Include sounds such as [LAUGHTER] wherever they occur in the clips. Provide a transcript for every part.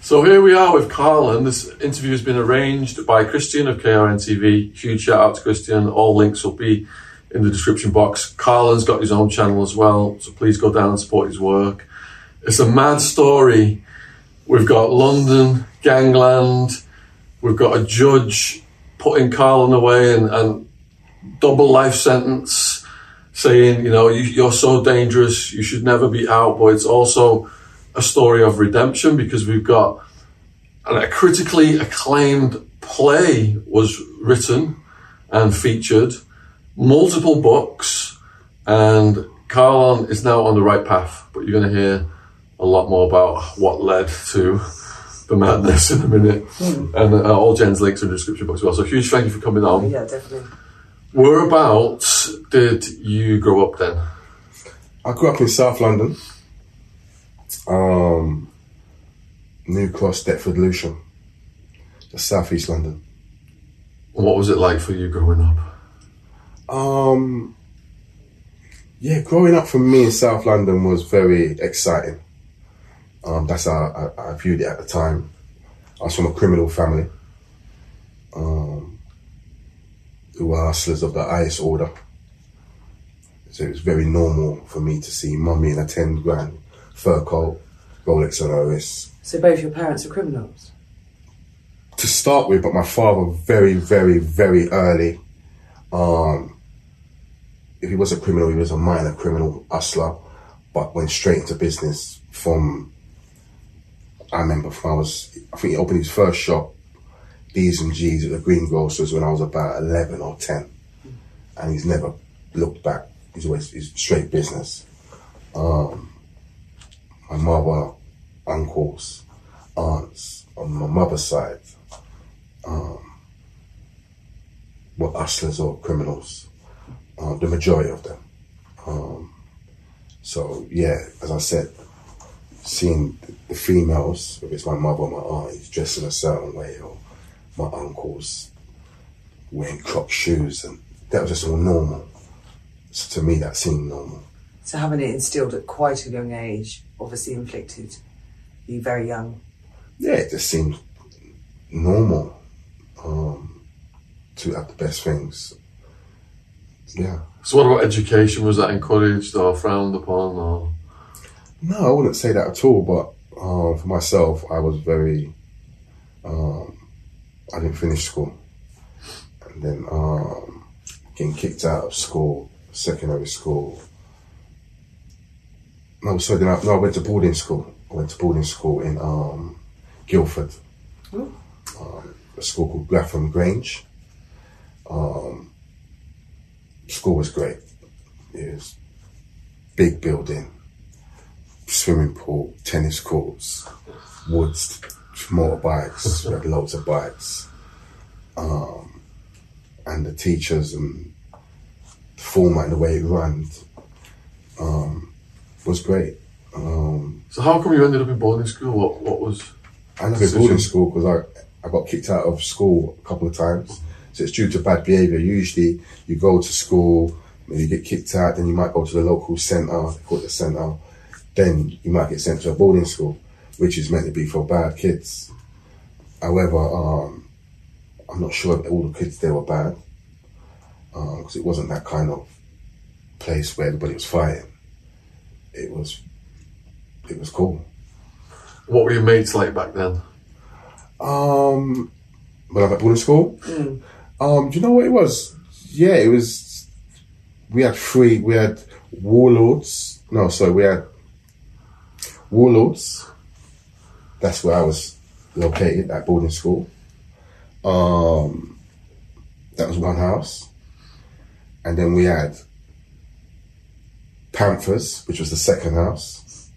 So here we are with Carlin. This interview has been arranged by Christian of KRNTV. Huge shout out to Christian. All links will be in the description box. Carlin's got his own channel as well, so please go down and support his work. It's a mad story. We've got London, gangland. We've got a judge putting Carlin away and, and double life sentence, saying, you know, you, you're so dangerous, you should never be out. But it's also a story of redemption because we've got a critically acclaimed play was written and featured, multiple books, and Carlin is now on the right path. But you're going to hear a lot more about what led to the madness in a minute, and uh, all Jen's links in the description box as well. So huge thank you for coming on. Yeah, definitely. Whereabouts did you grow up then? I grew up in South London, um, New Cross, Deptford, Lewisham, just Southeast London. What was it like for you growing up? Um, yeah, growing up for me in South London was very exciting. Um, that's how I, I viewed it at the time. I was from a criminal family, um, who were hustlers of the highest order. So it was very normal for me to see mummy in a 10 grand fur coat, Rolex on her wrist. So both your parents are criminals. To start with, but my father very, very, very early. Um, if he was a criminal, he was a minor criminal hustler, but went straight into business from. I remember from I was, I think he opened his first shop, D's and G's at the Greengrocers when I was about eleven or ten, and he's never looked back. He's always he's straight business. Um, my mother, uncles, aunts on my mother's side um, were hustlers or criminals, uh, the majority of them. Um, so, yeah, as I said, seeing the, females, if it's my mother or my aunt, dressed in a certain way, or my uncles wearing crop shoes, and that was just all normal. So to me, that seemed normal. So having it instilled at quite a young age obviously inflicted you very young. yeah, it just seemed normal um, to have the best things. Yeah. So what about education? Was that encouraged or frowned upon or? No, I wouldn't say that at all. But um, for myself, I was very. Um, I didn't finish school, and then um, getting kicked out of school, secondary school. No, sorry, then I, no, I went to boarding school. I went to boarding school in um, Guildford. Oh. Um, a school called Grafham Grange. Um, school was great. It was big building, swimming pool, tennis courts, woods, motorbikes. we had loads of bikes. Um, and the teachers and the format and the way it ran um, was great. Um, So how come you ended up in boarding school? What what was? I never Decision. boarding school because I, I got kicked out of school a couple of times. So it's due to bad behaviour. Usually you go to school, and you get kicked out, then you might go to the local centre, they call it the centre, then you might get sent to a boarding school, which is meant to be for bad kids. However, um, I'm not sure if all the kids there were bad because it wasn't that kind of place where everybody was fighting. It was, it was cool. What were your mates like back then? Um, when I was at boarding school, um, do you know what it was? Yeah, it was. We had three. We had warlords. No, sorry, we had warlords. That's where I was located at boarding school. Um, that was one house, and then we had Panthers, which was the second house,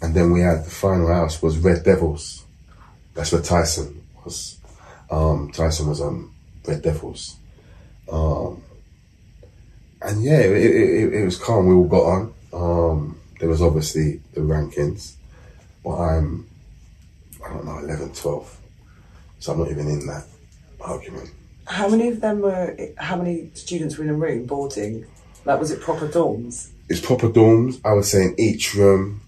and then we had the final house was Red Devils. That's where Tyson was. Um, Tyson was on Red Devils. Um, and yeah, it, it, it, it was calm. We all got on. Um, there was obviously the rankings, but I'm, I don't know, 11, 12. So I'm not even in that argument. How many of them were? How many students were in a room boarding? Like, was it proper dorms? It's proper dorms. I would say in each room,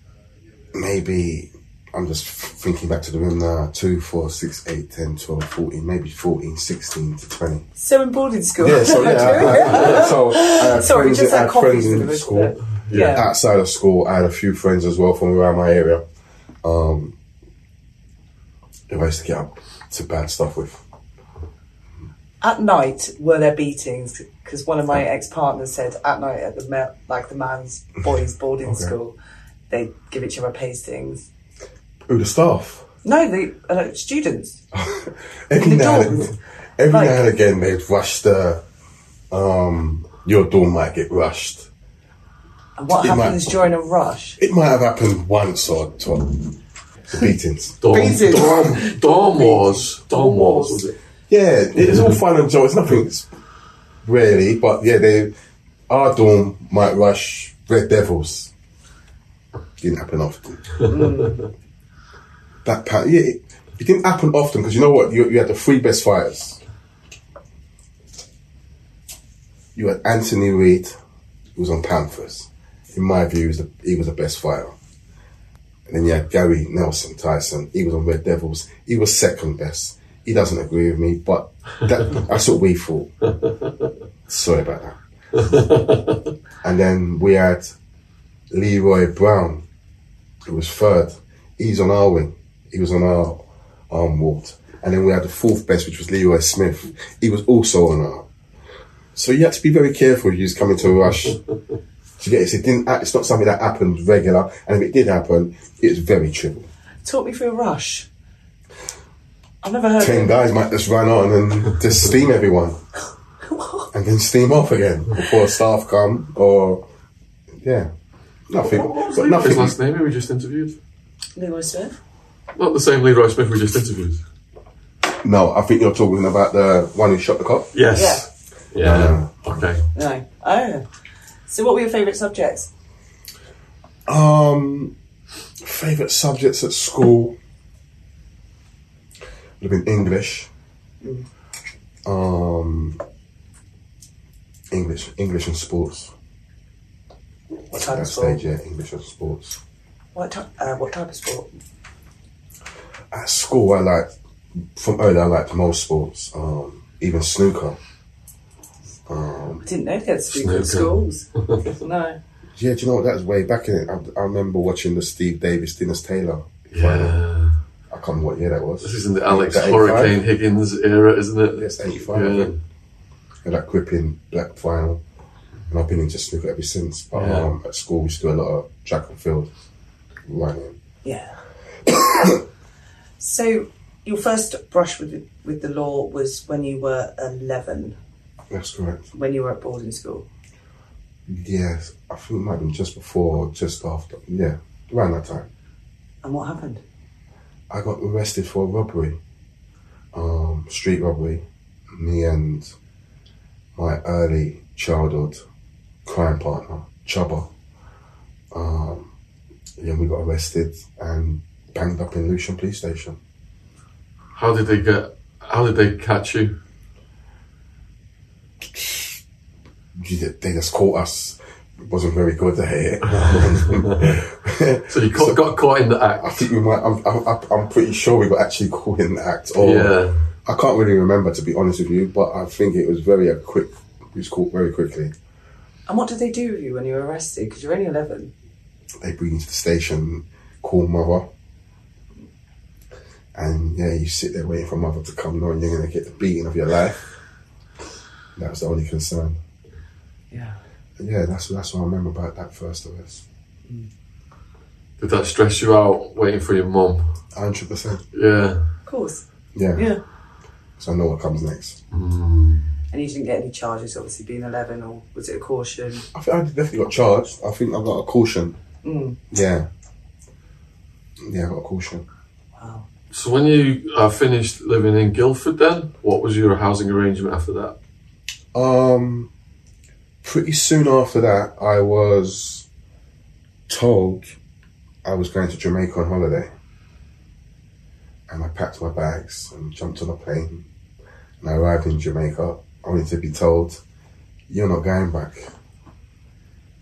maybe I'm just thinking back to the room now 2, 4, 6, 8, 10, 12, 14, maybe 14, 16 to 20. So in boarding school. Yeah, so yeah. [LAUGHS] I, I, so I had [LAUGHS] Sorry, friends, just I had friends in the school. it. Yeah. Outside of school, I had a few friends as well from around my area. Um, I used to get up to bad stuff with. At night, were there beatings? Because one of my ex-partners said at night at the ma- like the man's [LAUGHS] boys' boarding Okay. school, they give each other pastings. Who the staff? No, the uh, students. [LAUGHS] Every The now, and, every Like- now and again, they'd rush the. Um, your dorm might get rushed. And what It might- happens during a rush? It might have happened once or twice. The beatings. [LAUGHS] Dorm, Beating. dorm, dorm wars. Dorm wars, was it? Yeah, it's all fun and joy. It's nothing really, but yeah, they our dorm might rush Red Devils. Didn't happen often. [LAUGHS] that pa- yeah, it, it didn't happen often because you know what? You, you had the three best fighters. You had Anthony Reid, who was on Panthers. In my view, he was the, he was the best fighter. And then you had Gary Nelson Tyson. He was on Red Devils. He was second best. He doesn't agree with me, but that, [LAUGHS] that's what we thought. Sorry about that. [LAUGHS] and then we had Leroy Brown, who was third. He's on our wing. He was on our arm ward. And then we had the fourth best, which was Leroy Smith. He was also on our. So you had to be very careful if you was coming to a rush. To get it, it didn't. It's not something that happened regular, and if it did happen, it's very trivial. Talk me through a rush. I've never heard. Ten of guys might just run on and just steam everyone, and then steam off again before staff come or yeah, nothing. What was But Leroy's nothing. last name who we just interviewed? Leroy Smith. Not the same Leroy Smith we just interviewed. No, I think you're talking about the one who shot the cop. Yes. Yeah. Okay. No. Oh. So, what were your favourite subjects? Um, favorite subjects at school would have been English. Um, English, English and sports. What type that of sport? stage, yeah, English and sports. What, ty- uh, what type of sport? At school, I like from early. I liked most sports, um, even snooker. Um, I didn't know they had snooker at Snooker. schools. [LAUGHS] no. yeah, do you know what? That was way back in it. I, I remember watching the Steve Davis, Dennis Taylor final. Yeah. I can't remember what year that was. This is in the Alex Is that 85? Hurricane Higgins era, isn't it? Yes, 85. I Yeah. And that gripping black final. And I've been into snooker ever since. But Yeah. um, at school, we used to do a lot of track and field running. Yeah. [COUGHS] so, your first brush with the, with the law was when you were 11, That's correct. when you were at boarding school. Yes, I think it might have been just before, just after. Yeah, around that time. And what happened? I got arrested for robbery, um, street robbery. Me and my early childhood crime partner, Chubba. Um, yeah, we got arrested and banged up in Lewisham Police Station. How did they get? How did they catch you? They just caught us. It wasn't very good at it. [LAUGHS] So you caught, got caught in the act. I think we might. I'm, I'm, I'm pretty sure we got actually caught in the act. Or Yeah. I can't really remember to be honest with you, but I think it was very a quick. We was caught very quickly. And what did they do with you when you were arrested? Because you're only 11. they bring you to the station, call mother, and yeah, you sit there waiting for mother to come, knowing you're going to get the beating of your life. That was the only concern. Yeah. And yeah, that's that's what I remember about that first arrest. Did that stress you out waiting for your mum? Hundred percent. Yeah. Of course. Yeah. Yeah. So I know what comes next. And you didn't get any charges, obviously being 11, or was it a caution? I think I definitely got charged. I think I got a caution. Mm. Yeah. Yeah, I got a caution. Wow. So when you uh, finished living in Guildford, then what was your housing arrangement after that? Um, pretty soon after that, I was told I was going to Jamaica on holiday. And I packed my bags and jumped on a plane. And I arrived in Jamaica only to be told, "You're not going back.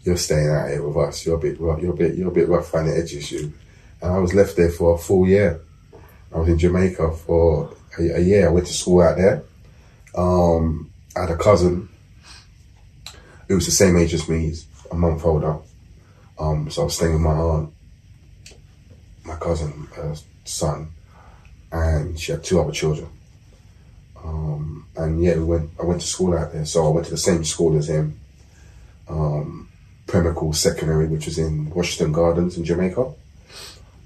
You're staying out here with us. You're a bit, rough, you're a bit, you're a bit rough around the edges. You, and I was left there for a full year. I was in Jamaica for a, a year. I went to school out there. Um, I had a cousin who was the same age as me, he's a month older. Um, so I was staying with my aunt, my cousin, uh, son, and she had two other children. Um, and yeah, we went. I went to school out there, so I went to the same school as him. Um, Secondary, which was in Washington Gardens in Jamaica.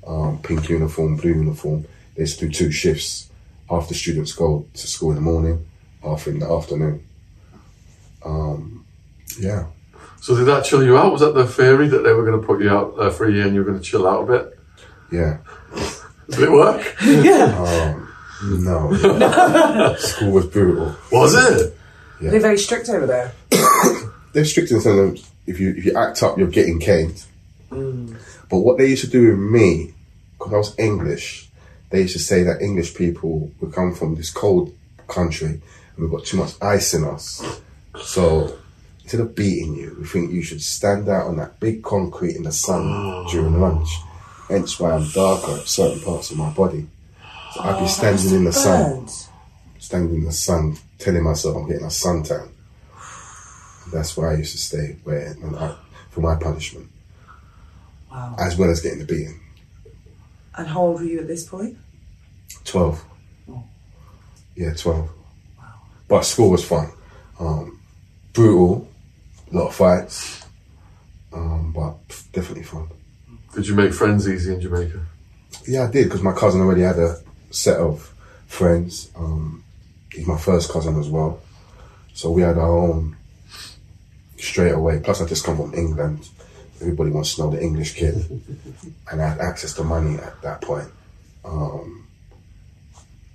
Um, pink uniform, blue uniform. They used to do two shifts. Half the students go to school in the morning, half in the afternoon. Um, yeah. So did that chill you out? Was that the theory that they were going to put you out there for a year and you were going to chill out a bit? Yeah. Did it work? [LAUGHS] yeah. Um, no. [LAUGHS] School was brutal. Was it? They're very strict over there. [COUGHS] They're strict in the sense that if you if you act up, you're getting caned. But what they used to do with me, because I was English, they used to say that English people we come from this cold country and we've got too much ice in us. So instead of beating you, we think you should stand out on that big concrete in the sun during lunch. Hence why I'm darker at certain parts of my body. So I'd be standing in the sun standing in the sun, telling myself I'm getting a suntan. And that's where I used to stay, where I, for my punishment, Wow. as well as getting the beating. And how old were you at this point? Twelve. Yeah, twelve. But school was fun. Um, brutal, a lot of fights, um, but definitely fun. Did you make friends easy in Jamaica? Yeah, I did because my cousin already had a set of friends. Um, he's my first cousin as well, so we had our own straight away. Plus, I just come from England. Everybody wants to know the English kid, [LAUGHS] and I had access to money at that point. Um,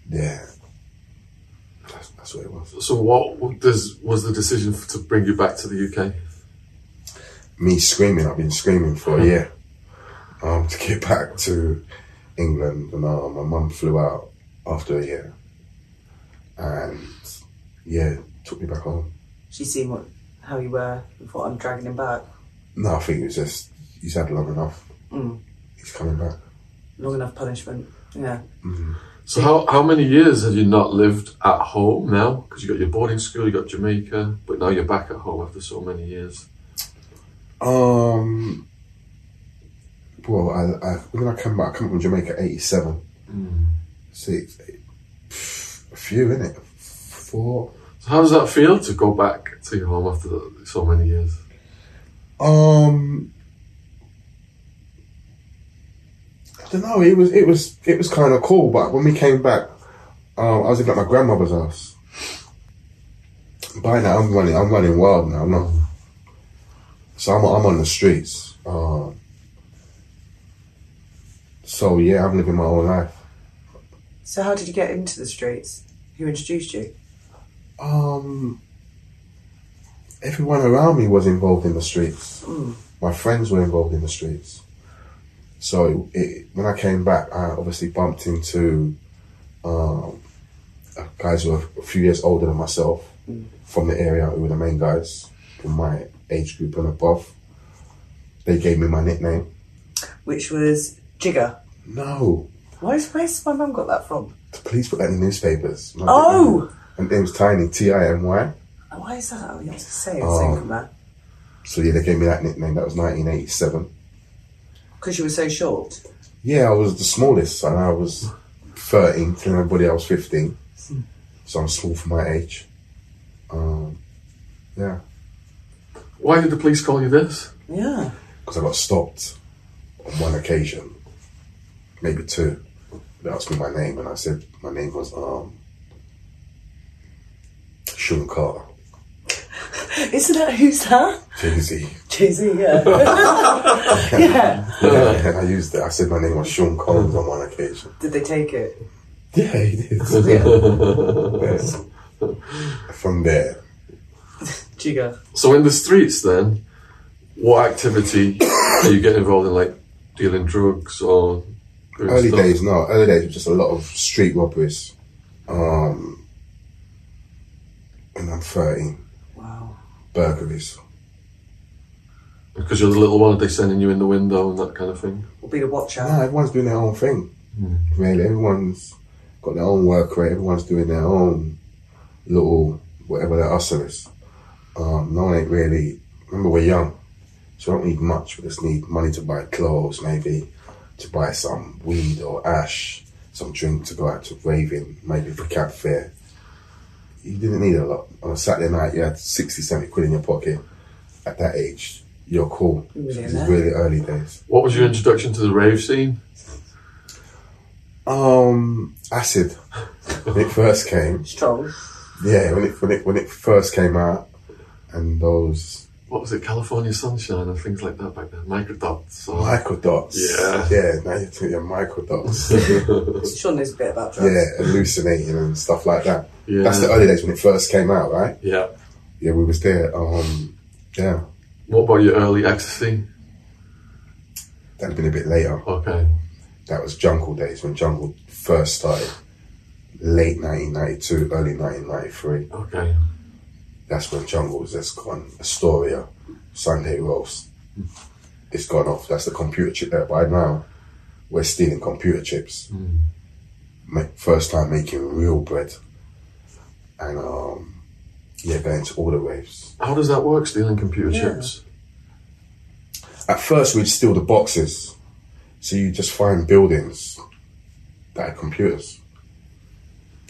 yeah, that's, that's what it was. So what what does was the decision to bring you back to the UK? Me screaming. I've been screaming for a year um, to get [LAUGHS] back to England, and uh, my mum flew out after a year, and yeah, took me back home. She seen what how you were and thought I'm dragging him back. No, I think it was just he's had long enough. Mm. He's coming back. Long enough punishment. Yeah. So how, how many years have you not lived at home now? Because you got your boarding school, you got Jamaica, but now you're back at home after so many years. Um, well, I, I when I come back, I came from Jamaica '87. Six, eight, a few in it, four. So how does that feel to go back to your home after so many years? Um, I don't know. It was it was it was kind of cool, but when we came back, um, I was at my grandmother's house. By now, I'm running. I'm running wild now. I'm not. So I'm I'm on the streets. Um, so yeah, I'm living my whole life. So how did you get into the streets? Who introduced you? Um, everyone around me was involved in the streets. My friends were involved in the streets. So it, it, when I came back, I obviously bumped into um, guys who were a few years older than myself from the area, who were the main guys from my age group and above. They gave me my nickname. Which was Jigger. No, Where's where's my mum got that from? the police put that in the newspapers. My Oh! nickname- And it was Tiny, T I M Y. Why is that? Oh, you have to say it from that. So yeah, they gave me that nickname. That was 1987. Because you were so short. Yeah, I was the smallest, and I was 13, telling everybody I was 15. So I'm small for my age. Um, yeah, Why did the police call you this? Yeah. because I got stopped on one occasion, maybe two. They asked me my name, and I said my name was um, Sean Carter, Isn't that who's that? Jay Z. Jay Z, yeah. yeah. and I used it. I said my name was Sean Collins on one occasion. Did they take it? Yeah, he did. [LAUGHS] Yes. From there, Jigger. So in the streets then, what activity [COUGHS] are you getting involved in, like dealing drugs or Early stuff? days, no. Early days were just a lot of street robberies. Um, and I'm 13. Wow. Burglaries. Because you're the little one, are they sending you in the window and that kind of thing? We'll be the watcher. No, everyone's doing their own thing. Really, everyone's got their own work rate. Everyone's doing their own little whatever their hustle is. Um, no one ain't really. Remember, we're young, so we don't need much. We just need money to buy clothes, maybe to buy some weed or ash, some drink to go out to raving, maybe for cab fare. You didn't need a lot. On a Saturday night, you had 60, 70 quid in your pocket. At that age, you're cool. You were So This is really early days. What was your introduction to the rave scene? Um, acid. When it first came, Strong. yeah, when it when it when it first came out, and those What was it, California Sunshine and things like that back then? Microdots. Or... microdots. Yeah. yeah. Now you're talking your microdots. [LAUGHS] Sean knows a bit about drugs. yeah, hallucinating and stuff like that. Yeah. That's the early days when it first came out, right? Yeah. Yeah, we was there. Um, yeah, What about your early ecstasy? that'd been a bit later. Okay. That was Jungle days when Jungle first started. Late 1992, early 1993. Okay. That's when Jungles, just gone. Astoria, Sunday roast. It's gone off. That's the computer chip there. By now, we're stealing computer chips. Ma- First time making real bread. And um, yeah, going to all the raves. How does that work, stealing computer Yeah. chips? At first, we'd steal the boxes. So you just find buildings that are computers.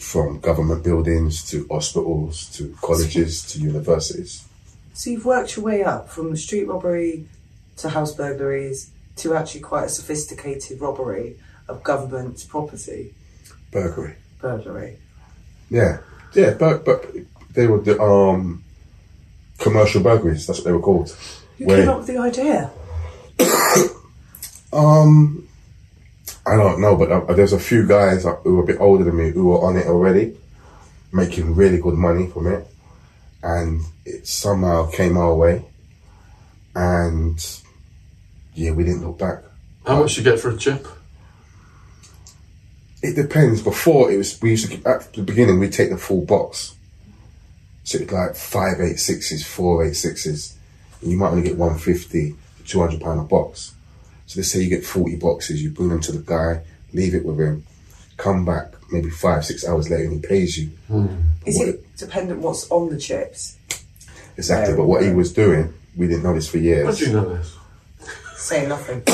From government buildings to hospitals to colleges to universities. So you've worked your way up from street robbery to house burglaries to actually quite a sophisticated robbery of government property, Burglary. burglary. Yeah, yeah, but but they were the um commercial burglaries. That's what they were called. You Where- came up with the idea? [COUGHS] Um, I don't know, but uh, there's a few guys who were a bit older than me who were on it already, making really good money from it, and it somehow came our way, and yeah, we didn't look back. How much you get for a chip? It depends. Before it was, we used to at the beginning we take the full box, so it's like five eight sixes, four eight sixes, and you might only get one fifty two hundred pound a box. So let's say you get forty boxes, you bring them to the guy, leave it with him, come back maybe five six hours later, and he pays you hmm. Is What- it dependent what's on the chips? exactly. But what he was doing, we didn't know this for How years. do you know this? Say nothing. [LAUGHS]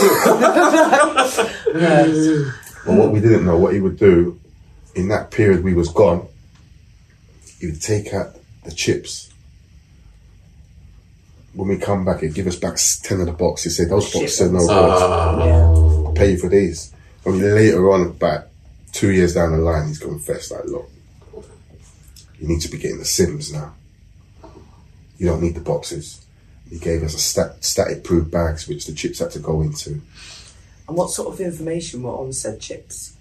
But what we didn't know, what he would do in that period we was gone, he would take out the chips. When we come back, he'd give us back 10 of the boxes. He said, those boxes are no good. Ah. yeah. I'll pay you for these. And later on, about two years down the line, he's confessed, like, look, you need to be getting the SIMMs now. You don't need the boxes. He gave us a stat- static proof bags, which the chips had to go into. And what sort of information were on said chips?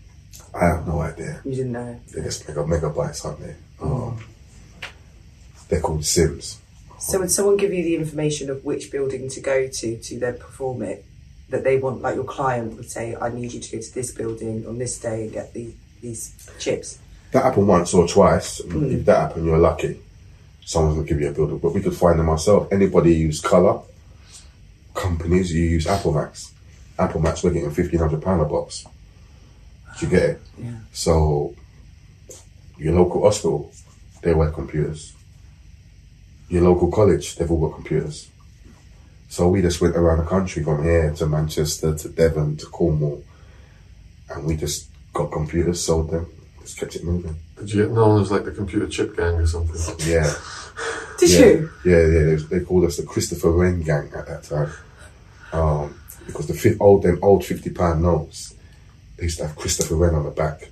I have no idea. You didn't know. They're just mega megabytes, aren't they? Um, they're called SIMMs. So would someone give you the information of which building to go to to then perform it? That they want, like your client would say, I need you to go to this building on this day and get the, these chips. That happened once or twice. and If hmm. that happened, you're lucky. Someone's gonna give you a building, but we could find them ourselves. Anybody use color companies, you use Apple Macs. Apple Macs, we're getting fifteen hundred pound a box. Do you get it? Yeah. So your local hospital, they work computers. Your local college, they've all got computers. So we just went around the country from here to Manchester to Devon to Cornwall, and we just got computers, sold them, just kept it moving. Did you get known as like the computer chip gang or something? Yeah, [LAUGHS] Did yeah, you? yeah, yeah. They, they called us the Christopher Wren gang at that time, um, because the fi- old them old fifty pound notes, they used to have Christopher Wren on the back,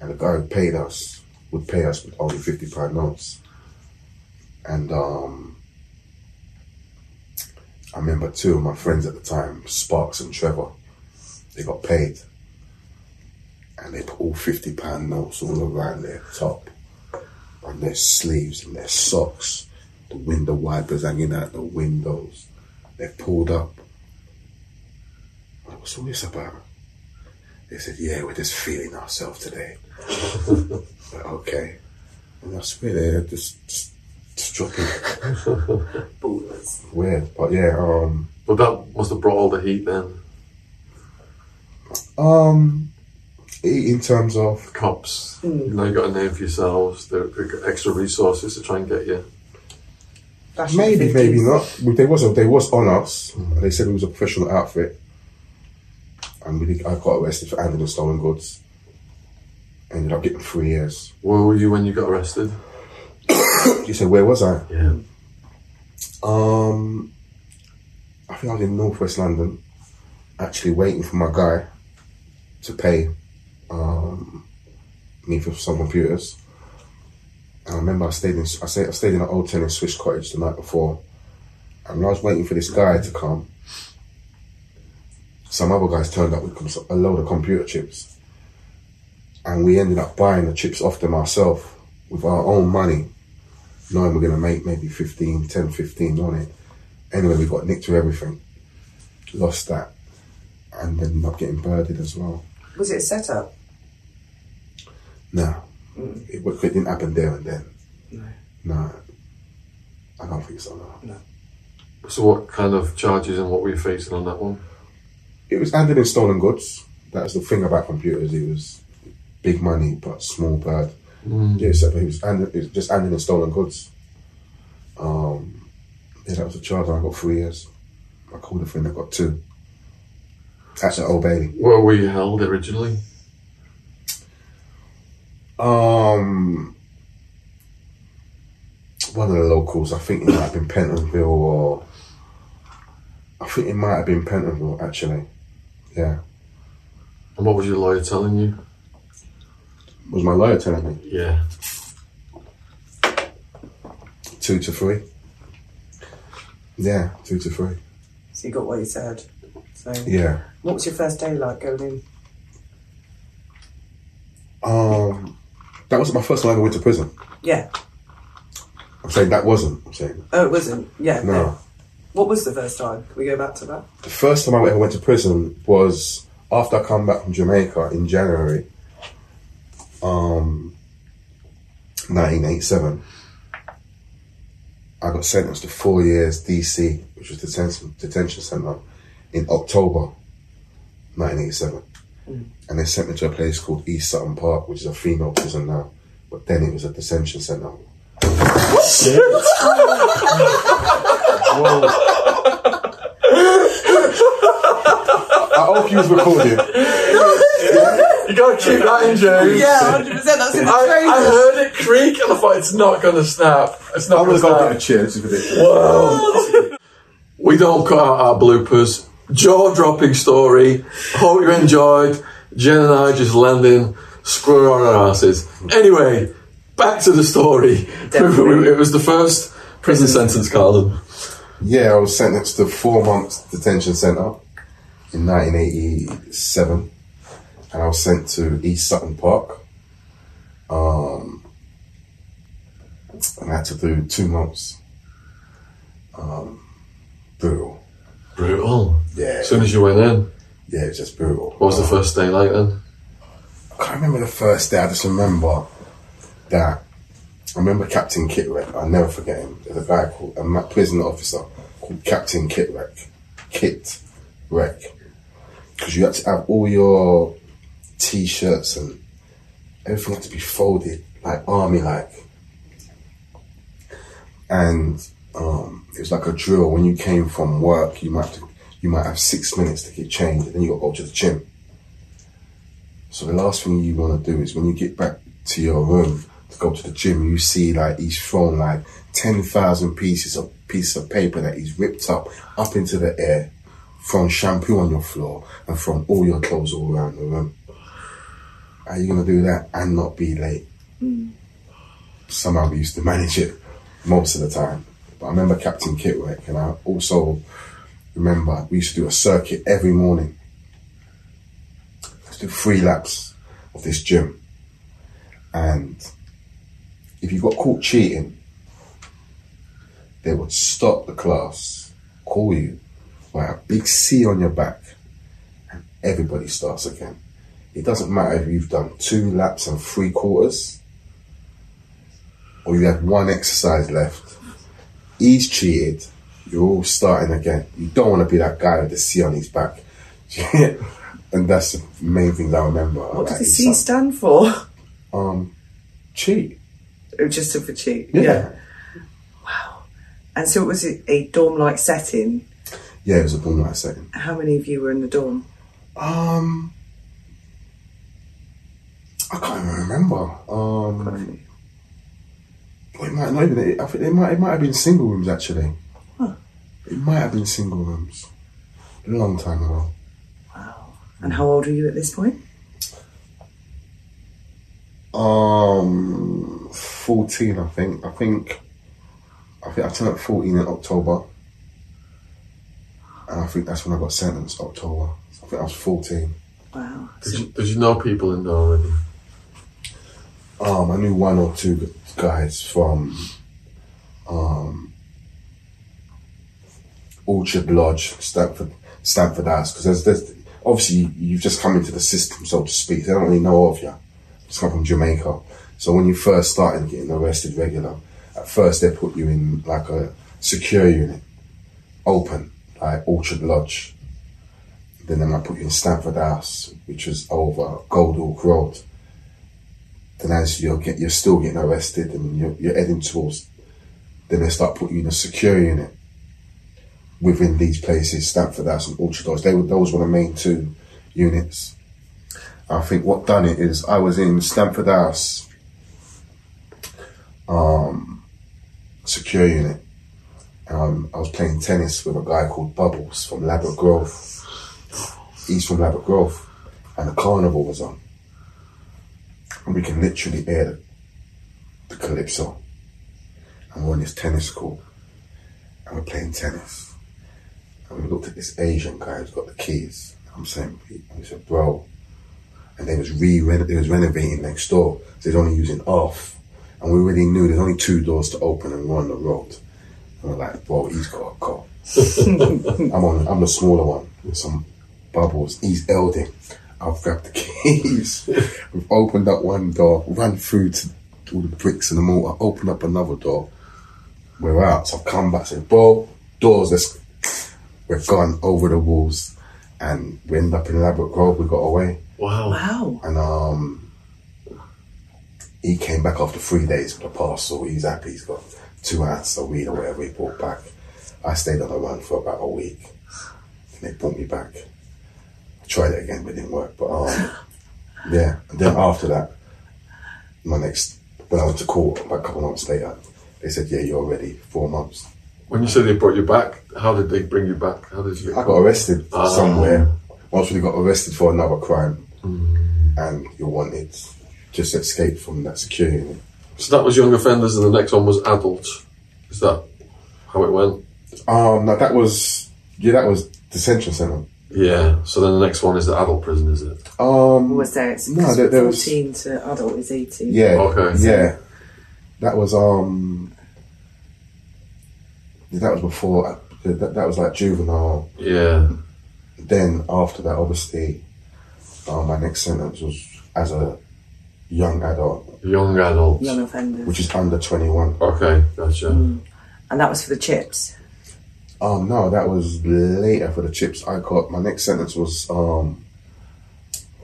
and the guy who paid us would pay us with only fifty pound notes, and um, I remember two of my friends at the time, Sparks and Trevor, they got paid, and they put all fifty pound notes all around their top on their sleeves and their socks, the window wipers hanging out the windows. They're pulled up. What's all this about? They said, Yeah, we're just feeling ourselves today. [LAUGHS] but okay. And I swear they just, just Just dropping. Ballers. Weird, but yeah. Um, But that must have brought all the heat then. um, in terms of Cops, Mm. you know, you got a name for yourselves. They've they've got extra resources to try and get you. Fashion maybe, maybe not. Well, They was they was on us. They said it was a professional outfit, and we did, I got arrested for handling stolen goods. Ended up getting three years. Where were you when you got arrested? [COUGHS] You said where was I? Yeah. Um, I think I was in northwest London, actually waiting for my guy to pay um, me for some computers. And I remember I stayed in I stayed, I stayed in an old tenant Swiss cottage the night before, and when I was waiting for this guy to come, some other guys turned up with a load of computer chips, and we ended up buying the chips off them ourselves with our own money knowing we're going to make maybe 15, 10, 15 on it. Anyway, we got nicked to everything. Lost that. And then not getting birded as well. Was it a setup? No. Mm. It, it didn't happen there and then. No. No. I don't think so, no. So what kind of charges and what were you facing on that one? It was handling stolen goods. That's the thing about computers. It was big money, but small bird. Yeah, so it was, hand, it was just handling stolen goods. Um, yeah, that was a charge. I got three years. I called a friend. I got two. At the Old Bailey. Where were you held originally? Um, one of the locals. I think it might have been Pentonville, or I think it might have been Pentonville. Actually, yeah. And what was your lawyer telling you? Was my lawyer telling me Yeah. two to three? Yeah, two to three. So you got what you said. So Yeah. what was your first day like going in? Um, that wasn't my first time I ever went to prison. Yeah. I'm saying that wasn't. I'm saying Oh, it wasn't. Yeah. no. What was the first time? Can we go back to that? The first time I ever went to prison was after I come back from Jamaica in January, um, 1987. I got sentenced to four years DC, which was detention detention center, in October 1987, and they sent me to a place called East Sutton Park, which is a female prison now, but then it was a detention center. [LAUGHS] I hope you was recording. You gotta keep that in, James. Yeah, hundred percent. That's in the I. I heard it creak and I thought it's not gonna snap. It's not I'm gonna gonna go snap. get a chair. This is ridiculous. We don't cut out our bloopers. Jaw dropping story. Hope you enjoyed. Jen and I just landing square on our asses. Anyway, back to the story. Definitely. [LAUGHS] it was the first prison sentence, Carlin. Yeah, I was sentenced to four months detention centre in 1987, and I was sent to East Sutton Park. Um, and I had to do two months. Um, brutal. Brutal. Yeah, As soon as you went in, yeah, it's just brutal. what was the first day like then? I can't remember the first day. I just remember that. I remember Captain Kitwreck. I'll never forget him. There's a guy called a prison officer called Captain Kitwreck. Kit Wreck. Because you had to have all your t-shirts and everything had to be folded like army like. And um, it was like a drill. When you came from work, you might have to, you might have six minutes to get changed, and then you got go to the gym. So the last thing you want to do is when you get back to your room to go to the gym, you see like he's thrown like ten thousand pieces of pieces of paper that he's ripped up up into the air, from shampoo on your floor, and from all your clothes all around the room. Are you gonna do that and not be late? Hmm. Somehow we used to manage it most of the time. But I remember Captain Kitwick, and I also remember we used to do a circuit every morning Let's do three laps of this gym. And if you got caught cheating, they would stop the class, call you, write a big C on your back, and everybody starts again. It doesn't matter if you've done two laps and three quarters. or you have one exercise left. He's cheated. You're all starting again. You don't want to be that guy with the C on his back. [LAUGHS] and that's the main thing that I remember. What does the C stand for? Um, cheat. It was just stood for cheat. Yeah. Wow. And so it was a, a dorm-like setting. Yeah, it was a night setting. How many of you were in the dorm? Um, I can't even remember. Um, well, it might not even. I think it might. It might have been single rooms actually. Huh. It might have been single rooms. A long time ago. Wow. And how old were you at this point? Um, fourteen. I think. I think. I think I turned fourteen in October, and I think that's when I got sentenced. October. I think I was fourteen. Wow. Did you, did you know people in there already? Um, I knew one or two guys from um, Orchard Lodge, Stanford, Stamford House, because there's, there's obviously you've just come into the system, so to speak. They don't really know of you. Just come from Jamaica, so when you first started getting arrested regular, at first they put you in like a secure unit, open, like Orchard Lodge. Then they might put you in Stamford House, which was over Gold Road then as you're get, you're still getting arrested and you're, you're heading towards, then they start putting you in a secure unit within these places, Stamford House and Orchard Lodge. They were, those were the main two units. I think what done it is I was in Stamford House, um, secure unit. Um, I was playing tennis with a guy called Bubbles from Ladbroke Grove. He's from Ladbroke Grove, and the carnival was on and we can literally hear the, the calypso. And we're on this tennis court, and we're playing tennis. And we looked at this Asian guy who's got the keys. I'm saying, and we said, bro. And they was re they was renovating next door. So they're only using off. And we already knew there's only two doors to open and one on the road. And we're like, bro, he's got a car. [LAUGHS] I'm on I'm the smaller one with some bubbles. He's elding. I've grabbed the [LAUGHS] keys. We've opened up one door, run through to all the bricks and the mortar, opened up another door. We're out. So I've come back, said, bro, doors, let's we're gone over the walls. And we end up in Ladbroke Grove, we got away. Wow. Wow. And um he came back after three days with a parcel. He's happy he's got two ounces of weed or whatever he brought back. I stayed on the run for about a week. And they brought me back. Tried it again, but it didn't work. But um, [LAUGHS] yeah. And then after that, my next when I went to court about a couple of months later, they said, "Yeah, you're ready." Four months. When you say they brought you back, how did they bring you back? How did you? I got arrested Ah. somewhere. Once we got arrested for another crime, and you wanted just escape from that security unit. So that was young offenders, and the next one was adults. Is that how it went? Um, no, that was yeah, that was detention center. Yeah. So then the next one is the adult prison, is it? Um, Was there? It's No, there- there was- 14 to adult is 18. yeah, Okay. yeah, that was um, that was before that, that was like juvenile. Yeah. Then after that, obviously, um, my next sentence was as a young adult, Young adult. Young offenders. which is under twenty one. Okay, gotcha. and that was for the chips. Um, no, that was later for the chips. I got my next sentence was um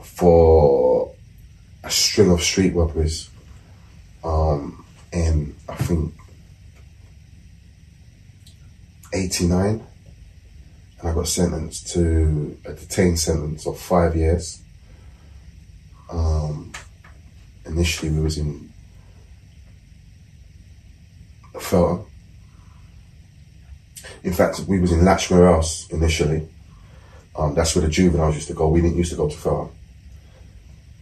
for a string of street robberies. Um, in I think eighty nine, and I got sentenced to a detained sentence of five years. Um, initially, we was in Feltham. In fact, we was in Latchmere House initially. Um, that's where the juveniles used to go. We didn't used to go to Feltham.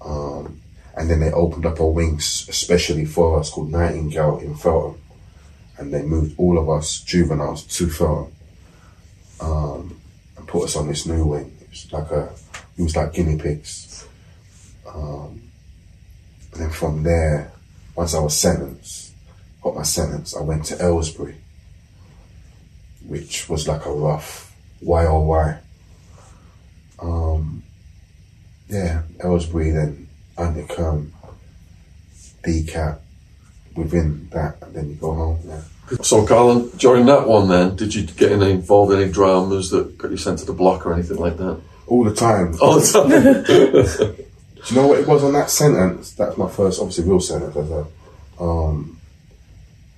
Um, and then they opened up a wing especially for us called Nightingale in Feltham. And they moved all of us juveniles to Feltham. Um, and put us on this new wing. It was like a, it was like guinea pigs. Um, and then from there, once I was sentenced, got my sentence, I went to Aylesbury which was like a rough why oh why. Um, yeah, Aylesbury then Huntercombe, DCAT, within that, and then you go home. Yeah. So, Colin, during that one, then, did you get any, involved in any dramas that got you sent to the block or anything like that? All the time. All the time. [LAUGHS] Do you know what it was on that sentence? That's my first, obviously, real sentence. As a, um,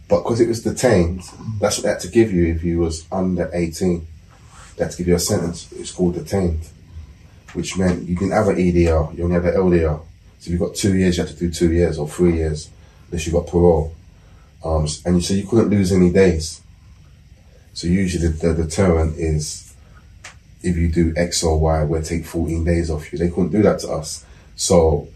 but because it was detained, that's what they had to give you if you was under 18. They had to give you a sentence. It's called detained, which meant you didn't have an EDR, you only had an LDR. So if you got two years, you had to do two years or three years, unless you got parole. Um, and you, so you couldn't lose any days. So usually the, the deterrent is if you do X or Y, we'll take 14 days off you. They couldn't do that to us. So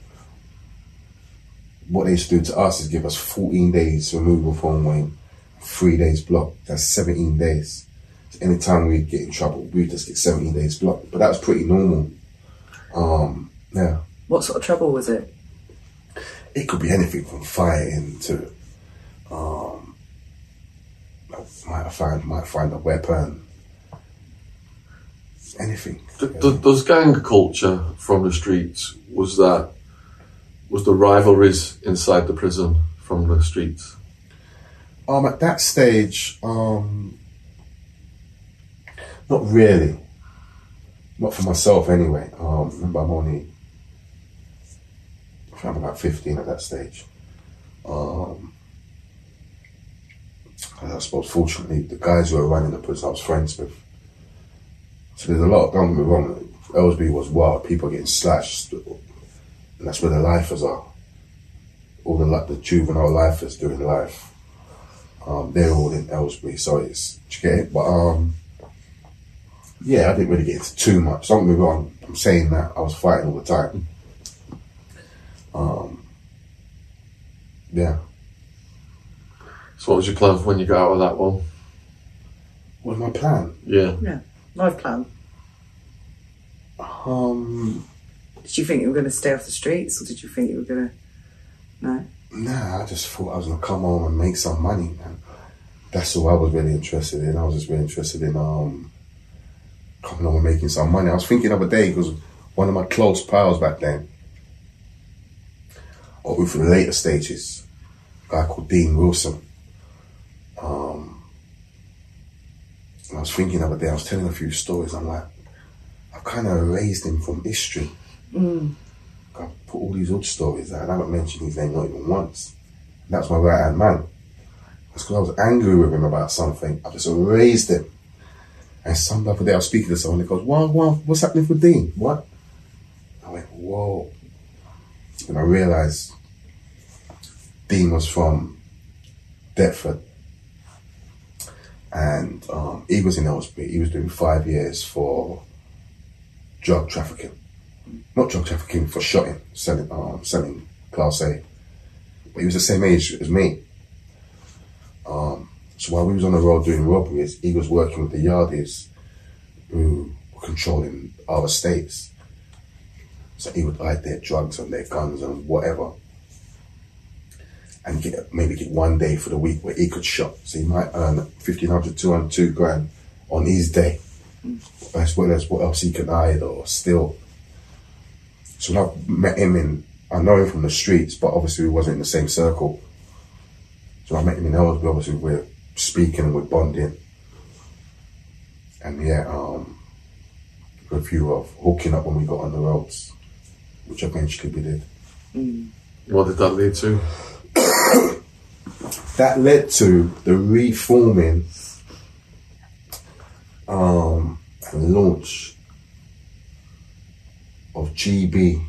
what they used to do to us is give us 14 days removal from Wayne, three days block. That's 17 days. So anytime we get in trouble, we just get 17 days block. But that was pretty normal. Um, yeah. What sort of trouble was it? It could be anything from fighting to um, might find might find a weapon. Anything. D- d- does gang culture from the streets was that was the rivalries inside the prison from the streets? Um, at that stage, um, not really. Not for myself, anyway. Um, remember, I'm only, I I'm about 15 at that stage. Um, I suppose, fortunately, the guys who were running the prison, I was friends with. So there's a lot. Don't get me wrong. Aylesbury was wild. People getting slashed, and that's where the lifers are. All the like the juvenile lifers doing life. Um, they're all in Aylesbury, so it's do you get it? But um, yeah, I didn't really get into too much. Don't get me wrong. I'm saying that I was fighting all the time. Um, yeah. So, what was your plan for when you got out of that one? What was my plan? Yeah. Yeah, life plan. Um, Did you think you were going to stay off the streets, or did you think you were going to? No. nah, I just thought I was gonna come home and make some money, man. That's all I was really interested in. I was just really interested in um coming home and making some money. I was thinking the other day because one of my close pals back then, or for the later stages, a guy called Dean Wilson. Um, I was thinking the other day, I was telling a few stories. I'm like, I've kind of erased him from history. I put all these old stories out, and I haven't mentioned his name not even once. And that's my right hand man. That's because I was angry with him about something. I just erased him. And some other day I was speaking to someone, he goes, Wow, wow, what's happening for Dean? What? I went, Whoa. And I realized Dean was from Deptford. And um, he was in Aylesbury. He was doing five years for drug trafficking not drug trafficking for shotting, selling, um, selling class A. But he was the same age as me. Um, so while we was on the road doing robberies, he was working with the yardies who were controlling our states. So he would hide their drugs and their guns and whatever. And get maybe get one day for the week where he could shop. So he might earn 1500, 200, 2 grand on his day. As well as what else he can hide or steal. So when I met him in, I know him from the streets, but obviously we wasn't in the same circle. So I met him in Aylesbury, obviously we're speaking and we're bonding. And yeah, um, a few of hooking up when we got on the roads, which eventually we did. What did that lead to? [COUGHS] That led to the reforming um, and launch of GB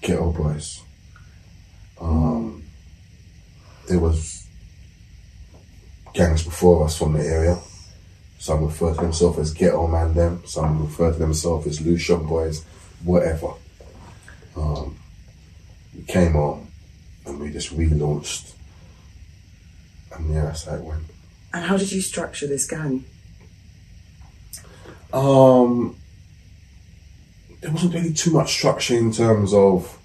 Ghetto Boys. Um, there was gangs before us from the area. Some refer to themselves as Ghetto Man them. Some refer to themselves as Lucian Boys, whatever. Um, we came on and we just relaunched. And yeah, that's how it went. And how did you structure this gang? Um, there wasn't really too much structure in terms of.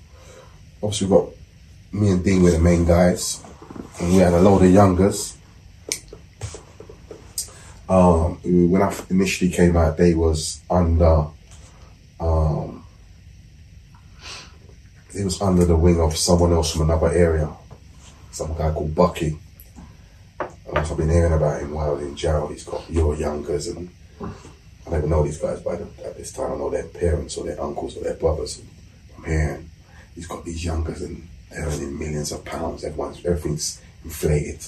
Obviously, we got me and Dean were the main guys, and we had a load of youngers. Um, when I initially came out, they was under. Um, it was under the wing of someone else from another area. some guy called Bucky. I've been hearing about him while in jail. He's got your youngers, and I don't even know these guys by the, at this time. I know their parents or their uncles or their brothers. I'm hearing he's got these youngers, and they're earning millions of pounds. Everyone's everything's inflated.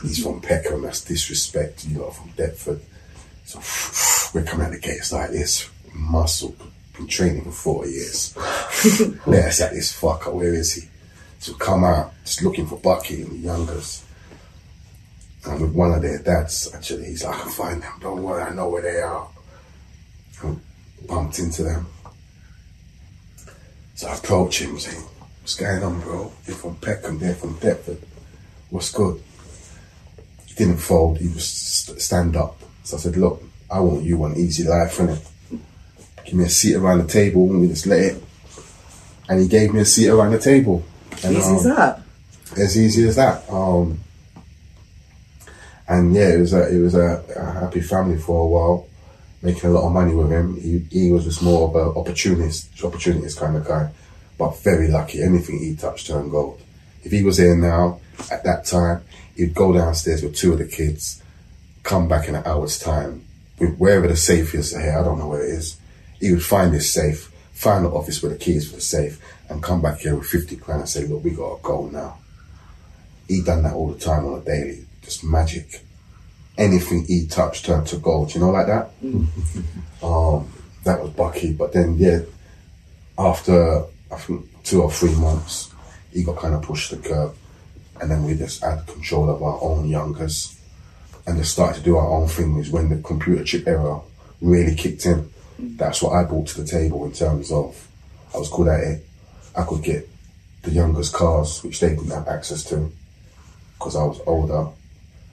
He's from Peckham. That's disrespect. You know, from Deptford. So [SIGHS] we're coming out the gates like this, muscle. Been training for 40 years. [LAUGHS] Let us at this fucker. Where is he? So come out, just looking for Bucky and the youngers. And with one of their dads, actually, he's like, I can find them. Don't worry, I know where they are. And bumped into them. So I approached him saying, What's going on, bro? You're from Peckham, they're from Deptford. What's good? He didn't fold, he was stand up. So I said, Look, I want you one easy life, innit? Give me a seat around the table, and we just let it. And he gave me a seat around the table. And, Easy as um, that. as easy as that. Um, and yeah, it was a it was a, a happy family for a while, making a lot of money with him. He, he was just more of an opportunist, opportunist kind of guy, but very lucky. Anything he touched turned gold. If he was here now at that time, he'd go downstairs with two of the kids, come back in an hour's time, with wherever the safe is here. I don't know where it is. He would find this safe, find the office with the keys for the safe, and come back here with fifty grand and say, "Look, we got to go now." He'd done that all the time on a daily, just magic. Anything he touched turned to gold, you know, like that. um, that was Bucky. But then, yeah, after I think two or three months, he got kind of pushed the curb, and then we just had control of our own youngers, and just started to do our own thing. Is when the computer chip era really kicked in. That's what I brought to the table in terms of I was good at it. I could get the youngest cars, which they didn't have access to because I was older.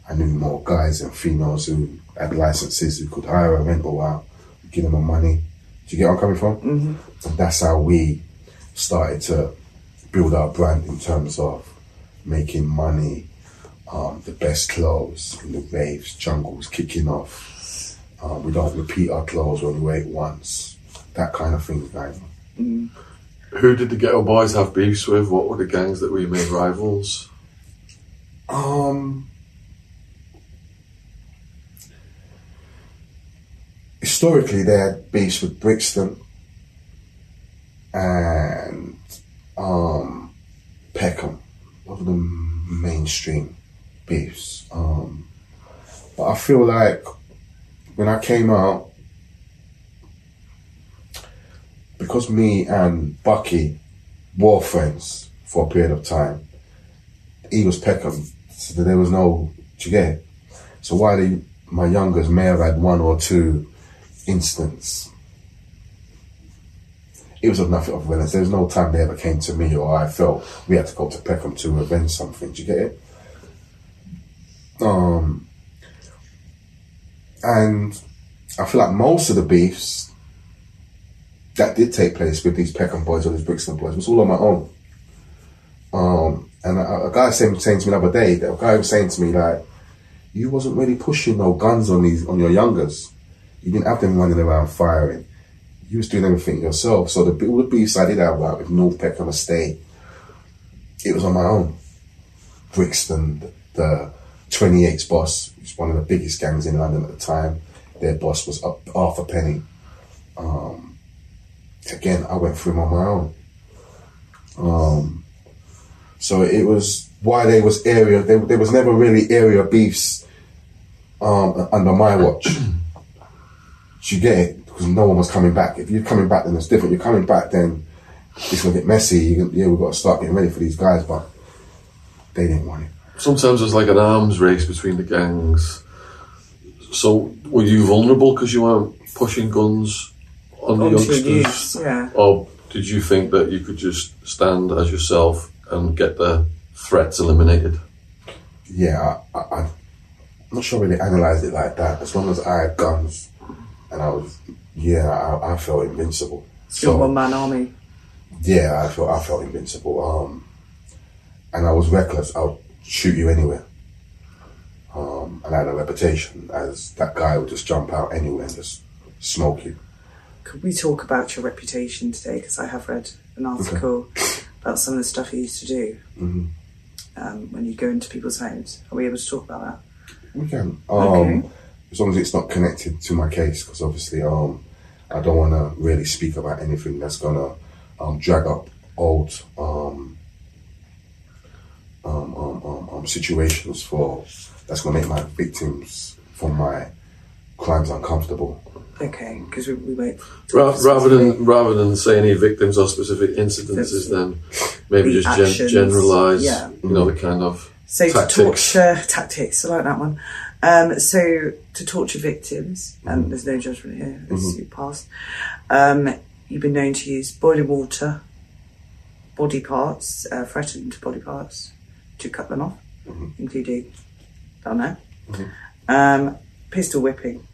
I knew more guys and females who had licenses who could hire a rental out, give them the money. Do you get where I'm coming from? Mm-hmm. And that's how we started to build our brand in terms of making money, um, the best clothes in the raves, jungles kicking off. Um, we don't repeat our clothes when we wear it once. That kind of thing, guys. Who did the Ghetto Boys have beefs with? What were the gangs that we made rivals? Um, historically, they had beefs with Brixton and um, Peckham. Those were the mainstream beefs. Um, but I feel like when I came out, because me and Bucky were friends for a period of time, he was Peckham, so there was no, you get? So while the, my youngest may have had one or two incidents, it was nothing of violence. There was no time they ever came to me or I felt we had to go to Peckham to avenge something. Do you get it? Um, and I feel like most of the beefs that did take place with these Peckham boys or these Brixton boys was all on my own. Um, and a, a guy saying, saying to me the other day, a guy was saying to me like, "You wasn't really pushing no guns on these on your youngers. You didn't have them running around firing. You was doing everything yourself. So the all the beefs I did have with North Peck on the state, it was on my own. Brixton, the 28's boss, was one of the biggest gangs in London at the time. Their boss was up Arthur Penny. Um, again, I went through him on my own. Um, so it was why there was area. There, there was never really area beefs um, under my watch. [CLEARS THROAT] Do you get it? Because no one was coming back. If you're coming back, then it's different. You're coming back, then it's gonna get messy. You can, yeah, we've got to start getting ready for these guys, but they didn't want it. Sometimes it's like an arms race between the gangs. So were you vulnerable because you weren't pushing guns on the youngsters? youths, yeah. Or did you think that you could just stand as yourself and get the threats eliminated? Yeah, I, I, I'm not sure really analysed it like that. As long as I had guns, and I was, yeah, I, I felt invincible. Your one man army. Yeah, I felt I felt invincible. Um, and I was reckless. I would shoot you anywhere. Um, and I had a reputation as that guy would just jump out anywhere and just smoke you. Could we talk about your reputation today? Because I have read an article about some of the stuff you used to do. Mhm. um, when you go into people's homes? Are we able to talk about that? We can. Um, Okay. As long as it's not connected to my case, because obviously um, I don't want to really speak about anything that's going to um, drag up old um, um, um, um, um, situations for that's going to make my victims for my crimes uncomfortable. Okay, because we, we won't. Ra- rather than rather than say any victims or specific incidences, then maybe The just gen- generalise, yeah. you know, the kind of So tactics. torture tactics, I like that one. Um, so to torture victims, and there's no judgment here, as you passed. Um, you've been known to use boiling water, body parts, uh, threatened body parts, to cut them off, including I down there. Um, pistol whipping,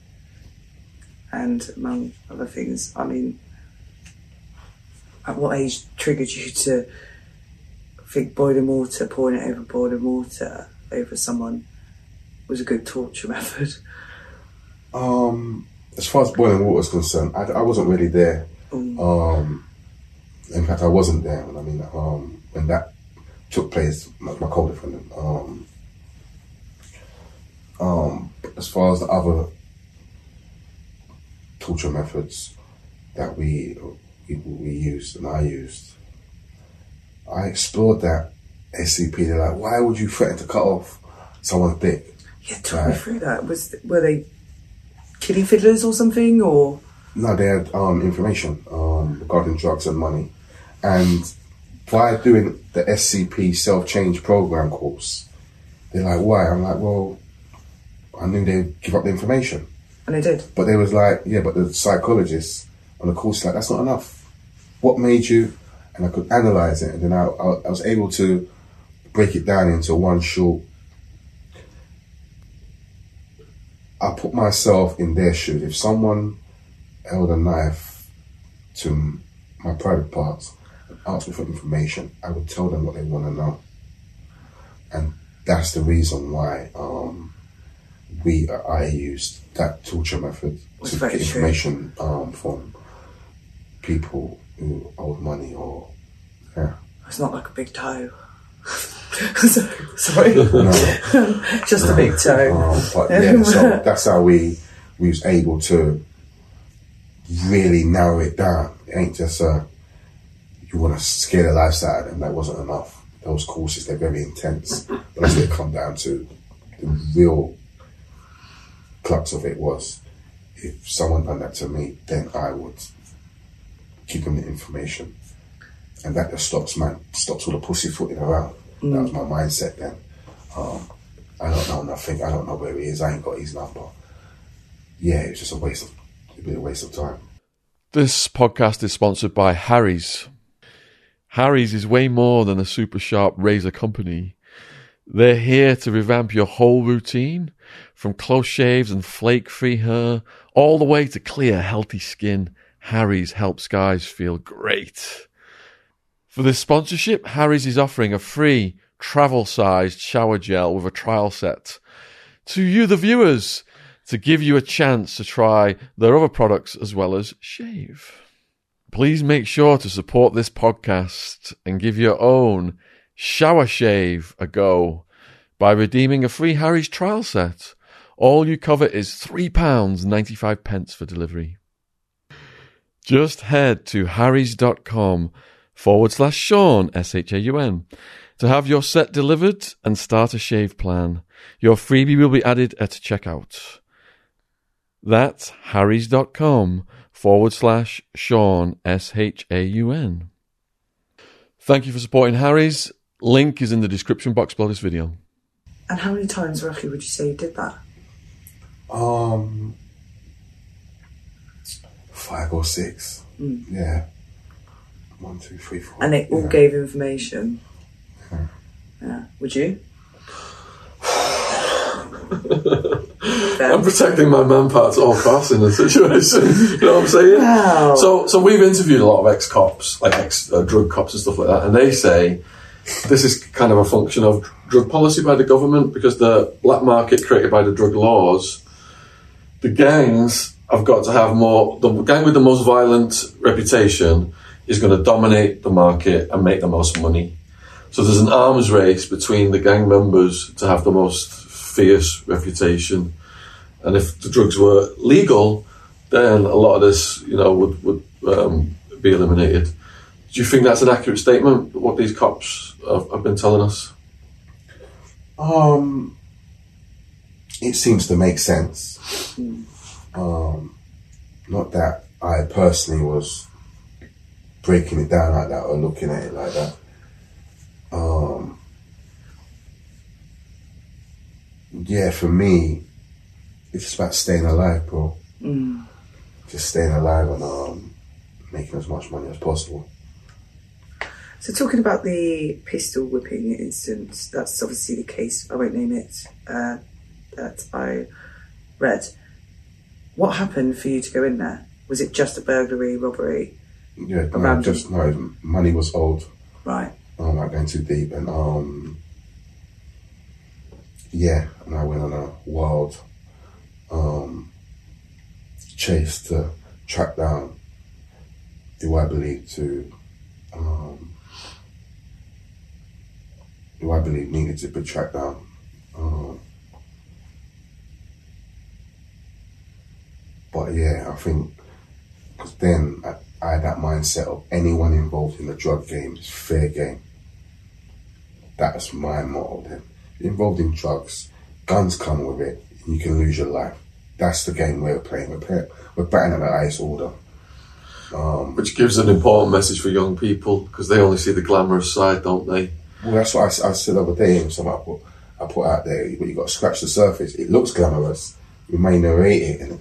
and among other things. I mean, at what age triggered you to think boiling water, pouring it over boiling water over someone was a good torture [LAUGHS] method? Um, as far as boiling water is concerned, I, I wasn't really there. Um, in fact, I wasn't there. When, I mean, um, when that took place, my, my co-defendant. Um, um, as far as the other torture methods that we we, we used and I used, I explored that SCP. They're like, why would you threaten to cut off someone's dick? Yeah, talk me through that. Was were they kiddie fiddlers or something, or No, they had um, information um, regarding drugs and money. And by doing the SCP self change program course, they're like, why? I'm like, well, I knew they'd give up the information. and they did. But they was like, yeah, but the psychologist on the course like, that's not enough. What made you? And I could analyze it, and then I, I, I was able to break it down into one short. I put myself in their shoes. If someone held a knife to my private parts and asked me for information, I would tell them what they want to know. And that's the reason why um, we I used that torture method to get information um, from people who owed money or yeah. It's not like a big toe. [LAUGHS] [LAUGHS] Sorry, [LAUGHS] just a big toe. But yeah, [LAUGHS] so that's how we we was able to really narrow it down. It ain't just uh you want to scare the life out of them. That wasn't enough. Those courses they're very intense, but that's what it come down to. The real crux of it was if someone done that to me, then I would give them the information, and that just stops man stops all the pussyfooting around. That was my mindset then. Um, I don't know nothing. I don't know where he is. I ain't got his number. Yeah, it's just a waste of it'd be a waste of time. This podcast is sponsored by Harry's. Harry's is way more than a super sharp razor company. They're here to revamp your whole routine, from close shaves and flake free hair, all the way to clear, healthy skin. Harry's helps guys feel great. For this sponsorship, Harry's is offering a free travel sized shower gel with a trial set to you, the viewers, to give you a chance to try their other products as well as shave. Please make sure to support this podcast and give your own shower shave a go by redeeming a free Harry's trial set. All you cover is £3.95 pence for delivery. Just head to harrys.com forward slash Shaun, S H A U N, to have your set delivered and start a shave plan. Your freebie will be added at checkout. That's harrys.com forward slash Shaun, S H A U N. Thank you for supporting Harry's. Link is in the description box below this video. And how many times roughly would you say you did that? Um, five or six. Yeah. One, two, three, four. And they all yeah. gave information. Yeah. Would you? I'm protecting my man parts all costs in this situation. [LAUGHS] you know what I'm saying? Wow. So, so we've interviewed a lot of ex cops, like ex uh, drug cops and stuff like that, and they say this is kind of a function of drug policy by the government because the black market created by the drug laws, the gangs have got to have more. The gang with the most violent reputation is going to dominate the market and make the most money. So there's an arms race between the gang members to have the most fierce reputation, and if the drugs were legal, then a lot of this, you know, would would um, be eliminated. Do you think that's an accurate statement? What these cops have, have been telling us? Um, it seems to make sense. Um, not that I personally was breaking it down like that or looking at it like that. Um, yeah, for me, it's about staying alive, bro. Just staying alive and um, making as much money as possible. So, talking about the pistol whipping incident, that's obviously the case, I won't name it, uh, that I read. What happened for you to go in there? Was it just a burglary, robbery? Yeah, no, just no, money was owed. Right. I'm not going too deep, and um, yeah, and I went on a wild um chase to track down who I believe to um, who I believe needed to be tracked down. Um, but yeah, I think because then I, I had that mindset of anyone involved in the drug game is fair game. That's my motto then. Involved in drugs, guns come with it, and you can lose your life. That's the game we're playing. We're, play, we're batting at the highest order. Um, Which gives an important message for young people because they only see the glamorous side, don't they? Well, that's what I said the other day in some I put, I put out there. But you got to scratch the surface. It looks glamorous. You may narrate it in,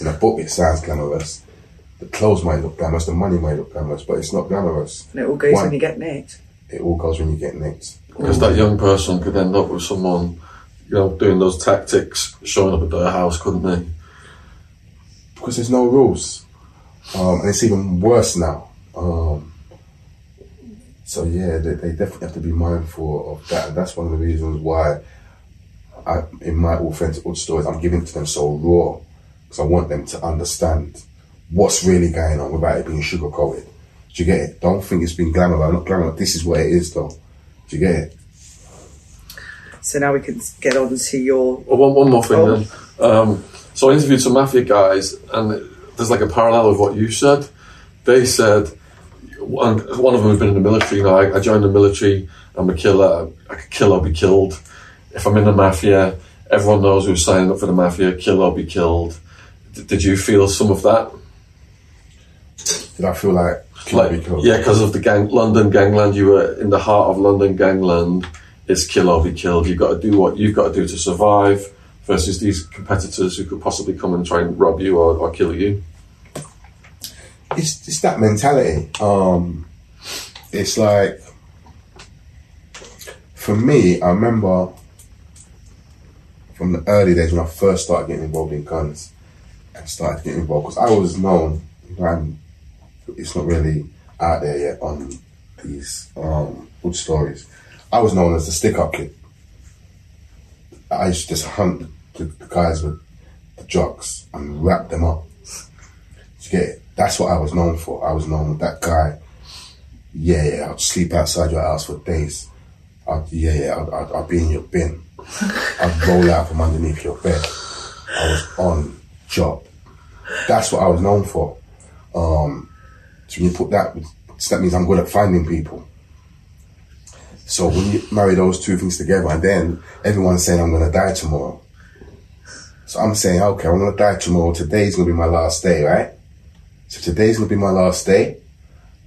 in a book. It sounds glamorous. The clothes might look glamorous. The money might look glamorous, but it's not glamorous. And it all goes Why? when you get nicked. It all goes when you get nicked. Because that young person could end up with someone, you know, doing those tactics, showing up at their house, couldn't they? because there's no rules, um, and it's even worse now. Um, so yeah, they, they definitely have to be mindful of that, and that's one of the reasons why, I, in my authentic stories, I'm giving it to them so raw, because I want them to understand what's really going on without it being sugar coated. Do you get it? Don't think it's been glamour. Not glamour. This is what it is, though. Do you get it? So now we can get on to your. Well, one, one more thing Oh. then. Um, so I interviewed some mafia guys, and there's like a parallel of what you said. They said, one, one of them has been in the military. You know, I, I joined the military. I'm a killer. I could kill or be killed. If I'm in the mafia, everyone knows who's signing up for the mafia. Kill or be killed. D- did you feel some of that? Did I feel like, Like, yeah, because of the gang, London gangland. You were in the heart of London gangland. It's kill or be killed. You've got to do what you've got to do to survive. Versus these competitors who could possibly come and try and rob you or, or kill you. it's it's that mentality. Um, it's like for me, I remember from the early days when I first started getting involved in guns and started getting involved because I was known. And it's not really out there yet on these um, good stories. I was known as the stick up kid. I used to just hunt the, the guys with the drugs and wrap them up. You get it? That's what I was known for. I was known that guy. Yeah, yeah, I'd sleep outside your house for days. I'd, yeah, yeah, I'd, I'd, I'd be in your bin. I'd roll out from underneath your bed. I was on job. That's what I was known for. Um, you put that, so that means I'm good at finding people. So when you marry those two things together, and then everyone's saying I'm going to die tomorrow. So I'm saying, okay, I'm going to die tomorrow. Today's going to be my last day, right? So today's going to be my last day.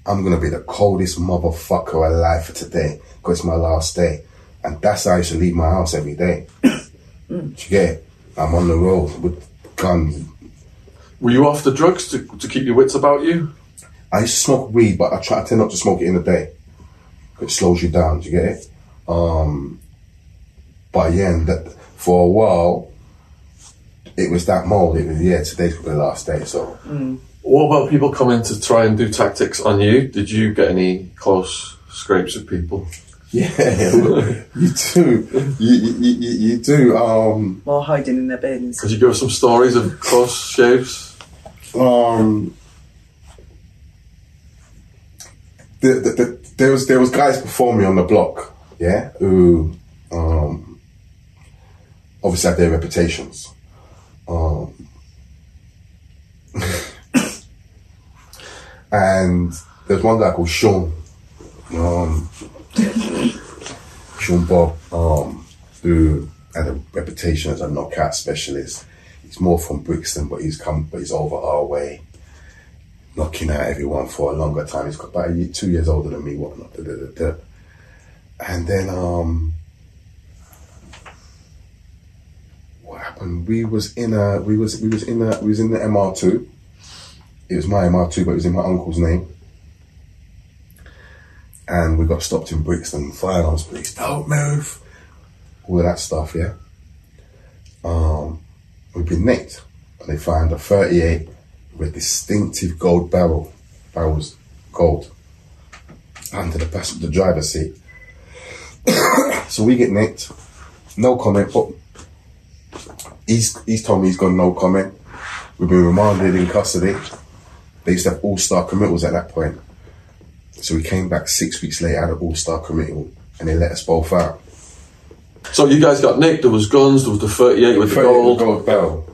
I'm going to be the coldest motherfucker alive for today because it's my last day. And that's how I used to leave my house every day. Get it? I'm on the road with guns. Were you off the drugs to, to keep your wits about you? I smoke weed, but I try I tend not to smoke it in the day. It slows you down. Do you get it? Um, but yeah, and that, for a while, it was that mold. It was yeah. Today's gonna be the last day. So What about people coming to try and do tactics on you? Did you get any close scrapes with people? yeah, [LAUGHS] you do. You, you, you, you do. Um, While hiding in their bins. Could you give us some stories of close shaves? um, the, the, the, there was there was guys before me on the block, yeah, who um, obviously had their reputations. Um, [COUGHS] and there's one guy called Sean, um, Sean Bob, um, who had a reputation as a knockout specialist. He's more from Brixton, but he's come, but he's over our way, knocking out everyone for a longer time. He's got about year, two years older than me, whatnot. Da, da, da. And then, um, what happened? We was in a, we was, we was in a, we was in the MR2. It was my MR2, but it was in my uncle's name. And we got stopped in Brixton, firearms police, don't move, all of that stuff, yeah. Um, we've been nicked, and they found a 38 with distinctive gold barrel, barrels gold, under the passenger driver's seat. [COUGHS] so we get nicked, no comment, but he's he's told me he's got no comment. We've been remanded in custody. They used to have old style committals at that point. So we came back six weeks later out of old style committal and they let us both out. So you guys got nicked. There was guns. There was the 38 with the gold. gold barrel.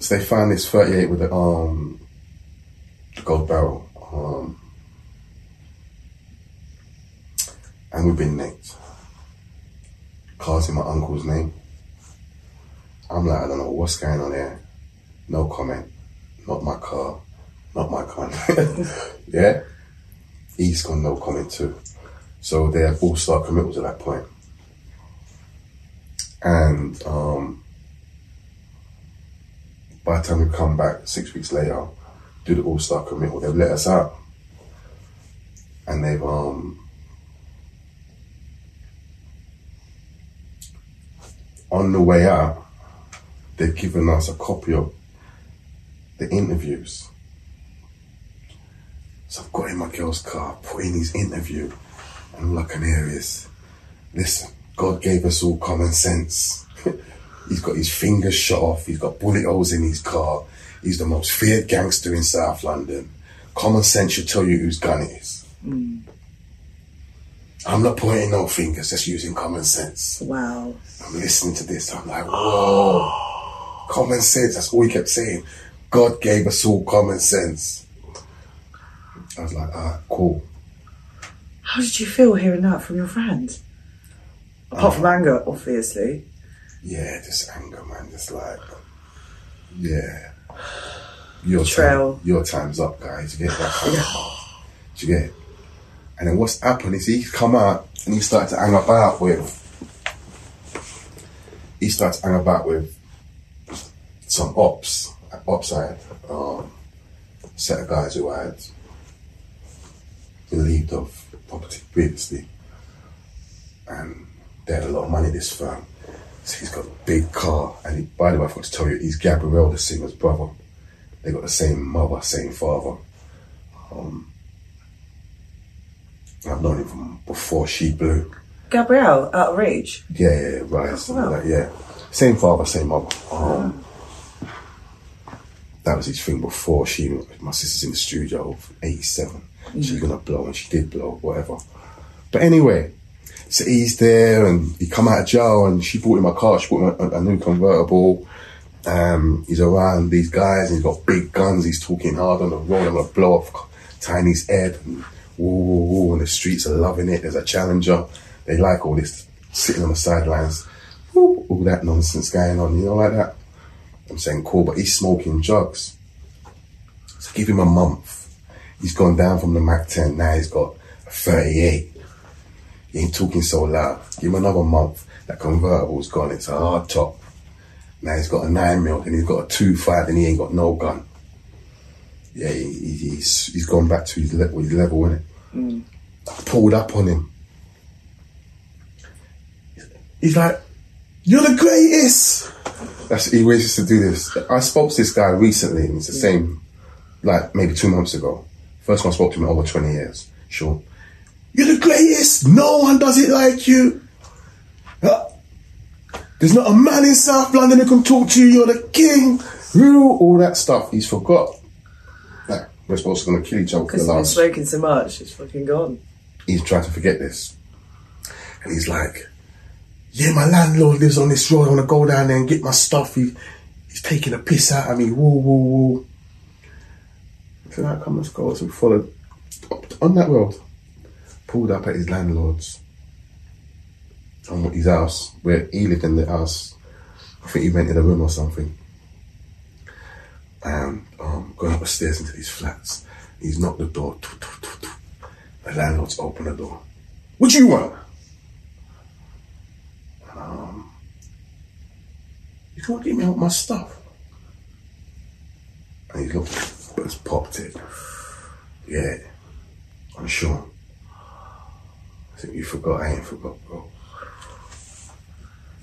So they found this 38 with the um the gold barrel. Um and we've been nicked. Car's in my uncle's name. I'm like, I don't know what's going on here. No comment. Not my car. Not my car. [LAUGHS] yeah? He's got no comment too. So they have old style committals at that point. And um, by the time we come back six weeks later, do the old style committal, they've let us out. And they've um on the way out, they've given us a copy of the interviews. So I've got in my girl's car, put in his interview, and all I can hear is, listen, God gave us all common sense. [LAUGHS] he's got his fingers shot off, he's got bullet holes in his car, he's the most feared gangster in South London. Common sense should tell you whose gun it is. I'm not pointing no fingers, just using common sense. Wow. I'm listening to this, I'm like, whoa. Common sense, that's all he kept saying. God gave us all common sense. I was like, ah, cool. How did you feel hearing that from your friend? Apart from anger, obviously. Yeah, just anger, man. Just like, yeah. Your Betrayal. time, your time's up, guys. You get that? kind of- Do you get it? And then what's happened is he's come out and he started to hang about with. He started to hang about with some ops, ops had, um, set of guys who I had believed of property previously, and they had a lot of money. This firm, so he's got a big car, and he, by the way, I forgot to tell you, he's Gabrielle, the singer's brother. They got the same mother, same father. Um, I've known him from before she blew. Gabrielle, out of reach. Yeah, yeah, yeah, right. something wow. like- yeah. Same father, same mother. Um, that was his thing before she, my sister's in the studio of 87. She's gonna blow, and she did blow, whatever. But anyway, so he's there, and he come out of jail, and she bought him a car, she bought him a, a new convertible. Um, he's around these guys, and he's got big guns, he's talking hard on the road, I'm gonna blow off Tiny's head, and woo, woo, woo, and the streets are loving it. There's a challenger. They like all this sitting on the sidelines, woo, all that nonsense going on, you know, like that. I'm saying cool, but he's smoking drugs. So give him a month. He's gone down from the Mac 10, now he's got a 38. He ain't talking so loud. Give him another month. That convertible's gone, it's a hard top. Now he's got a 9 mil, and he's got a 2 5, and he ain't got no gun. Yeah, he, he- he's he's gone back to his, le- his level, innit? Mm. I pulled up on him. He's like, You're the greatest! That's he used to do this. I spoke to this guy recently, and it's the same, like maybe two months ago. First one I spoke to him in over 20 years. Sure. You're the greatest! No one does it like you! Uh, There's not a man in South London who can talk to you, you're the king! All that stuff he's forgot. Like, We're supposed to gonna kill each other for Because the he's been smoking so much, it's fucking gone. He's trying to forget this, and he's like, "Yeah, my landlord lives on this road. I want to go down there and get my stuff. He, he's taking a piss out of me. Woo, woo, woo." So now come let's go. So we followed on that road, pulled up at his landlord's on his house where he lived in the house. I think he rented a room or something. And um, going up the stairs into these flats, he's knocked the door. The landlord's opened the door. What do you want? Um, you can't get me out my stuff. And he's looked, but it's popped it. Yeah, I'm sure. I think you forgot. I ain't forgot, bro.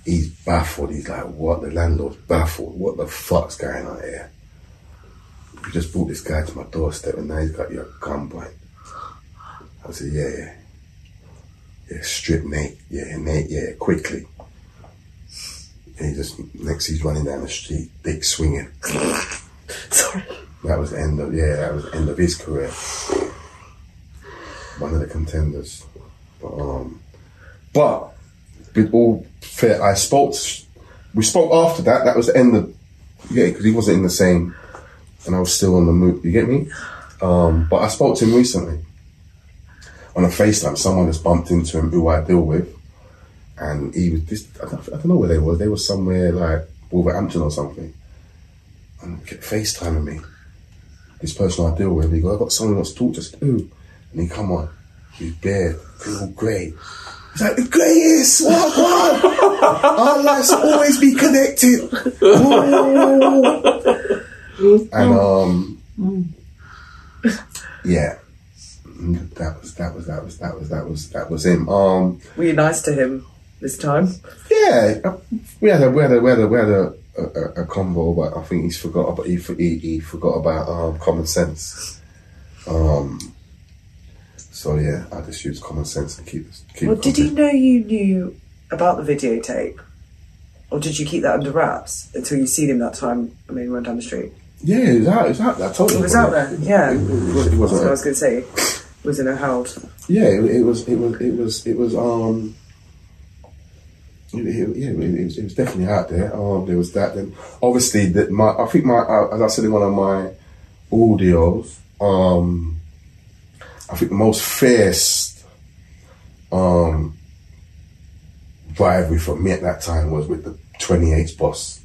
He's baffled. He's like, what? The landlord's baffled. What the fuck's going on here? You just brought this guy to my doorstep and now he's got you at gunpoint. I said, yeah, yeah. Yeah, strip Nate. Yeah, Nate, yeah, quickly. And he just, next he's running down the street, dick swinging. [LAUGHS] Sorry. That was the end of, yeah, that was the end of his career. One of the contenders. Um, but, with all fair, I spoke, we spoke after that, that was the end of, yeah, because he wasn't in the same, and I was still on the move, you get me? Um, but I spoke to him recently on a FaceTime. Someone has bumped into him who I deal with, and he was this. I don't, I don't know where they were. They were somewhere like Wolverhampton or something, and kept FaceTiming me. This person I deal with, he go, I've got someone who wants to talk to us. Who? And he come on, he's bare, feel great. He's like, the greatest, what, [LAUGHS] what? Our lives will always be connected. Ooh. [LAUGHS] and um, yeah, that was that was that was that was that was that was him. Um, Were you nice to him this time? yeah, uh, we had a we had a we had a, we had a, a, a combo, but I think he's forgot about he, he, he forgot about um, common sense. Um, so yeah, I just use common sense and keep keep. Well, did he know you knew about the videotape? Or did you keep that under wraps until you seen him that time? I mean, went down the street. Yeah, it was out. It was out there. I told you. It was out there, yeah. It, it, was, it That's what I wasn't. going to say. Was in a held. Yeah, it, it was. It was. It was. It was. Um. It, yeah, it, was, it was definitely out there. Um, there was that. Then obviously, that my I think my uh, as I said in one of my audios, um, I think the most fierce um rivalry for me at that time was with the 28th boss,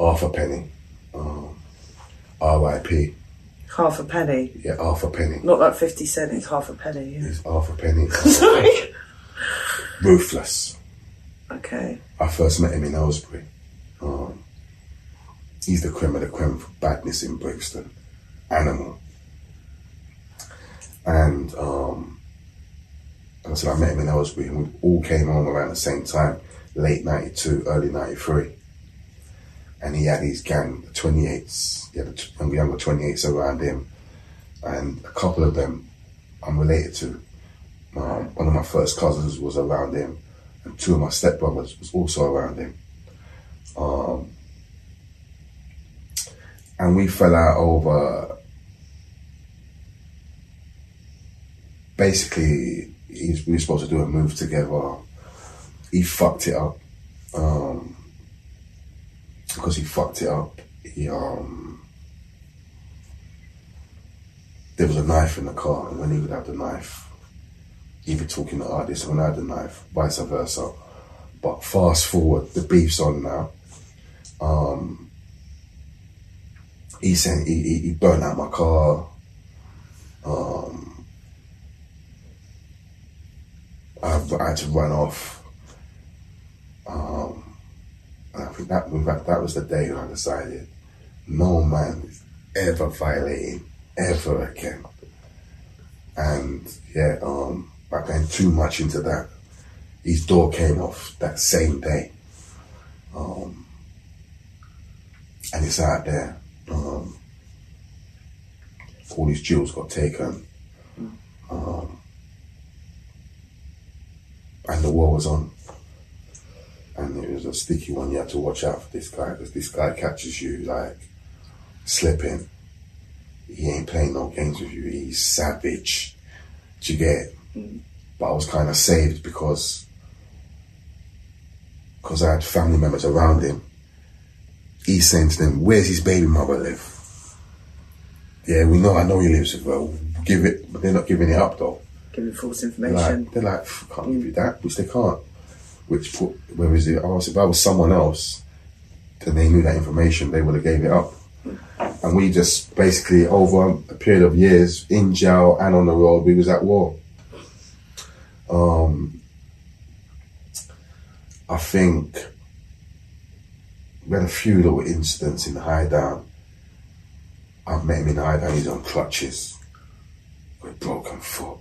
Arthur Penny, um, R.I.P. Half a penny. Yeah, Arthur Penny. Not like 50 cent, it's half a penny. Yeah. It's Arthur Penny. [LAUGHS] Sorry. Ruthless. Okay. I first met him in Aylesbury. Um, he's the creme of the creme for badness in Brixton. Animal. And um, said, I met him in Aylesbury and we all came home around the same time, late 92, early 93. And he had his gang, the 28s, he had the younger 28s around him. And a couple of them I'm related to. Um, one of my first cousins was around him and two of my stepbrothers was also around him. Um, and we fell out over basically we were supposed to do a move together. He fucked it up. Um, because he fucked it up, he um there was a knife in the car and when he would have the knife, he would talking to the artist when I had the knife, vice versa. But fast forward, the beef's on now. Um, he sent he, he, he out my car. Um, I, I had to run off. Um, and I think that that that was the day when I decided, no man is ever violating ever again. And yeah, um, by going too much into that, his door came off that same day. Um, and it's out there. Um, all his jewels got taken. Um, and the war was on. And it was a sticky one. You had to watch out for this guy because this guy catches you like slipping. he ain't playing no games with you. He's savage. Do you get it? But I was kind of saved because because I had family members around him. He's saying to them, "Where's his baby mother live?" Yeah, we know. I know he lives with her. Give it, but they're not giving it up though. Giving false They're information. like, they're like, can't give you that, which they can't. Which put, where is it? Oh, if I was someone else, then they knew that information, they would have gave it up. And we just basically over a period of years in jail and on the road, we was at war. Um, I think we had a few little incidents in the high down. I've met him in the high down. He's on crutches with broken foot.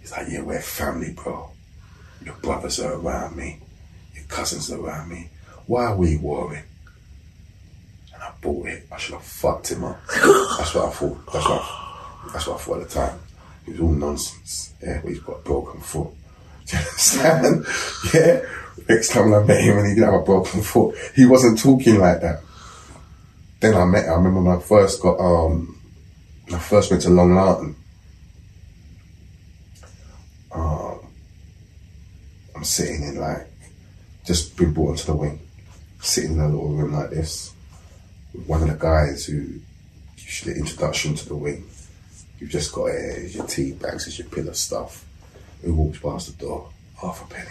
He's like, yeah, we're family, bro. Your brothers are around me. Your cousins are around me. Why are we worrying? And I bought it. I should have fucked him up. That's what I thought. That's what I, that's what I thought at the time. It was all nonsense. Yeah, he's got a broken foot. [LAUGHS] Do you understand? yeah. Next time I met him and he didn't have a broken foot, he wasn't talking like that. Then I met. I remember when I first got um, I first went to Long Lartin. I'm sitting in like, just been brought into the wing, sitting in a little room like this, one of the guys who gives you the introduction to the wing. You've just got uh, your tea bags, your pillow stuff. Who walks past the door? Half a penny.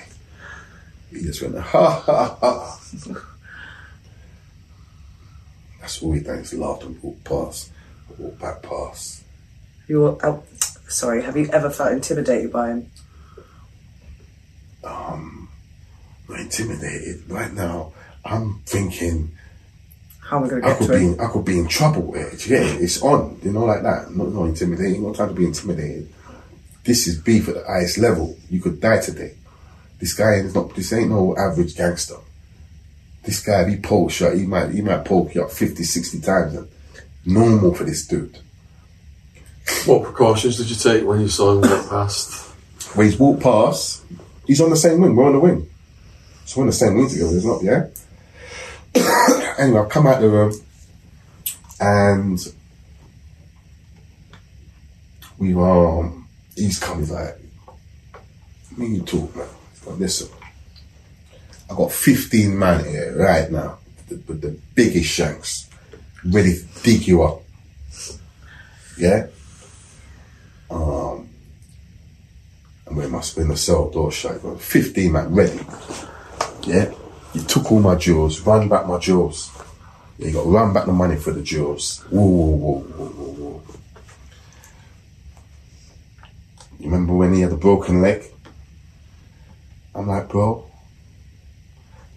He just went, ha ha ha. That's all he done is laughed and walked past, walked back past. You were, oh, sorry, have you ever felt intimidated by him? Not intimidated. Right now, I'm thinking How am I going to I could to be him? in, I could be in trouble. eh, do you get it? It's on, you know, like that. Not, not intimidating. Not trying to be intimidated. This is beef at the highest level. You could die today. This guy is not. This ain't no average gangster. This guy, if he pokes you, he might he might poke you up 50, 60 times. And normal for this dude. What precautions did you take when you saw him walk past? When he's walked past, he's on the same wing. We're on the wing. So we're on the same wing together. It's not, yeah. [COUGHS] anyway, I've come out of the room, and we um, he's coming like, "Me you talk, man. But listen, I got fifteen man here right now with the, the biggest shanks, ready to dig you up. Yeah." And my when the cell door shut, got 15 man ready. Yeah. You took all my jewels, run back my jewels. Yeah, you got run back the money for the jewels. Whoa, whoa, whoa, whoa, whoa. You remember when he had a broken leg? I'm like, bro,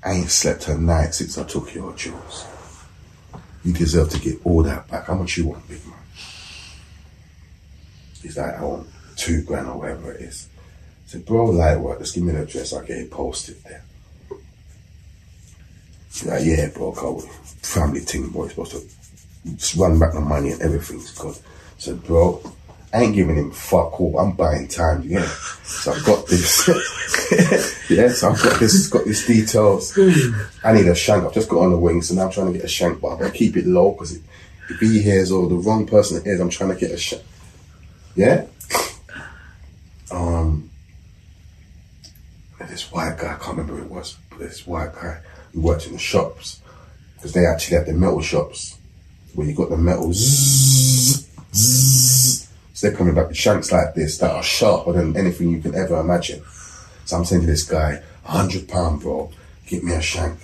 I ain't slept a night since I took your jewels. You deserve to get all that back. How much you want, big man? He's like, I want two grand or whatever it is. Said, bro, like what? Just give me the address, I'll get it posted there. He's like, yeah, bro, go family thing, boy. Supposed to just run back the money and everything's good. I said, bro, I ain't giving him fuck all. I'm buying time, yeah. So I've got this. [LAUGHS] yeah, so I've got this, got this details. I need a shank. I've just got on the wings, and now I'm trying to get a shank, but I'm gonna keep it low because if he hears or the wrong person hears, I'm trying to get a shank. Yeah. Um. This white guy, I can't remember who it was, but this white guy who worked in the shops because they actually have the metal shops where you got the metal. Zzz, zzz. So they're coming back with shanks like this that are sharper than anything you can ever imagine. So I'm saying to this guy, hundred pound, bro, get me a shank.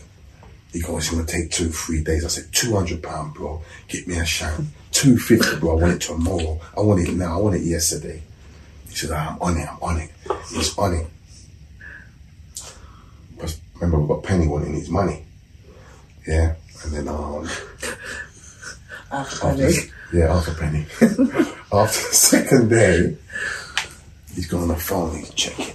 He goes, it's gonna take two, three days. I said, two hundred pound, bro, get me a shank. Two fifty, bro. I want it tomorrow. I want it now. I want it yesterday. He said, "Ah, I'm on it. I'm on it. He's on it. Remember, we've got Penny wanting his money. Yeah, and then um, After after, Penny. yeah, after Penny. [LAUGHS] after the second day, he's gone on the phone. He's checking. He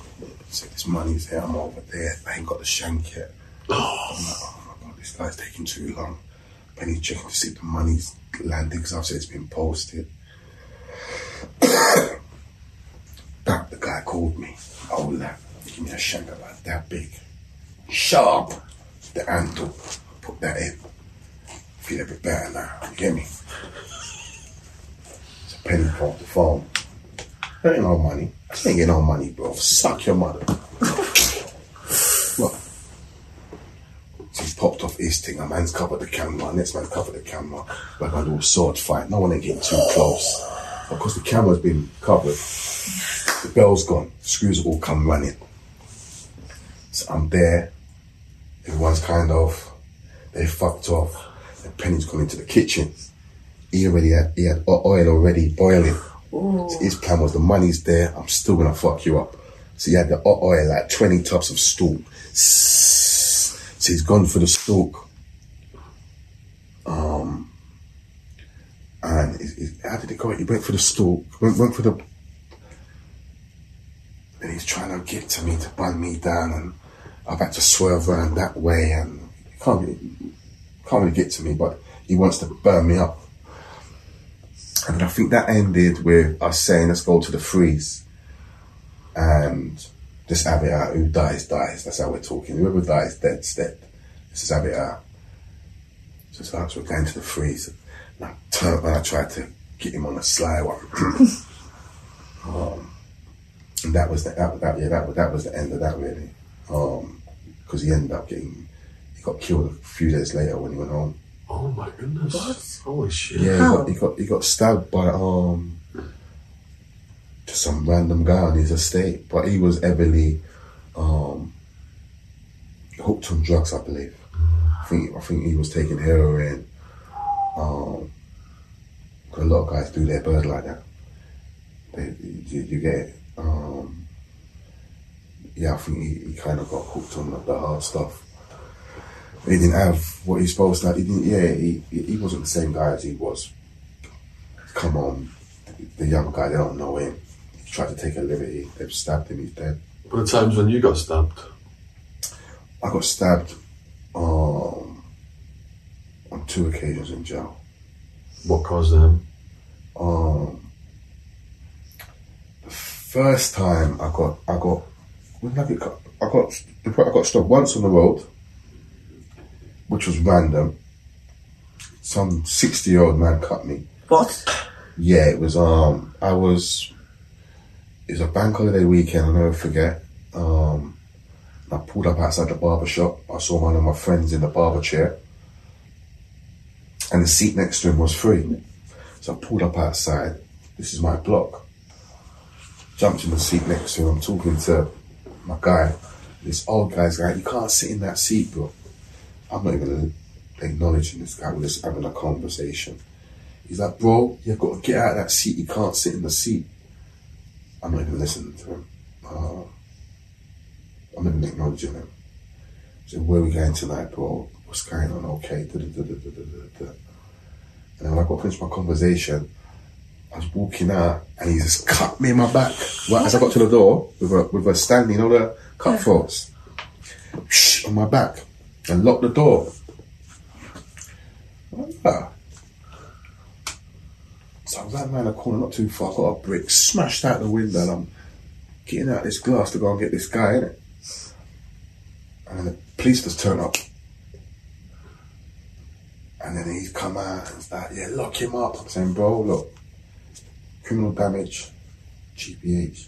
said, "This money's there. I'm over there. I ain't got the shank yet." I'm like, "Oh my god, this guy's taking too long." Penny's checking to see if the money's landing because I've said it's been posted. [COUGHS] That the guy called me. Oh, lad, give me a shank about that big, sharp. The handle. Put that in. Feel a bit better now. You get me? It's a penny off the phone. That ain't no money. I ain't getting no money, bro. Suck your mother. Look. So he's popped off his thing. A man's covered the camera. Next man covered the camera. Like a little sword fight. No one ain't getting too close. Because the camera's been covered. The bell's gone. Screws all come running. So I'm there. Everyone's kind of, they fucked off. And Penny's gone into the kitchen. He already had, he had oil already boiling. So his plan was the money's there, I'm still gonna fuck you up. So he had the oil, like 20 tubs of stalk. So he's gone for the stalk. Um, and he- how did it go? He went for the stalk, went, went for the. And he's trying to get to me to bun me down, and I've had to swerve around that way, and can't really, can't really get to me, but he wants to burn me up. And I think that ended with us saying, let's go to the freeze. And it out. Who dies, dies. That's how we're talking. Whoever dies, dead. Just have it out. So it's like we're going to the freeze. And I turned and I tried to get him on a sly one. [CLEARS THROAT] um, and that was the, that, that, yeah, that, that was the end of that really. Because he ended up getting, he got killed a few days later when he went home. Oh my goodness. What? Holy shit. Yeah, he got, he got he got stabbed by um just some random guy on his estate, but he was heavily um hooked on drugs, I believe. I think I think he was taking heroin. Um, 'cause a lot of guys do their bird like that. They, you, you get. Um, yeah, I think he, he kind of got hooked on the, the hard stuff he didn't have what he's supposed to have. He didn't, yeah, he, he wasn't the same guy as he was. Come on, the young guy, they don't know him. He tried to take a liberty, they've stabbed him, he's dead. But the times when you got stabbed, I got stabbed um, on two occasions in jail. what caused them? Um, the first time I got, I got, when I get, cut? I got, I got stopped once on the road, which was random. Some sixty-year-old man cut me. What? Yeah, it was. Um, I was. It was a bank holiday weekend. I'll never forget. Um, I pulled up outside the barber shop. I saw one of my friends in the barber chair, and the seat next to him was free. So I pulled up outside. This is my block. Jumped in the seat next to him. I'm talking to my guy. This old guy's like, "You can't sit in that seat, bro." I'm not even acknowledging this guy. We're just having a conversation. He's like, bro, you've got to get out of that seat. You can't sit in the seat. I'm not even listening to him. Uh, I'm not even acknowledging him. So where are we going tonight, bro? What's going on? Okay. And then when I got finished my conversation, I was walking out and he just cut me in my back. Right as I got to the door with a with a stand, you know the cutthroats. Shh, on my back. And locked the door. Ah. So I was out around the corner, not too far, got a brick, smashed out the window, and I'm getting out this glass to go and get this guy, innit? And then the police just turn up. And then he's come out and start, yeah, lock him up. I'm saying, bro, look, criminal damage, GPH.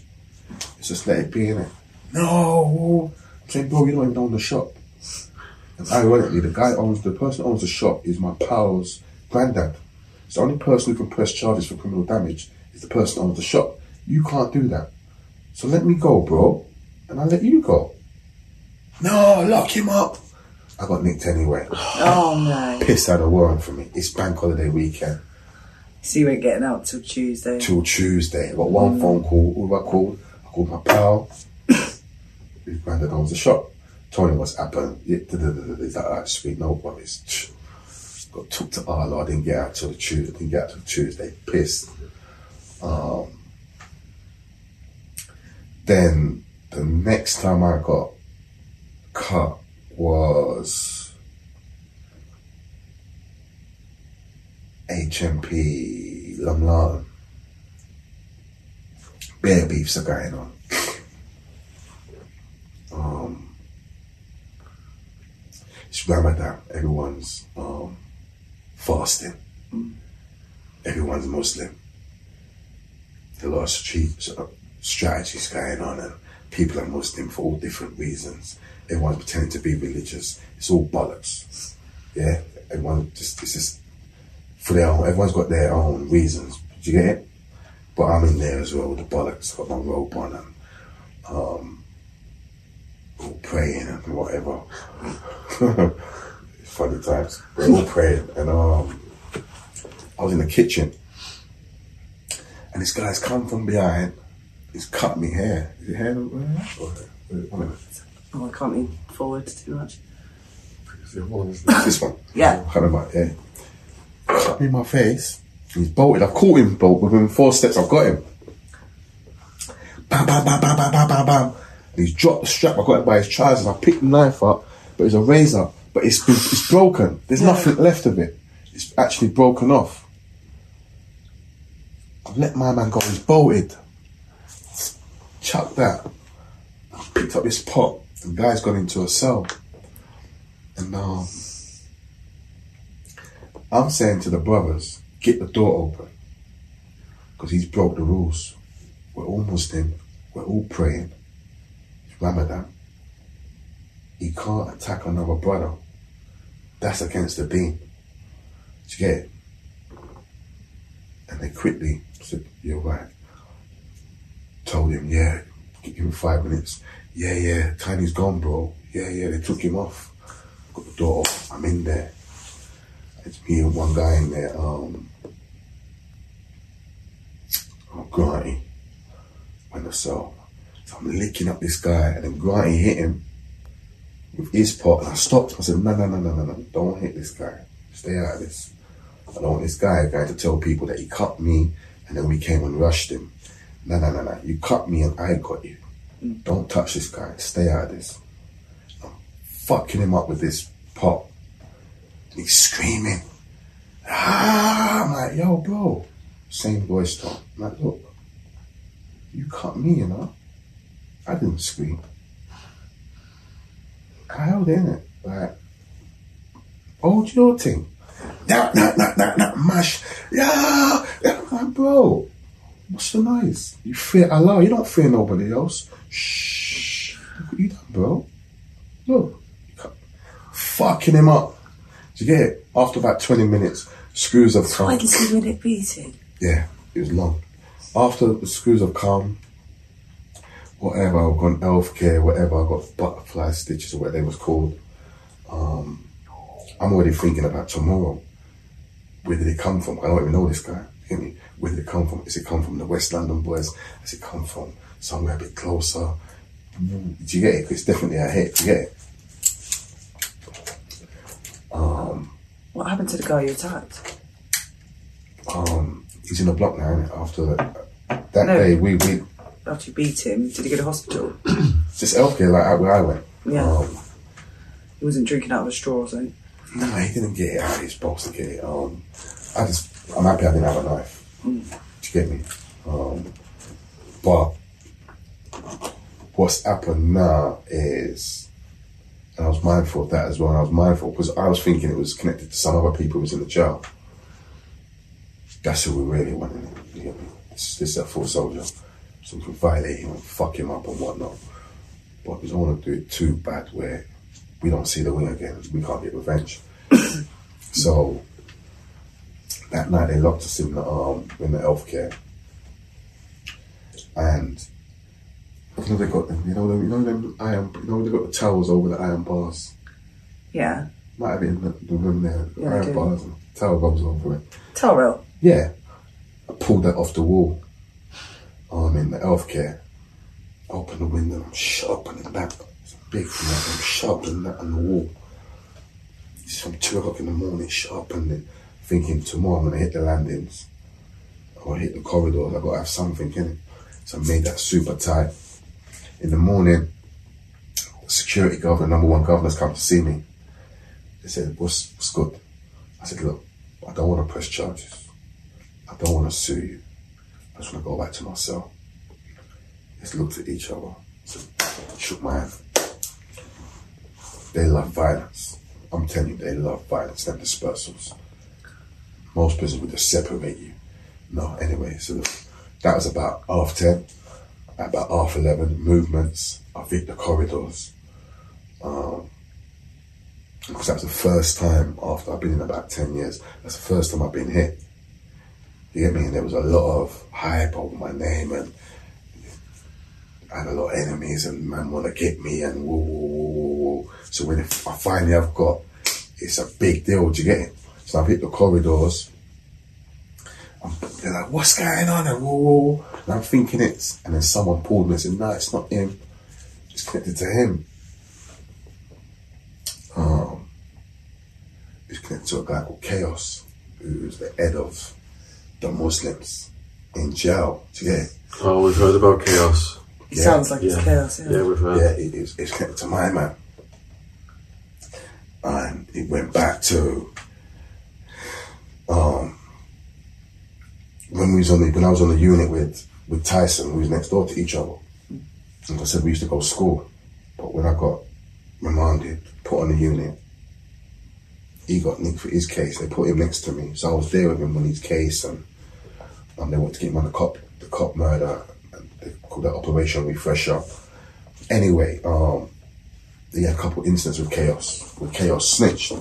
It's just let it be, innit? No! I'm saying, bro, you don't even own the shop. And ironically, the guy owns the person who owns the shop is my pal's granddad. So the only person who can press charges for criminal damage is the person who owns the shop. You can't do that. So let me go, bro, and I'll let you go. No, lock him up. I got nicked anyway. Oh no. Piss out a warrant for me. It's bank holiday weekend So you weren't getting out till Tuesday. till Tuesday. Got one phone call. Who I called? I called my pal. we His granddad owns the shop. Told him what's happened. Yeah, da, da, da. He's like, alright, sweet, no worries. Got took to Arlo. I didn't get out till the Tuesday. Didn't get out till Tuesday. Pissed. Um, then the next time I got cut was HMP Lumlan. Bear beefs are going on. Um, it's Ramadan. Everyone's um, fasting. Everyone's Muslim. a lot of street sort of strategies going on, and people are Muslim for all different reasons. Everyone's pretending to be religious. It's all bollocks. Yeah, everyone just it's just for their own. Everyone's got their own reasons. Do you get it? But I'm in there as well with the bollocks. Got my robe on and um, all praying and whatever. [LAUGHS] funny times. We're all praying, and um, I was in the kitchen, and this guy's come from behind. He's cut me hair. Is it hair? Or. Oh, I can't lean forward too much. The other one is This one. Yeah. Cut him out, yeah. Cut [COUGHS] me in my face. He's bolted. I've caught him, bolt. Within four steps, I've got him. Bam, bam, bam, bam, bam, bam, bam, bam. And he's dropped the strap. I got it by his trousers. I picked the knife up, but it's a razor. But it's been, it's broken. There's nothing left of it. It's actually broken off. I've let my man go. He's bolted. Chuck that. I picked up this pot. The guy's gone into a cell. And um, I'm saying to the brothers, get the door open. Because he's broke the rules. We're all Muslim. We're all praying. It's Ramadan. He can't attack another brother. That's against the deen. Do you get it? And they quickly said, You're right. Told him, Yeah, give him five minutes. Yeah, yeah, Tiny's gone, bro. Yeah, yeah, they took him off. Got the door off. I'm in there. It's me and one guy in there. Um, oh, Granty. When the cell. So I'm licking up this guy, and then Granty hit him with his pot, and I stopped. I said, No, no, no, no, no, no. Don't hit this guy. Stay out of this. I don't want this guy going to tell people that he cut me, and then we came and rushed him. No, no, no, no. You cut me, and I got you. Don't touch this guy. Stay out of this. I'm fucking him up with this pot. He's screaming. Ah! I'm like, yo, bro. Same voice tone. I'm like, look, you cut me, you know. I didn't scream. I held in it. Like, hold your thing. Nah, nah, nah, nah, nah, mash. Yeah, yeah. I'm like, bro, what's the noise? You fear Allah, you don't fear nobody else. Shh. Look what you done, bro. Look. Fucking him up. Do you get it? After about 20 minutes, screws have come. Twenty minute beating. Yeah, it was long. After the screws have come, whatever, I've gone elf care, whatever, I got butterfly stitches or whatever they was called. Um, I'm already thinking about tomorrow. Where did it come from? I don't even know this guy. You me? Where did it come from? Has it come from the West London boys? Has it come from somewhere a bit closer? Do you get it? It's definitely a hit. Do you get it? What happened to the guy you attacked? Um, he's in the block now, innit? After that, No. day, we, we, After you beat him, did he go to hospital? [CLEARS THROAT] just elf care, like where I went. Yeah. Um, He wasn't drinking out of a straw or something. No, he didn't get it how he's supposed to get it. Um, I just, I'm happy I didn't have a knife. Do you get me? Um, but what's happened now is, and I was mindful of that as well. I was mindful because I was thinking it was connected to some other people who was in the jail. That's who we really wanted. You me? This, this is a full soldier. So we can violate him and fuck him up and whatnot. But we don't want to do it too bad where we don't see the wing again. We can't get revenge. [COUGHS] so that night they locked us in the um in the elf care. And you know they got them, you know them, you know them iron, you know they got the towels over the iron bars. Yeah. Might have been the, the room there, the Yeah, iron bars and towel goes over it. Towel. Yeah, I pulled that off the wall. Oh, I'm in the healthcare. Open the window. I'm sharpening that. It's a big thing. I'm that on the wall. It's from two o'clock in the morning, sharpening it, thinking tomorrow I'm gonna hit the landings or hit the corridors. I gotta have something in it. So I made that super tight. In the morning, security the number one governor's come to see me. They said, "What's what's good?" I said, "Look, I don't want to press charges. I don't want to sue you. I just want to go back to my cell. Just looked at each other, shook my hand. They love violence. I'm telling you, they love violence, them dispersals. Most prisons would just separate you. No, anyway, so that was about half ten. At about half eleven, movements. I hit the corridors. Um, because that was the first time after I've been in about ten years. That's the first time I've been hit. You get me? And there was a lot of hype over my name, and I had a lot of enemies, and man want to get me, and whoa, whoa, whoa. So when I finally have got, it's a big deal. Do you get it? So I've hit the corridors. I'm, they're like, what's going on? And whoa, whoa. And I'm thinking it's, and then someone pulled me and said, no, it's not him. It's connected to him. Um, it's connected to a guy called Chaos, who's the head of the Muslims in jail. Do you get it? Oh, we've heard about chaos. It sounds like it's chaos. Yeah. Yeah, we've heard. Yeah, it, it's, it's connected to my man. And it went back to um, when we was on the, when I was on the unit with with Tyson, we was next door to each other. Like I said, we used to go to school. But when I got remanded, put on the unit, he got nicked for his case. They put him next to me, so I was there with him on his case, and um, they wanted to get him on the cop the cop murder. And they called that Operation Refresher. Anyway, um, he had a couple incidents with Chaos. With Chaos snitched,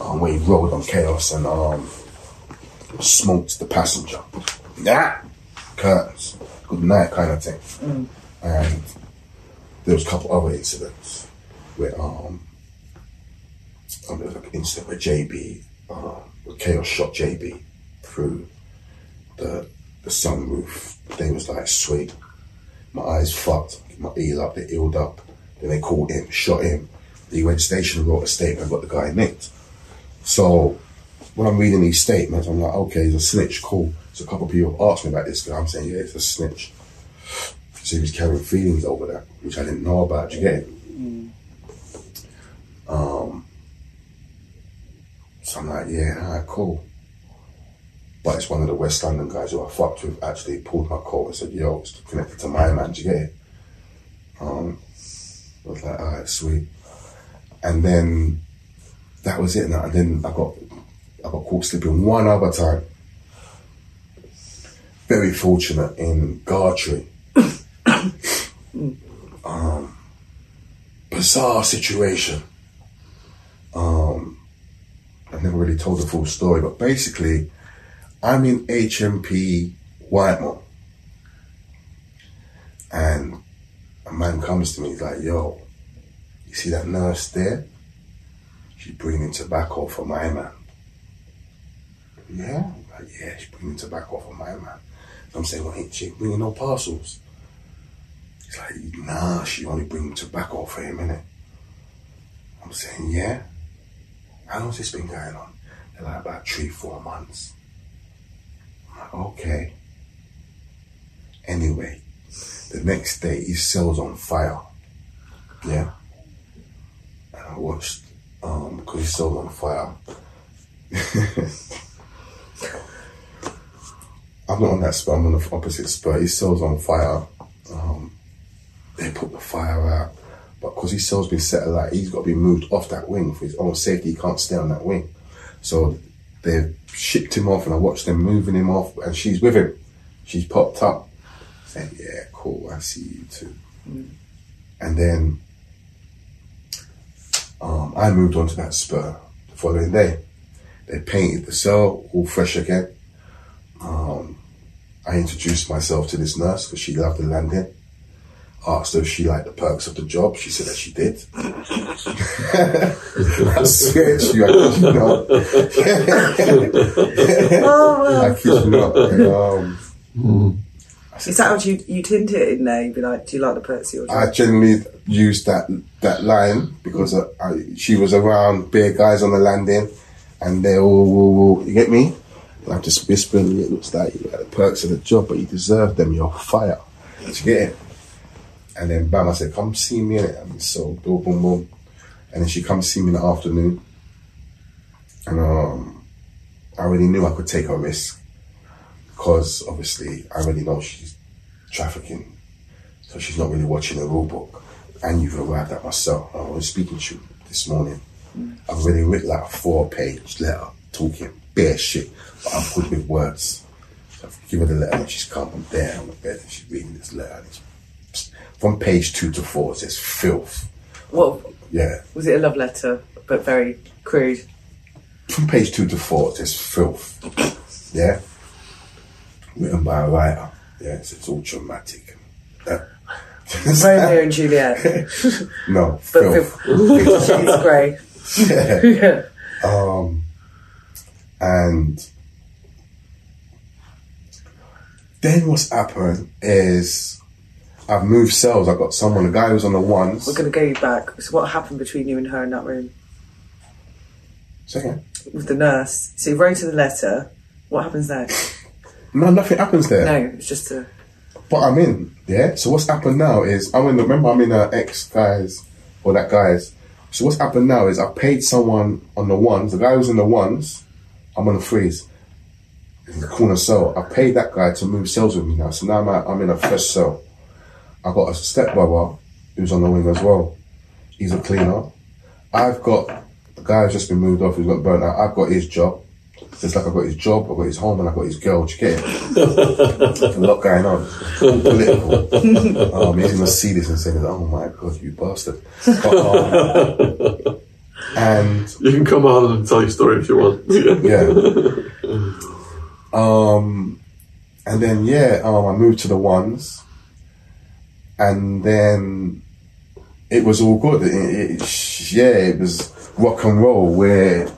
um, where he rode on Chaos and um, smoked the passenger. Yeah, curtains, good night kind of thing. And there was a couple other incidents where um, um there was like an incident where JB, um, where Chaos shot JB through the the sunroof. They was like sweet. My eyes fucked, my ears up, they healed up. Then they called him, shot him. He went to station, wrote a statement, got the guy nicked. So when I'm reading these statements, I'm like, okay, he's a snitch, cool. So a couple of people asked me about this guy. I'm saying, yeah, it's a snitch. So he was carrying feelings over that, which I didn't know about. Do you get it? Um, so I'm like, yeah, alright, cool. But it's one of the West London guys who I fucked with actually pulled my coat and said, yo, it's connected to my man, do you get it? Um, I was like, alright, sweet. And then that was it. And then I got I got caught slipping one other time. Very fortunate in Gartree. [COUGHS] um, bizarre situation. Um, I've never really told the full story, but basically, I'm in HMP Whitemoor, and a man comes to me, he's like, "Yo, you see that nurse there? She's bringing tobacco for my man." Yeah, like, yeah, she's bringing tobacco for my man. I'm saying, well, ain't she bringing no parcels? He's like, nah, she only bring tobacco for him, innit? I'm saying, yeah. How long's this been going on? They're like about three, four months. I'm like, okay. Anyway, the next day his cell's on fire. Yeah. And I watched, um, because his cell's on fire. [LAUGHS] I'm not on that spur, I'm on the opposite spur. His cell's on fire. Um, they put the fire out. But because his cell's been set alight, he's got to be moved off that wing for his own safety. He can't stay on that wing. So they shipped him off and I watched them moving him off and she's with him. She's popped up. Saying, yeah, cool, I see you too. And then um, I moved on to that spur the following day. They painted the cell all fresh again. Um, I introduced myself to this nurse because she loved the landing. Asked her if she liked the perks of the job. She said that she did. I swear to you, I kid you not. I kid you not. And, um, Is that what you you tint it in there? You'd be like, do you like the perks of your job? I generally used that that line because I, I, she was around bare guys on the landing, and they all, all, all you get me. I'm just whispering. It looks like you got the perks of the job, but you deserve them. You're fire. You get it? And then bam, I said, "Come see me in it." And so boom, boom, boom. And then she comes see me in the afternoon, and um, I already knew I could take a risk because obviously I already know she's trafficking so she's not really watching the rule book. And you've arrived at myself. I was speaking to you this morning. I've already written like a four page letter talking bare shit, but I'm good with words. So I give her the letter and she's come. I'm there on the bed and she's reading this letter. And it's, from page two to four, it says filth. What Yeah. was it? A love letter, but very crude. From page two to four, it says filth. Yeah. Written by a writer. Yeah, it's, it's all dramatic. Uh, [LAUGHS] Romeo and Juliet, [LAUGHS] no, [LAUGHS] but filth. Fifty Grey. Yeah. Yeah. Um, and then what's happened is I've moved cells. I've got someone, the guy who's on the ones. We're going to go back. So, what happened between you and her in that room Second. with the nurse? So, you wrote her the letter. What happens next? [LAUGHS] No, nothing happens there. No, it's just a. But I'm in, yeah. So what's happened now is I'm in. The, remember, I'm in a ex guys or that guys. So what's happened now is I paid someone on the ones. The guy who's in the ones, I'm on the freeze in the corner cell. I paid that guy to move cells with me now. So now I'm, at, I'm in a fresh cell. I got a stepbrother who's on the wing as well. He's a cleaner. I've got the guy who's just been moved off. Who's got burnt out. I've got his job. It's like I've got his job, I've got his home, and I've got his girl. Do you get it? [LAUGHS] a lot going on. Political. um, he's gonna see this and say, "Oh my god, you bastard!" But, [LAUGHS] um, and You can come on and tell your story if you want. yeah. [LAUGHS] Um, and then yeah, um, I moved to the ones, and then it was all good. It, it, yeah, it was rock and roll. We're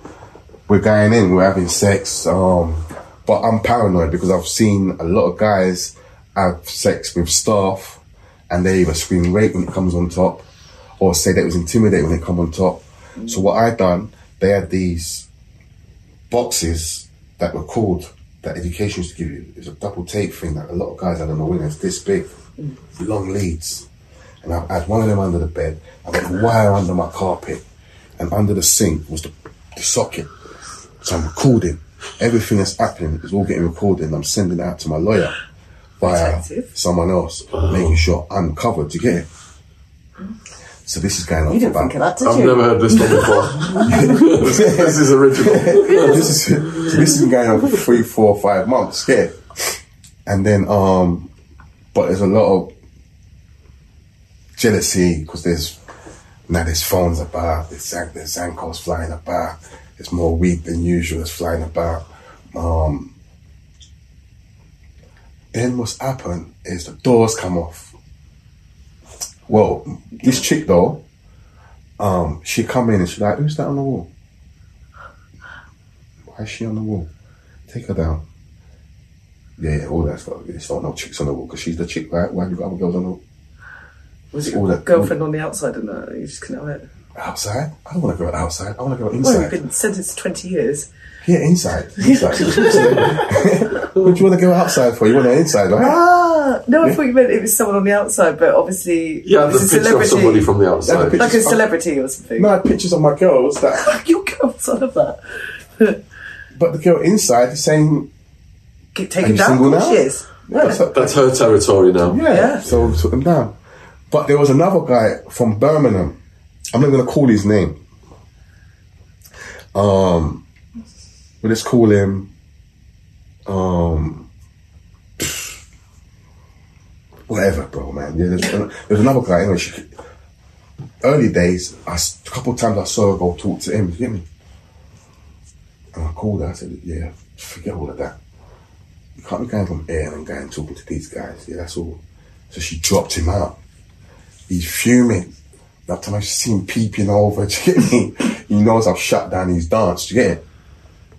we're going in, we're having sex. Um, but I'm paranoid because I've seen a lot of guys have sex with staff, and they either scream rape when it comes on top, or say that it was intimidating when it come on top. So what I done, they had these boxes that were called that education used to give you. It's a double tape thing that a lot of guys had on the wing. It's this big, long leads. And I had one of them under the bed. I got the wire under my carpet. And under the sink was the, the socket. So I'm recording. Everything that's happening is all getting recorded. And I'm sending it out to my lawyer via Detective. someone else, making sure I'm covered. Do you get it? So this is going on You for didn't about think of that, did I've you? never heard this one before. [LAUGHS] this, this is original. [LAUGHS] this is so this has been going on for three, four, five months. Yeah, and then um, but there's a lot of jealousy because there's now there's phones about, there's Zan- there's Zankos flying about, there's more weed than usual that's flying about. Um, then what's happened is the doors come off. Well, this chick though, um, she come in and she's like, "Who's that on the wall?" Why is she on the wall? Take her down. Yeah, yeah, all that stuff. It's not no chicks on the wall because she's the chick, right? Why have you got other girls on the wall? Was all your that- girlfriend on the outside and that? You just couldn't have it. Outside? I don't want to go outside. I want to go inside. Well, you've been sentenced to 20 years. Yeah, inside. Inside. [LAUGHS] what do you want to go outside for? You want to inside, right? Ah, no, I thought you meant it was someone on the outside, but obviously Yeah, it the was a picture of somebody from the Yeah, outside. the like a celebrity or something. No, I had pictures of my girl. girls that, [LAUGHS] Your girl's on of that. [LAUGHS] but the girl inside is saying, Get Are taken you down. single Of now? She is. that's, That's her territory now. yeah. Yeah. So we took them down. But there was another guy from Birmingham. I'm not going to call his name. Um, let's call him. Um, whatever, bro, man. Yeah, there's, there's another guy. Anyway, she, early days, I, a couple of times I saw her go talk to him. You get me? And I called her. I said, "Yeah, forget all of that. You can't be going from air and going talking to these guys. Yeah, that's all." So she dropped him out. He's fuming. That time I see him peeping over, [LAUGHS] you get me? He knows I've shut down his dance, do you get it?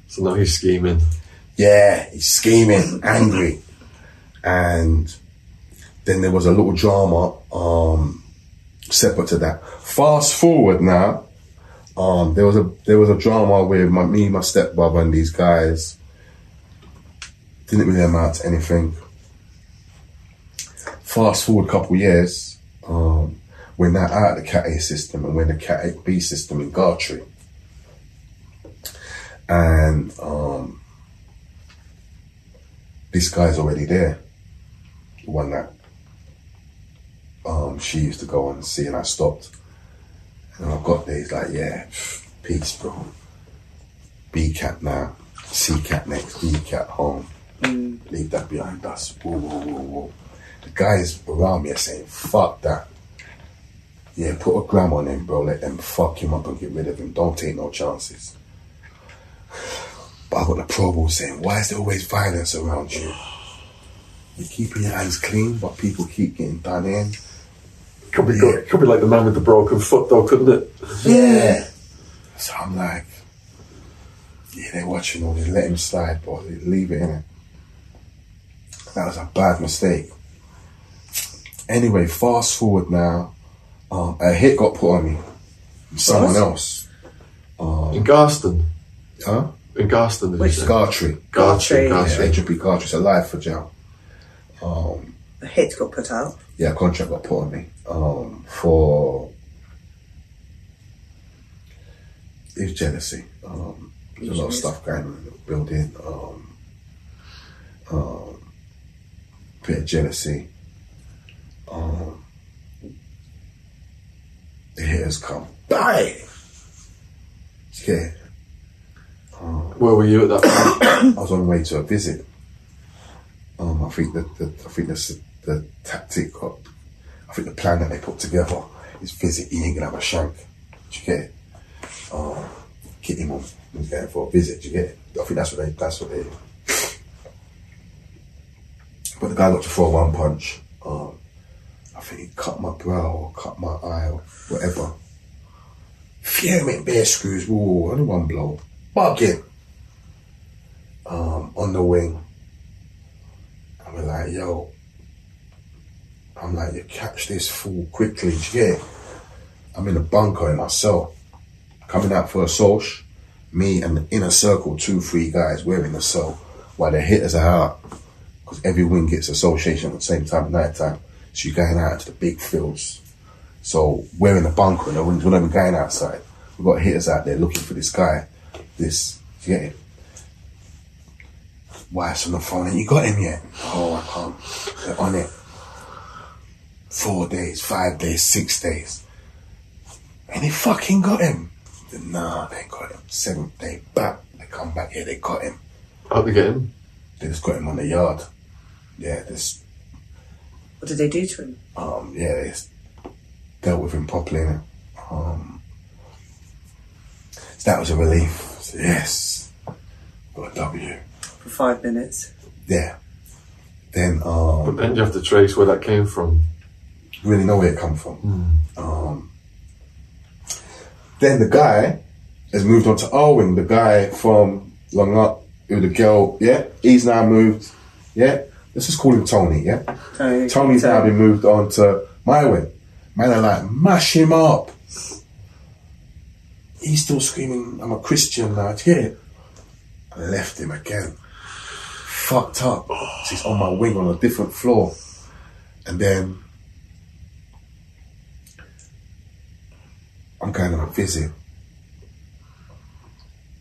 So now he's scheming. Yeah, he's scheming, angry. And then there was a little drama um, separate to that. Fast forward now, um, there was a there was a drama with my me, my stepbrother, and these guys. Didn't really amount to anything. Fast forward a couple years, um, we're now out of the Cat A system and we're in the Cat B system in Gartree. And um, this guy's already there. The one that um, she used to go and see, and I stopped. And I've got there, he's like, yeah, peace, bro. B cat now, C cat next, B cat home. Leave that behind us. Whoa, whoa, whoa, whoa. The guys around me are saying, fuck that. Yeah, put a gram on him, bro. Let them fuck him up and get rid of him. Don't take no chances. But I got the Parole Board saying, why is there always violence around you? You're keeping your hands clean, but people keep getting done in. Could be good. Could be like the man with the broken foot, though, couldn't it? Yeah. So I'm like, yeah, they're watching all this. Let him slide, bro. Leave it in it. That was a bad mistake. Anyway, fast forward now. Um, a hit got put on me. Someone else. In Garston. Huh? In Garston, did Which you say? Gartree. Gartree. Gartree. Yeah, Gartree. Adrian P. Gartree's alive for jail. The hit got put out. Yeah, contract got put on me um, for it was jealousy. Um, there's a lot of stuff going on in the building. Um, um, bit of jealousy. Um, the hitters come. Bang! [COUGHS] Where were you at that point? [COUGHS] I was on my way to a visit. Um, I think that the, I think the, the tactic, I think the plan that they put together is visit. He ain't gonna have a shank. Do you get it? Um, get him on. He's going for a visit. Do you get it? I think that's what they. That's what they. But the guy got to throw one punch. Um, I think he cut my brow or cut my eye or whatever. Fuming bear screws. Whoa, only one blow. Bugging um, on the wing. We're like, yo, I'm like, you catch this fool quickly, it? I'm in a bunker in my cell, coming out for a soch, me and the inner circle, two, three guys, we're in the cell while the hitters are out. Because every wing gets association at the same time night time. So you're going out to the big fields. So we're in the bunker and the wings, we're not even going outside. We've got hitters out there looking for this guy, this, do you get it? wife's on the phone and you got him yet? Oh, I can't. They're on it. Four days, five days, six days. And they fucking got him. Nah, they got him. Seventh day back. They come back here, they got him. How'd they get him? They just got him on the yard. Yeah, this What did they do to him? um yeah, they just dealt with him properly? Um so that was a relief. So, yes. Got a W. For five minutes. Yeah. Then um But then you have to trace where that came from. really know where it come from. Um, then the guy has moved on to our wing. The guy from Long Up, who the girl, yeah, he's now moved. Yeah, let's just call him Tony. Yeah, Tony. Tony's now been moved on to my wing. Man, are like mash him up. He's still screaming, "I'm a Christian now." do you get it? I left him again. Fucked up. So [SIGHS] he's on my wing on a different floor, and then I'm going on a visit,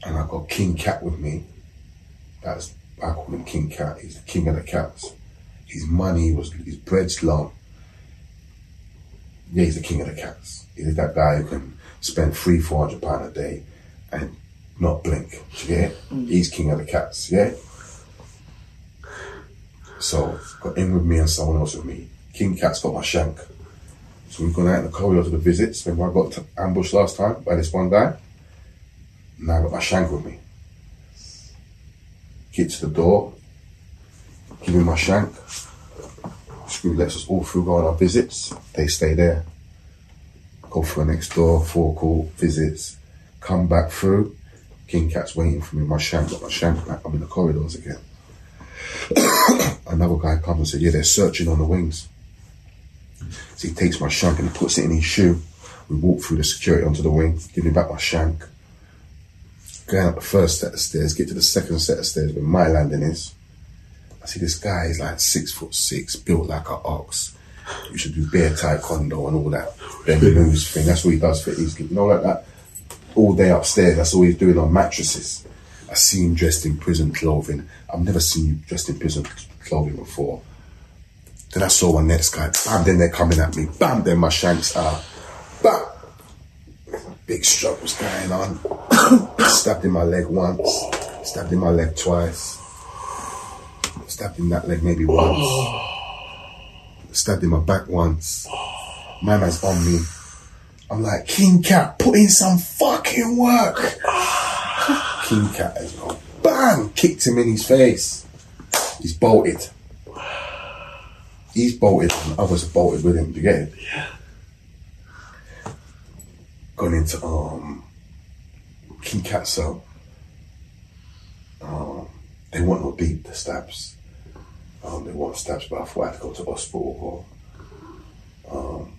and I got King Cat with me. That's I call him King Cat. He's the king of the cats. His money was his bread's long. Yeah, he's the king of the cats. He's that guy who can spend three, four hundred pound a day and not blink. Get it? Mm. He's king of the cats. Yeah. So got in with me and someone else with me. King Cat's got my shank. So we've gone out in the corridor to the visits. Remember I got ambushed last time by this one guy? Now I got my shank with me. Get to the door, give me my shank. Screw lets us all through go on our visits. They stay there. Go next door, forecourt, visits, come back through. King Cat's waiting for me. My shank, got my shank back. I'm in the corridors again. [COUGHS] Another guy comes and says, Yeah, they're searching on the wings. So he takes my shank and he puts it in his shoe. We walk through the security onto the wing, give me back my shank. Going up the first set of stairs, get to the second set of stairs where my landing is. I see this guy, he's like six foot six, built like an ox. You should do bear taekwondo and all that. Then moves thing. That's what he does for his you know like that. All day upstairs, that's all he's doing on mattresses. I see him dressed in prison clothing. I've never seen you dressed in prison clothing before. Then I saw one next guy. Bam, then they're coming at me. Bam, then my shanks are. Bam. Big struggles going on. [COUGHS] stabbed in my leg once. Stabbed in my leg twice. Stabbed in that leg maybe once. Stabbed in my back once. My man's on me. I'm like, King Cat, put in some fucking work. [SIGHS] King Cat has gone, bang, kicked him in his face. He's bolted. He's bolted and others are bolted with him. Do you get it? Yeah. Gone into um King Cat cell. Um, they want no deep the stabs. Um, they want stabs, but I had to go to hospital or um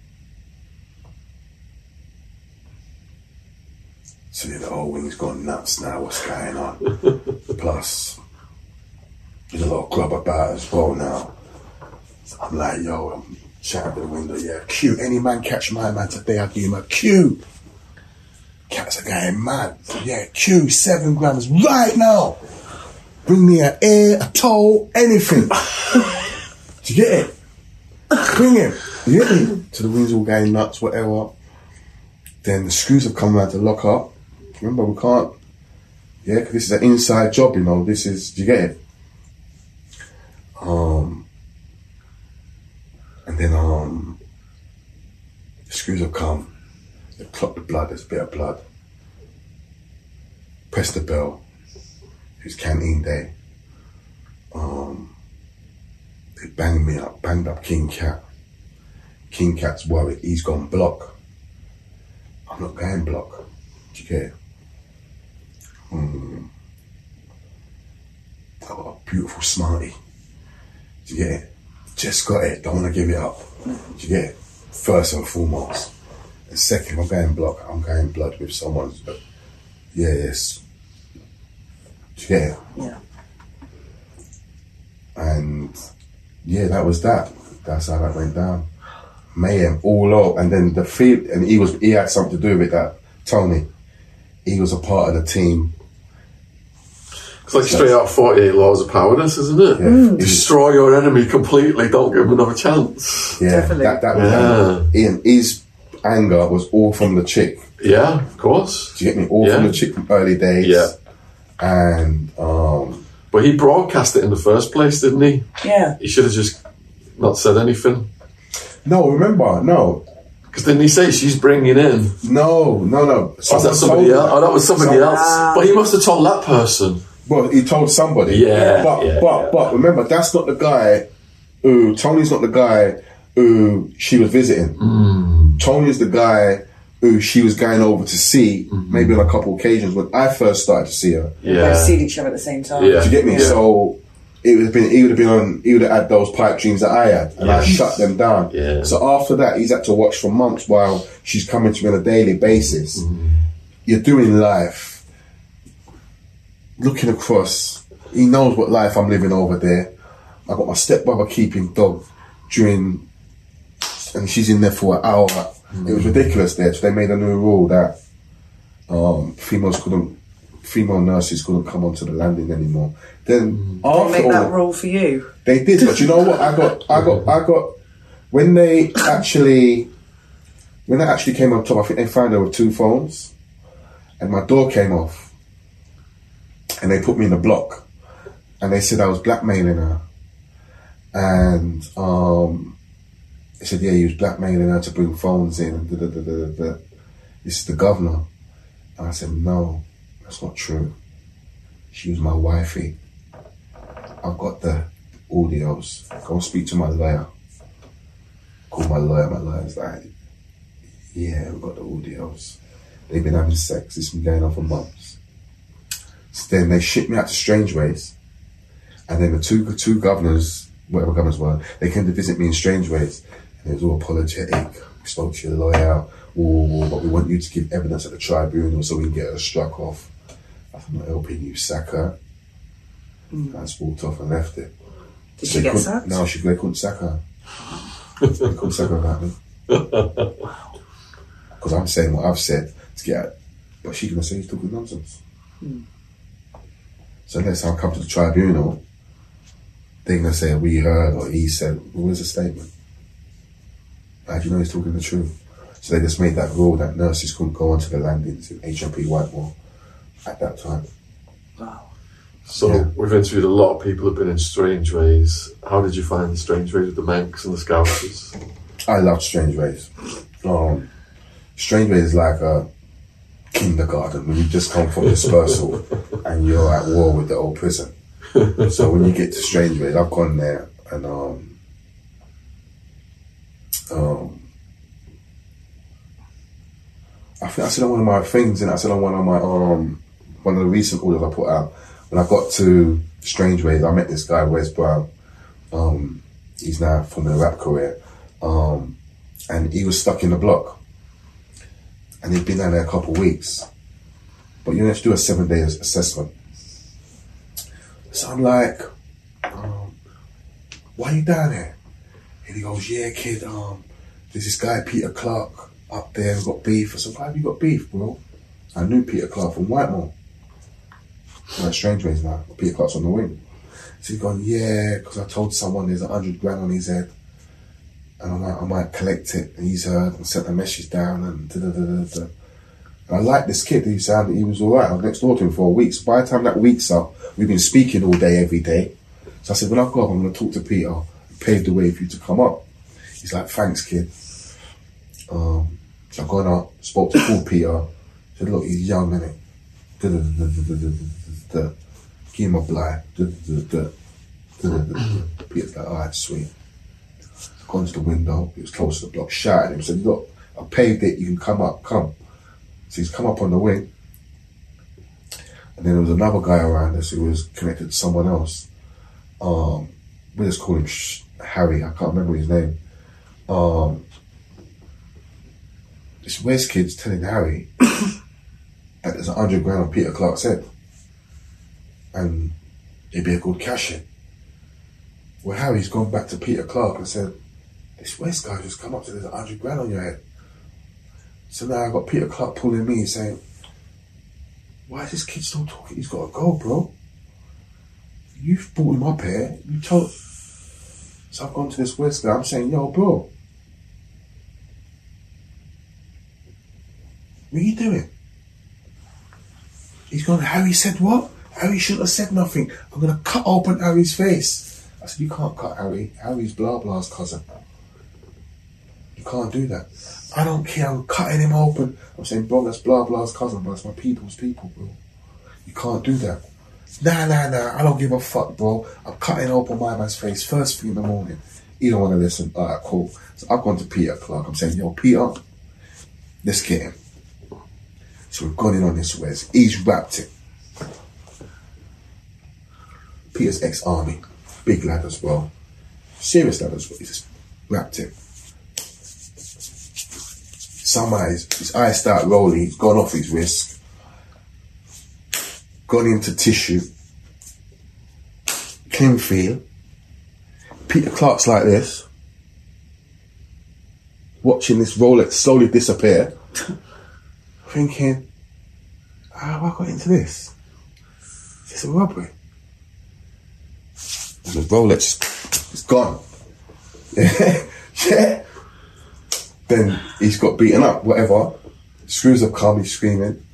So yeah, the whole wing's gone nuts now. What's going on? [LAUGHS] Plus, there's a lot of grub about as well now. So I'm like, yo, I'm shouting to the window, yeah, Q, any man catch my man today, I'll give him a Q. Cats are going mad. Yeah, Q, seven grams right now. Bring me an ear, a toe, anything. [LAUGHS] Do you get it? Bring him. You get me? So the wings all going nuts, whatever. Then the screws have come around to lock up. Remember, we can't. Yeah, 'cause this is an inside job, you know. This is. Do you get it? Um. And then um. The screws have come. They clock the blood. There's a bit of blood. Press the bell. It's canteen day. Um. They banged me up. Banged up King Cat. King Cat's worried. He's gone block. I'm not going block. Do you care? it? Hmm. I got a beautiful smarty. Do you get it? Just got it. Don't want to give it up. Do you get it? First and foremost. And second, I'm going block. I'm going blood with someone. Yeah, yes. Do you get it? Yeah. And yeah, that was that. That's how that went down. Mayhem all out, and then the feel, and he was he had something to do with that. Tony, he was a part of the team. It's like straight out 48 laws of powerness, isn't it? Yeah. Mm. Destroy your enemy completely, don't give him another chance. Yeah, Definitely. that that was Yeah. Ian. His anger was all from the chick. Yeah, of course. Do you get me? All Yeah. from the chick from early days. Yeah. And um, But he broadcast it in the first place, didn't he? Yeah. He should have just not said anything. no, remember, no, Because didn't he say she's bringing in? no, no, no. Or was that somebody else? Oh, that was somebody Someone- else. But he must have told that person. Well, he told somebody. Yeah, But yeah, but yeah. but remember, that's not the guy who Tony's not the guy who she was visiting. Mm. Tony's the guy who she was going over to see, Mm-hmm. maybe on a couple occasions when I first started to see her. Yeah. Both seen each other at the same time. Yeah. Do you get me? Yeah. So it would have been he would have been on he would have had those pipe dreams that I had and I shut them down. Yeah. So after that he's had to watch for months while she's coming to me on a daily basis. Mm-hmm. You're doing life. Looking across, he knows what life I'm living over there. I got my stepbrother keeping dog during and she's in there for an hour. It was ridiculous there. So they made a new rule that um, females couldn't female nurses couldn't come onto the landing anymore. Then They after make all, that rule for you. they did, but you know what? I got, I got, I got. When they actually, when they actually came on top, I think they found there were two phones, and my door came off, and they put me in the block, and they said I was blackmailing her, and um, they said yeah, he was blackmailing her to bring phones in, da da da. This is the governor, and I said no, that's not true. She was my wifey. I've got the audios. Go speak to my lawyer. Call my lawyer. My lawyer's like, yeah, we've got the audios. They've been having sex. It's been going on for months. So then they shipped me out to Strangeways. And then the two two governors, whatever governors were, they came to visit me in Strangeways. And it was all apologetic. We spoke to your lawyer. But we want you to give evidence at the tribunal so we can get her struck off. I'm not helping you, sack her. I hmm. just walked off and left it. Did They she get sacked? No, she, they couldn't sack her. they couldn't sack her about me. [LAUGHS] Because I'm saying what I've said to get out. But she's going to say he's talking nonsense. Hmm. So next time I come to the tribunal, they're going to say, we heard or he said, well, where's the statement? How do you know he's talking the truth? So they just made that rule that nurses couldn't go onto the landings in HMP Whitemoor at that time. Wow. So Yeah. we've interviewed a lot of people who've been in Strangeways. How did you find the Strangeways with the Mancs and the Scousers? I love Strange Ways. Um, Strangeways is like a kindergarten when you just come from dispersal [LAUGHS] and you're at war with the old prison. so when you get to Strangeways, I've gone there and um, um, I think I said on one of my things, and I said on one of my um, one of the recent orders I put out. When I got to Strangeways, I met this guy, Wes Brown. Um, he's now forming a rap career, um, and he was stuck in the block, and he'd been down there a couple of weeks. But you have to do a seven day assessment. So I'm like, um, why are you down there? And he goes, yeah, kid, um, there's this guy, Peter Clark, up there who got beef. I said, why have you got beef, bro? I knew Peter Clark from Whitemoor. Like Strangeways now. Peter Clark's on the wing. So he's gone, yeah, because I told someone there's a hundred grand on his head. And I might, I might collect it. And he's heard and sent a message down and da da da da da. I like this kid. He sounded, he was alright. I was next door to him for a week. So by the time that week's up, we've been speaking all day, every day. So I said, when I go up, I'm going to talk to Peter and pave the way for you to come up. He's like, thanks, kid. Um, so I gone up, spoke to Paul Peter. Said, look, he's young, innit? Give him a blind. Peter's like, alright, sweet. Gone to the window. He was close to the block. Shouted him. Said, look, I paved it. You can come up. Come. So he's come up on the wing. And then there was another guy around us who was connected to someone else. Um, we just call him Harry. I can't remember his name. Um, this Wes kid's telling Harry [COUGHS] that there's a hundred grand on Peter Clark's head, and it'd be a good cash in. Well, Harry's gone back to Peter Clark and said, "This Wes guy just come up to there's a hundred grand on your head." So now I got Peter Clark pulling me and saying, "Why is this kid still talking? He's got a go, bro. You've brought him up here. You told." So I've gone to this guy. I'm saying, "Yo, bro." What are you doing? He's gone, Harry said what? Harry shouldn't have said nothing. I'm going to cut open Harry's face. I said, you can't cut Harry. Harry's blah blah's cousin. You can't do that. I don't care. I'm cutting him open. I'm saying, bro, that's blah blah's cousin, but that's my people's people, bro. You can't do that. Nah, nah, nah. I don't give a fuck, bro. I'm cutting open my man's face first thing in the morning. He don't want to listen. All right, cool. So I've gone to Peter Clark. I'm saying, yo, Peter, let's get him. So we've gone in on this Wes. He's wrapped it. Peter's ex-army, big lad as well, serious lad as well. He's just wrapped it. Some eyes, his eyes start rolling. He's gone off his wrist, gone into tissue. Clean feel. Peter Clark's like this, watching this Rolex slowly disappear [LAUGHS] thinking, how I got into this? Is this a robbery? And the Rolex is gone. [LAUGHS] yeah. Then he's got beaten up, whatever. Screws up he's screaming.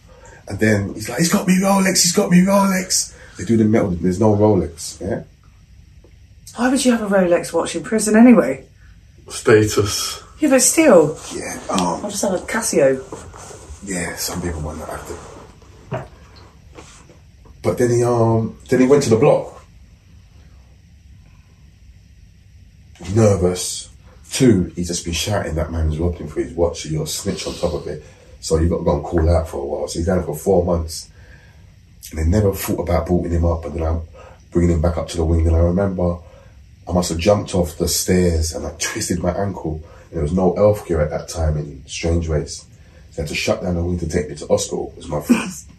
And then he's like, he's got me Rolex, he's got me Rolex. They do the metal, there's no Rolex, yeah? Why would you have a Rolex watch in prison anyway? Status. Yeah, but still, Yeah, um, I just have a Casio. Yeah, some people might not have to. But then he um then he went to the block. Nervous. Two, he's just been shouting that man's looking for his watch, so you're a snitch on top of it. So you've got to go and call out for a while. So he's down for four months. And they never thought about booting him up, and then I'm bringing him back up to the wing. And I remember I must have jumped off the stairs and I twisted my ankle. And there was no healthcare at that time in Strangeways. So They had to shut down the wing to take me to hospital. It was my first.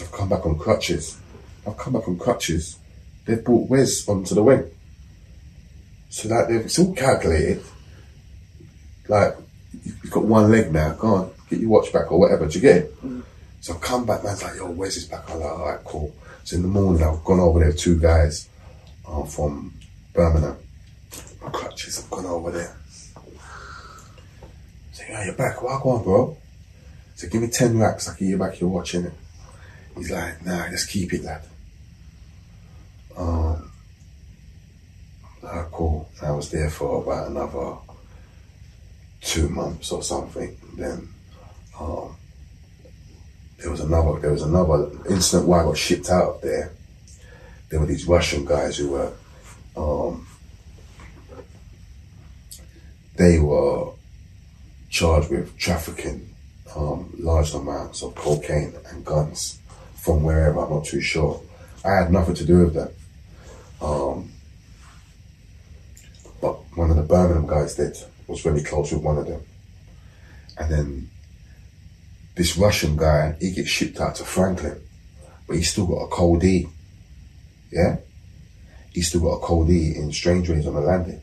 I've come back on crutches. I've come back on crutches. They've brought Wes onto the wing. So that it's all calculated. Like, you've got one leg now, go on, get your watch back or whatever, do you get it? So I've come back, man's like, yo, where's is back. I'm like, alright, cool. So in the morning, I've gone over there, two guys uh, from Birmingham. My crutches, I've gone over there. Say, yeah, you're back. Well, go on, bro. So give me 10 racks, I'll give you back your watch, innit? He's like, nah, just keep it, lad. Um, ah, cool. I was there for about another two months or something. Then um, there was another there was another incident where I got shipped out there. There were these Russian guys who were um, they were charged with trafficking um, large amounts of cocaine and guns from wherever. I'm not too sure. I had nothing to do with that. Um, but one of the Birmingham guys did was really close with one of them, and then this Russian guy he gets shipped out to Frankland, but he's still got a cold E. Yeah, he's still got a cold E in Strangeways on the landing.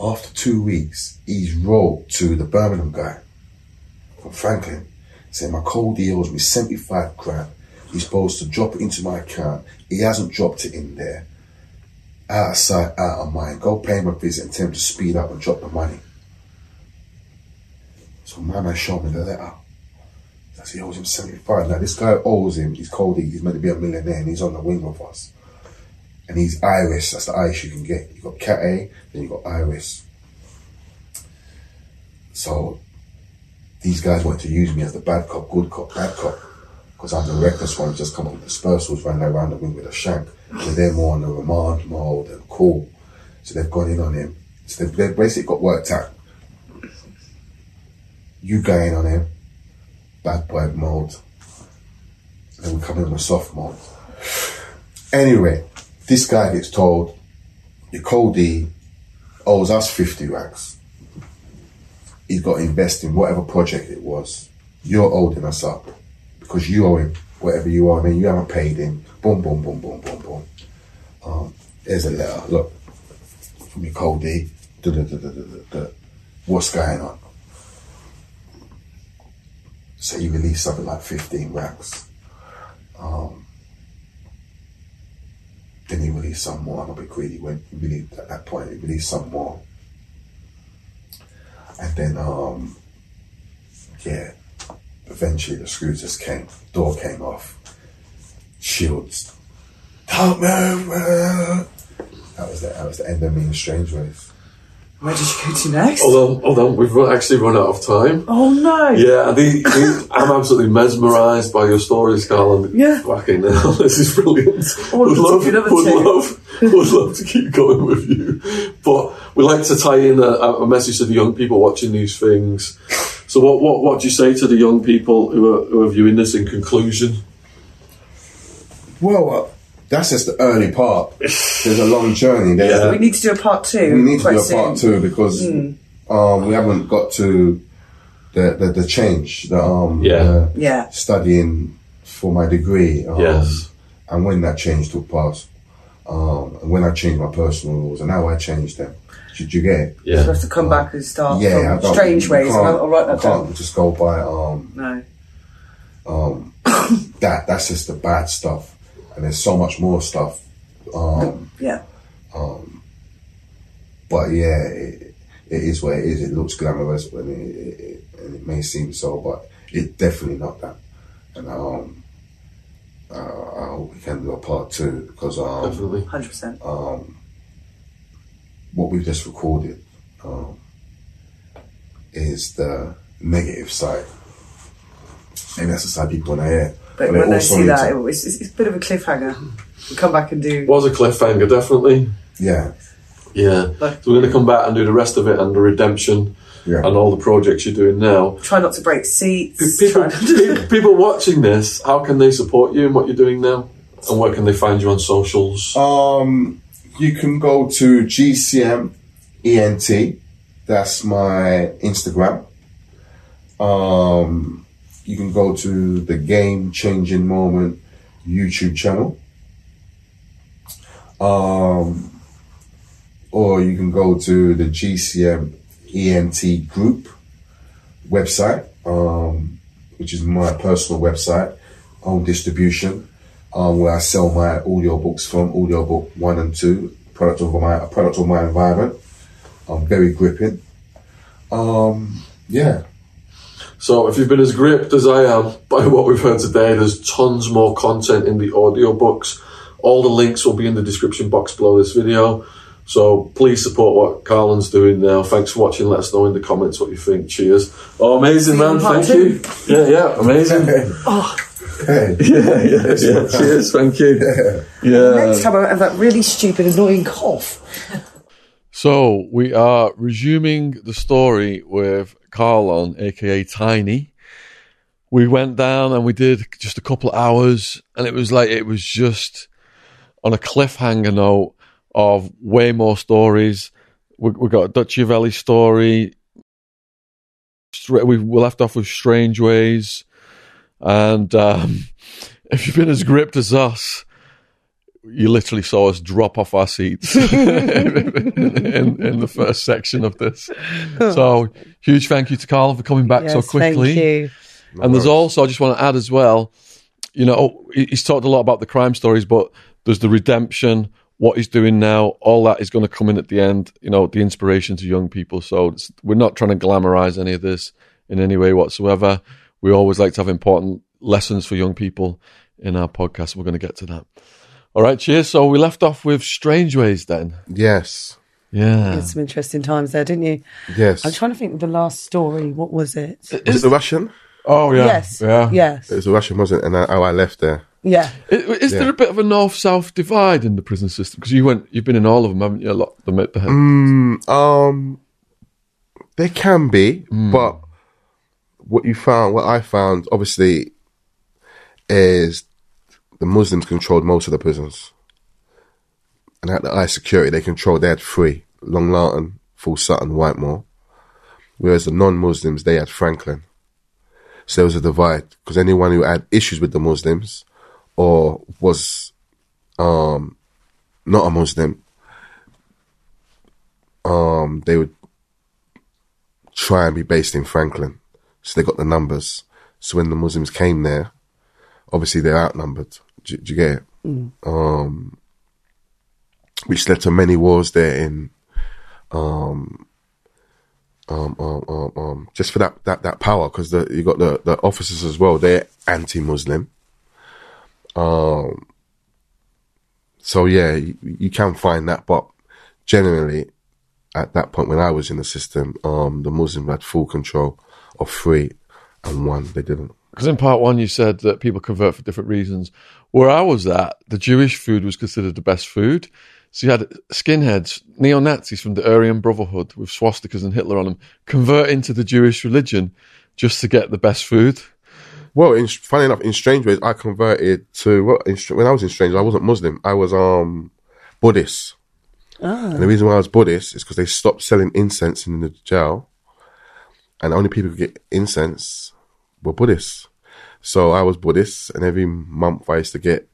After two weeks, he's rolled to the Birmingham guy from Frankland, saying my cold E owes me 75 grand. He's supposed to drop it into my account. He hasn't dropped it in there. Out of sight, out of mind. Go pay him a visit and tell him to speed up and drop the money. So my man showed me the letter. He owes him 75. Now this guy owes him, he's cold, he's meant to be a millionaire and he's on the wing with us. And he's Iris, that's the ice you can get. You got Cat A, then you got Iris. So these guys want to use me as the bad cop, good cop, bad cop. Because I'm the reckless one, just come up with dispersals, running around the wing with a shank. So they're more on the remand mode and cool. So they've gone in on him. So they've, they've basically got worked out. You going on him, bad boy mode. Then we come in with soft mode. Anyway, this guy gets told, your Cody owes us 50 racks. He's got to invest in whatever project it was. You're holding us up because you owe him whatever you owe him. You haven't paid him. Boom, boom, boom, boom, boom, boom. Um, there's a letter. Look, from your Cody. What's going on? So he released something like 15 racks. Um, then he released some more. I'm a bit greedy when he released at that point. He released some more, and then um, yeah, eventually the screws just came. Door came off. Shields. Don't move. That was the that was the end of me in Strangeways. Where did you go to next? Hold on, hold on. We've actually run out of time. Oh no! Yeah, the, the, I'm absolutely mesmerised by your stories, Carl. And Yeah. Fucking hell, [LAUGHS] this is brilliant. Oh, would love, would two. love, would love to keep going with you. But we like to tie in a, a message to the young people watching these things. So, what, what, what do you say to the young people who are, who are viewing this in conclusion? Well, uh, that's just the early part. There's a long journey. There's Yeah. We need to do a part two. we need to quite do a soon. part two because um, we haven't got to the the, the change. The um, Yeah. the Yeah. studying for my degree. Um, Yes. And when that change took place, um, and when I changed my personal rules, and how I changed them. Did you get it? You Yeah. have to come back and start Yeah, from don't- Strangeways. can't- I'll, I'll write I that can't down. just go by um, No. [COUGHS] that. That's just the bad stuff, and there's so much more stuff. Um, Yeah. But yeah, it, it is what it is. It looks glamorous, but it, it, it, and it may seem so, but it's definitely not that. And um, uh, I hope we can do a part two because um, Definitely. Hundred percent. what we've just recorded um, is the negative side. Maybe that's the side people want to hear. But they when I see that, to- it was, it's, it's a bit of a cliffhanger. We'll come back and do. Was a cliffhanger, definitely. yeah, Yeah. Like- So, we're going to come back and do the rest of it and the redemption yeah. and all the projects you're doing now. Try not to break seats. People, to- people watching this, how can they support you and what you're doing now? And where can they find you on socials? Um, you can go to GCM ENT. That's my Instagram. Um, you can go to the Game Changing Moment YouTube channel. Um, or you can go to the GCM ENT group website, um, which is my personal website, own distribution um, where I sell my audiobooks from, audiobook one and two, product of my product of my environment. Um, very gripping. Um, yeah. So, if you've been as gripped as I am by what we've heard today, there's tons more content in the audiobooks All the links will be in the description box below this video. So please support what Carlin's doing now. Thanks for watching. Let us know in the comments what you think. Cheers. Oh, amazing, man. Thank you. Yeah, yeah, amazing. Oh, yeah, yeah, yeah. Cheers. Thank you. Yeah. next time I have that really stupid, annoying cough. So we are resuming the story with Carlin, aka Tiny. We went down and we did just a couple of hours, and it was like it was just on a cliffhanger note of way more stories. We, we got a Dutchiavelli story. We we left off with Strangeways, and um, [LAUGHS] if you've been as gripped as us, you literally saw us drop off our seats [LAUGHS] in, in the first section of this. So, huge thank you to Carl for coming back so Yes, quickly. Thank you. And there's also, I just want to add as well, you know, oh, he's talked a lot about the crime stories, but there's the redemption, what he's doing now, all that is going to come in at the end, you know, the inspiration to young people. So it's, we're not trying to glamorize any of this in any way whatsoever. We always like to have important lessons for young people in our podcast. We're going to get to that. All right, cheers. So we left off with Strangeways then. Yes. Yeah. Had some interesting times there, didn't you? Yes. I'm trying to think of the last story. What was it? Is it the Russian? Oh, yeah. yes. Yeah. Yes. It was the Russian, wasn't it? And I, how I left there. Yeah. Is, is there Yeah. a bit of a north-south divide in the prison system? Because you went, you've been in all of them, haven't you? A lot. The, the, Mm, um, there can be, but what you found, what I found, obviously, is the Muslims controlled most of the prisons, and at the eye security, they controlled. They had three: Long Lartin, Full Sutton, Whitemoor. Whereas the non-Muslims, they had Frankland. So there was a divide because anyone who had issues with the Muslims or was um, not a Muslim um, they would try and be based in Frankland. So they got the numbers. So when the Muslims came there, obviously they're outnumbered. Do, do you get it? Um, which led to many wars there in, um, um, um, um, um just for that, that, that power, because the, you got the, the officers as well, they're anti-Muslim. Um, so yeah, you, you can find that, but generally, at that point when I was in the system, um, the Muslims had full control of three and one they didn't. Because in part one, you said that people convert for different reasons. Where I was at, the Jewish food was considered the best food. So you had skinheads, neo Nazis from the Aryan Brotherhood with swastikas and Hitler on them convert into the Jewish religion just to get the best food. Well, in, funny enough, in Strangeways, I converted to what in, when I was in strange. I wasn't Muslim. I was um Buddhist. And the reason why I was Buddhist is because they stopped selling incense in the jail, and the only people could get incense were Buddhists. So I was Buddhist, and every month I used to get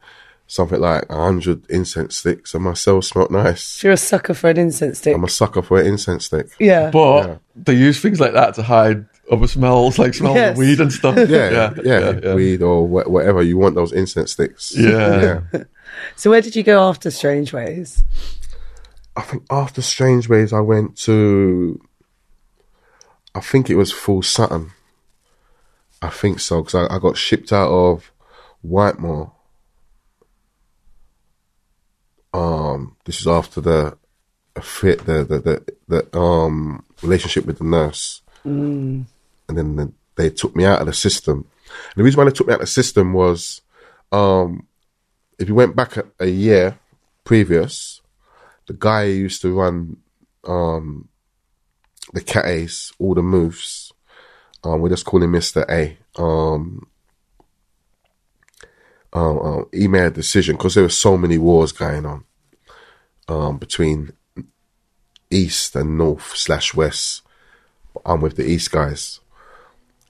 something like a hundred incense sticks, and my cell smelled nice. You're a sucker for an incense stick. I'm a sucker for an incense stick. yeah. But Yeah. they use things like that to hide other smells, like smells Yes. of weed and stuff. Yeah, yeah, yeah, yeah. weed or wha- whatever you want. Those incense sticks. Yeah. yeah. [LAUGHS] So where did you go after Strangeways? I think after Strangeways, I went to. I think it was Full Sutton. I think so because I, I got shipped out of Whitemoor. Um, this is after the fit the the the, the um relationship with the nurse, and then the, they took me out of the system. And the reason why they took me out of the system was, um, if you went back a, a year previous, the guy who used to run um, the Cat A's, all the moves, um, we just call him Mister A. Um, um, um, he made a decision because there were so many wars going on um, between East and North slash West. I'm with the East guys,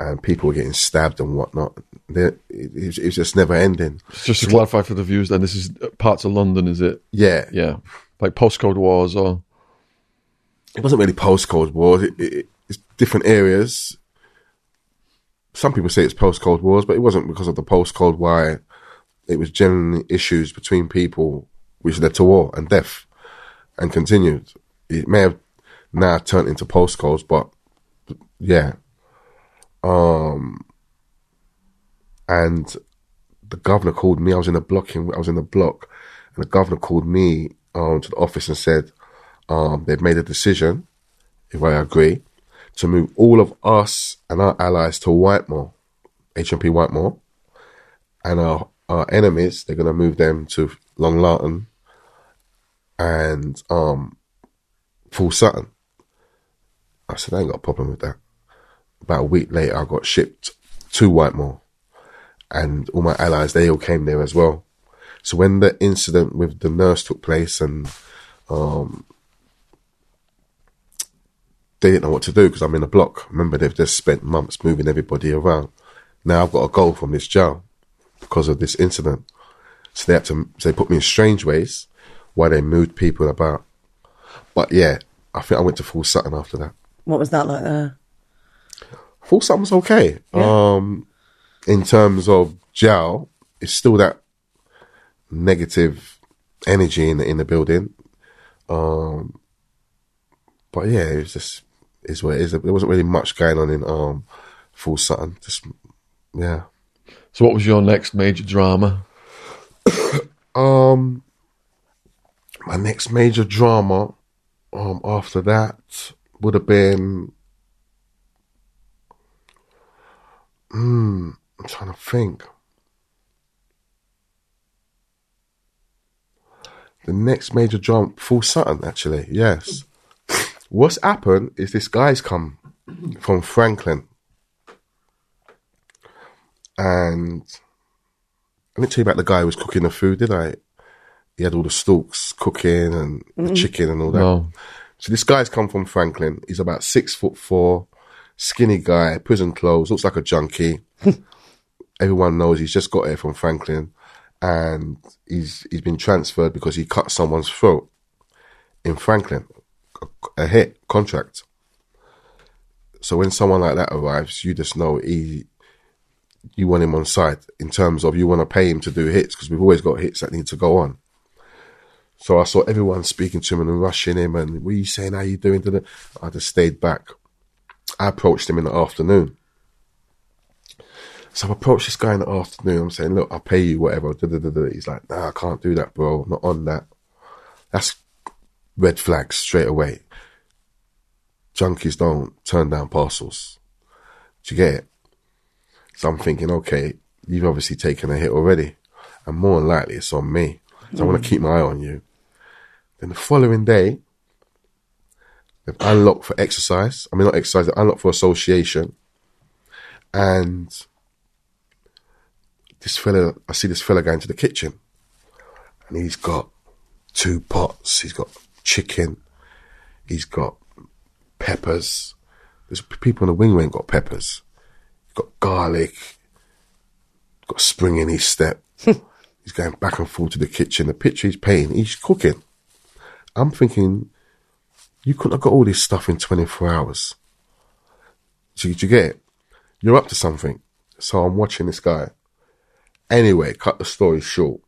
and people were getting stabbed and whatnot. It, it, it just never ending. Just to clarify for the viewers, then this is parts of London, is it? Yeah, Yeah, like postcode wars or it wasn't really postcode wars. It, it, it's different areas. Some people say it's postcode wars, but it wasn't because of the postcode why. It was generally issues between people which led to war and death and continued. It may have now turned into postcodes, but yeah. Um, and the governor called me. I was in a blocking. I was in the block, And the governor called me um, to the office and said um, they've made a decision, if I agree, to move all of us and our allies to Whitemoor, HMP Whitemoor, and our, our enemies, they're going to move them to Long Lartin and um, Full Sutton. I said, I ain't got a problem with that. About a week later, I got shipped to Whitemoor, and all my allies, they all came there as well. So when the incident with the nurse took place and um, they didn't know what to do because I'm in a block. Remember, they've just spent months moving everybody around. Now I've got a goal from this jail because of this incident. So they had to, so they put me in Strangeways while they moved people about. But yeah, I think I went to Full Sutton after that. What was that like there? Full Sutton was okay. Um, in terms of jail, it's still that negative energy in the, in the building. Um, but yeah, it was just is what it is. There wasn't really much going on in um, Full Sutton. Just yeah. So, what was your next major drama? [COUGHS] Um, my next major drama, um, after that would have been, hmm, I'm trying to think. The next major drama, Full Sutton, actually, yes. What's happened is this guy's come from Frankland, and I didn't tell you about the guy who was cooking the food, did I? He had all the stalks cooking and the chicken and all that. No. So this guy's come from Frankland. He's about six foot four, skinny guy, prison clothes, looks like a junkie. [LAUGHS] Everyone knows he's just got here from Frankland, and he's he's been transferred because he cut someone's throat in Frankland, a, hit contract. So when someone like that arrives, you just know he you want him on side in terms of you want to pay him to do hits because we've always got hits that need to go on. So I saw everyone speaking to him and rushing him and what are you saying? How you doing? I just stayed back. I approached him in the afternoon. So I approached this guy in the afternoon. I'm saying, look, I'll pay you whatever. He's like, nah, I can't do that, bro. Not on that. That's red flags straight away. Junkies don't turn down parcels. Do you get it? So I'm thinking, okay, you've obviously taken a hit already. And more than likely it's on me. So I want to mm. keep my eye on you. Then the following day, they've unlocked for exercise. I mean, not exercise, they've unlocked for association. And this fella, I see this fella going to the kitchen. And he's got two pots. He's got chicken. He's got peppers. There's people in the wing who ain't got peppers. He's got garlic. Got spring in his step. [LAUGHS] he's going back and forth to the kitchen. The picture he's painting, he's cooking. I'm thinking, you couldn't have got all this stuff in 24 hours. So did you get it? You're up to something. So I'm watching this guy. Anyway, cut the story short.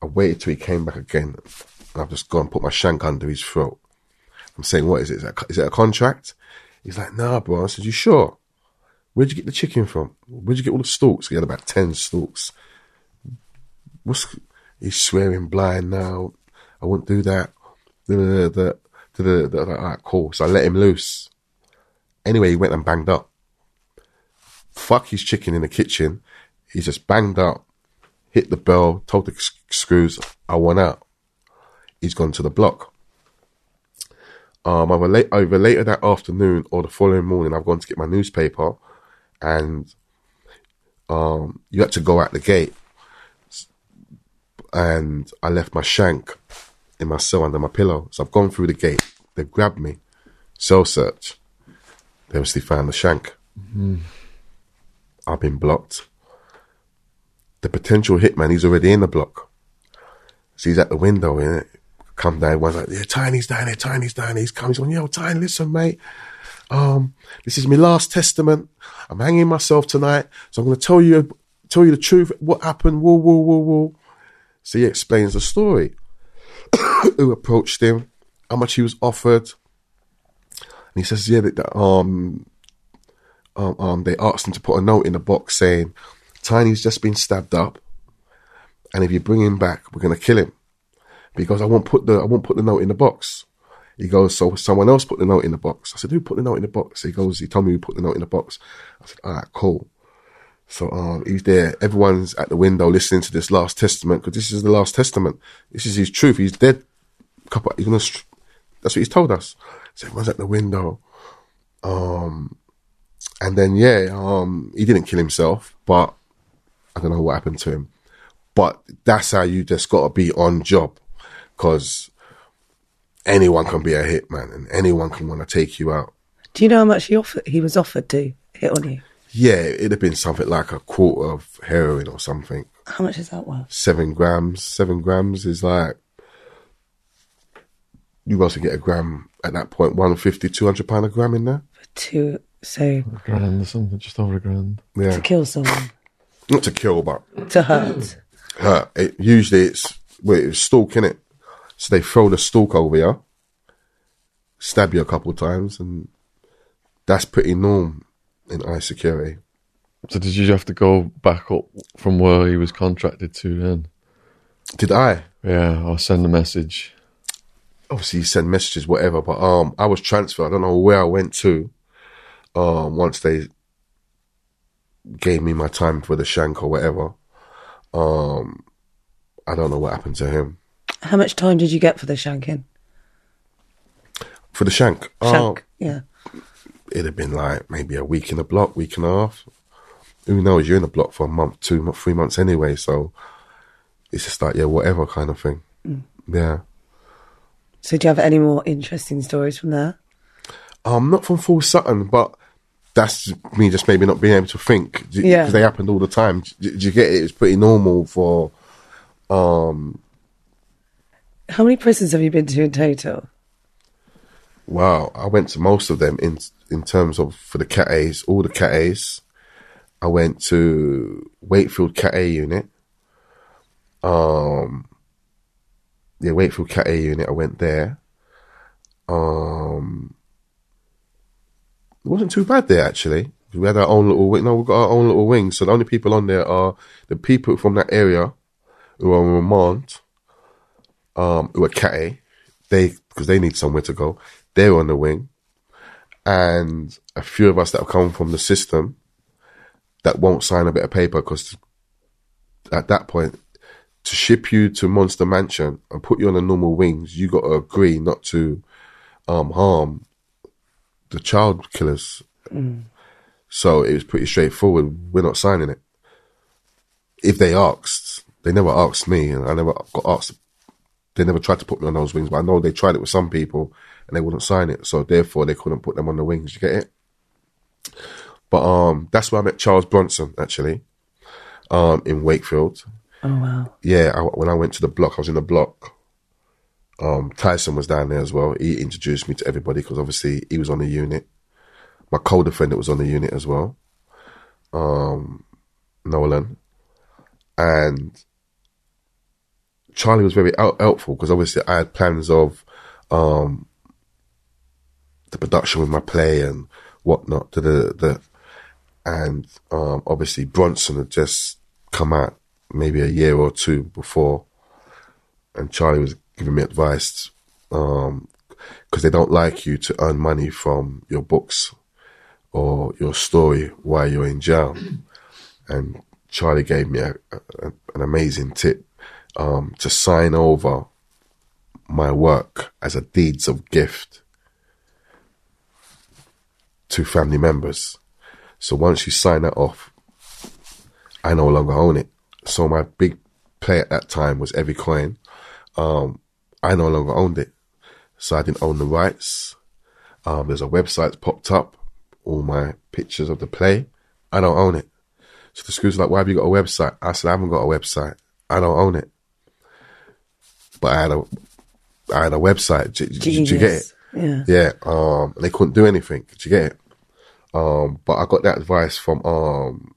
I waited till he came back again, and I've just gone and put my shank under his throat. I'm saying, what is it? Is, it a contract? He's like, nah, bro. I said, you sure? Where'd you get the chicken from? Where'd you get all the stalks? He had about 10 stalks. What's, he's swearing blind now. I wouldn't do that. Da, da, da, da. All right, cool. So I let him loose. Anyway, he went and banged up. Fuck his chicken in the kitchen. He just banged up, hit the bell, told the s- screws, I want out. He's gone to the block. Um, either, late, either later that afternoon or the following morning, I've gone to get my newspaper, and um, you had to go out the gate. And I left my shank in my cell under my pillow. So I've gone through the gate. They've grabbed me. Cell search. They obviously found the shank. I've been blocked. The potential hitman, he's already in the block. So he's at the window, innit? Come down, one's like, yeah, Tiny's down there, Tiny's down there. He's coming, he's going, yo, Tiny, listen, mate. Um, this is my last testament. I'm hanging myself tonight, so I'm going to tell you, tell you the truth, what happened, whoa, whoa, whoa, whoa. So he explains the story. [COUGHS] Who approached him, how much he was offered. And he says, yeah, that, um, um, um, they asked him to put a note in the box saying, Tiny's just been stabbed up, and if you bring him back, we're going to kill him. Goes, I won't put the I won't put the note in the box. He goes, so someone else put the note in the box. I said, who put the note in the box? He goes, he told me who put the note in the box. I said, all right, cool. So um, he's there. Everyone's at the window listening to this last testament because this is the last testament. This is his truth. He's dead. Couple. He's gonna. That's what he's told us. So everyone's at the window. Um, and then yeah, um, he didn't kill himself, but I don't know what happened to him. But that's how you just got to be on job, because anyone can be a hitman and anyone can want to take you out. Do you know how much he offered? He was offered to hit on you. Yeah, it'd have been something like a quarter of heroin or something. How much is that worth? Seven grams. Seven grams is like you also get a gram at that point, 150, 200 pound a gram in there. To so A grand or something, just over a grand. Yeah, to kill someone, not to kill, but to hurt. hurt. It, usually it's well, it's stalk in it. So they throw the stalk over you, stab you a couple of times, and that's pretty norm in eye security. So did you have to go back up from where he was contracted to then? Did I? Yeah, or send a message. obviously you send messages, whatever. But um, I was transferred. I don't know where I went to. Um, once they gave me my time for the shank or whatever. Um, I don't know what happened to him How much time did you get for the shanking? for the shank. Um, Shank, yeah. it'd have been like maybe a week in a block, week and a half. Who knows? You're in the block for a month, two, month, three months anyway. So it's just like yeah, whatever kind of thing. Yeah. So do you have any more interesting stories from there? Um, not from Full Sutton, but that's me just maybe not being able to think. Yeah. Because they happened all the time. Do, do you get it? It's pretty normal for. Um, How many prisons have you been to in total? wow, I went to most of them in in terms of for the Cat A's, all the Cat A's. I went to Wakefield Cat A unit. Um, yeah, Wakefield Cat A unit. I went there. Um, it wasn't too bad there actually. We had our own little wing. No, we've got our own little wing. So the only people on there are the people from that area who are on remand, um, who are Cat A. They because they need somewhere to go. They're on the wing, and a few of us that have come from the system that won't sign a bit of paper because at that point to ship you to Monster Mansion and put you on the normal wings, you got to agree not to um, harm the child killers. So it was pretty straightforward. We're not signing it. If they asked, they never asked me, and I never got asked. They never tried to put me on those wings, but I know they tried it with some people, and they wouldn't sign it. So therefore, they couldn't put them on the wings. You get it? But um, that's where I met Charles Bronson actually, um, in Wakefield. Oh wow. Yeah, I, when I went to the block, I was in the block. Um, Tyson was down there as well. He introduced me to everybody because obviously he was on the unit. My co-defendant was on the unit as well, um, Nolan, and Charlie was very out- helpful because obviously I had plans of um, the production with my play and whatnot. The the, and um, obviously Bronson had just come out maybe a year or two before, and Charlie was giving me advice because they don't like you to earn money from your books or your story while you're in jail. And Charlie gave me a, a, an amazing tip um, to sign over my work as a deeds of gift to family members. So once you sign that off, I no longer own it. So my big play at that time was Every Coin. Um, I no longer owned it. So I didn't own the rights. Um, there's a website that popped up, all my pictures of the play. I don't own it. So the school's like, why have you got a website? I said, I haven't got a website. I don't own it. But I had a, I had a website. Did, you get it? Yeah. Yeah, um, they couldn't do anything. Did you get it? Um, but I got that advice from um,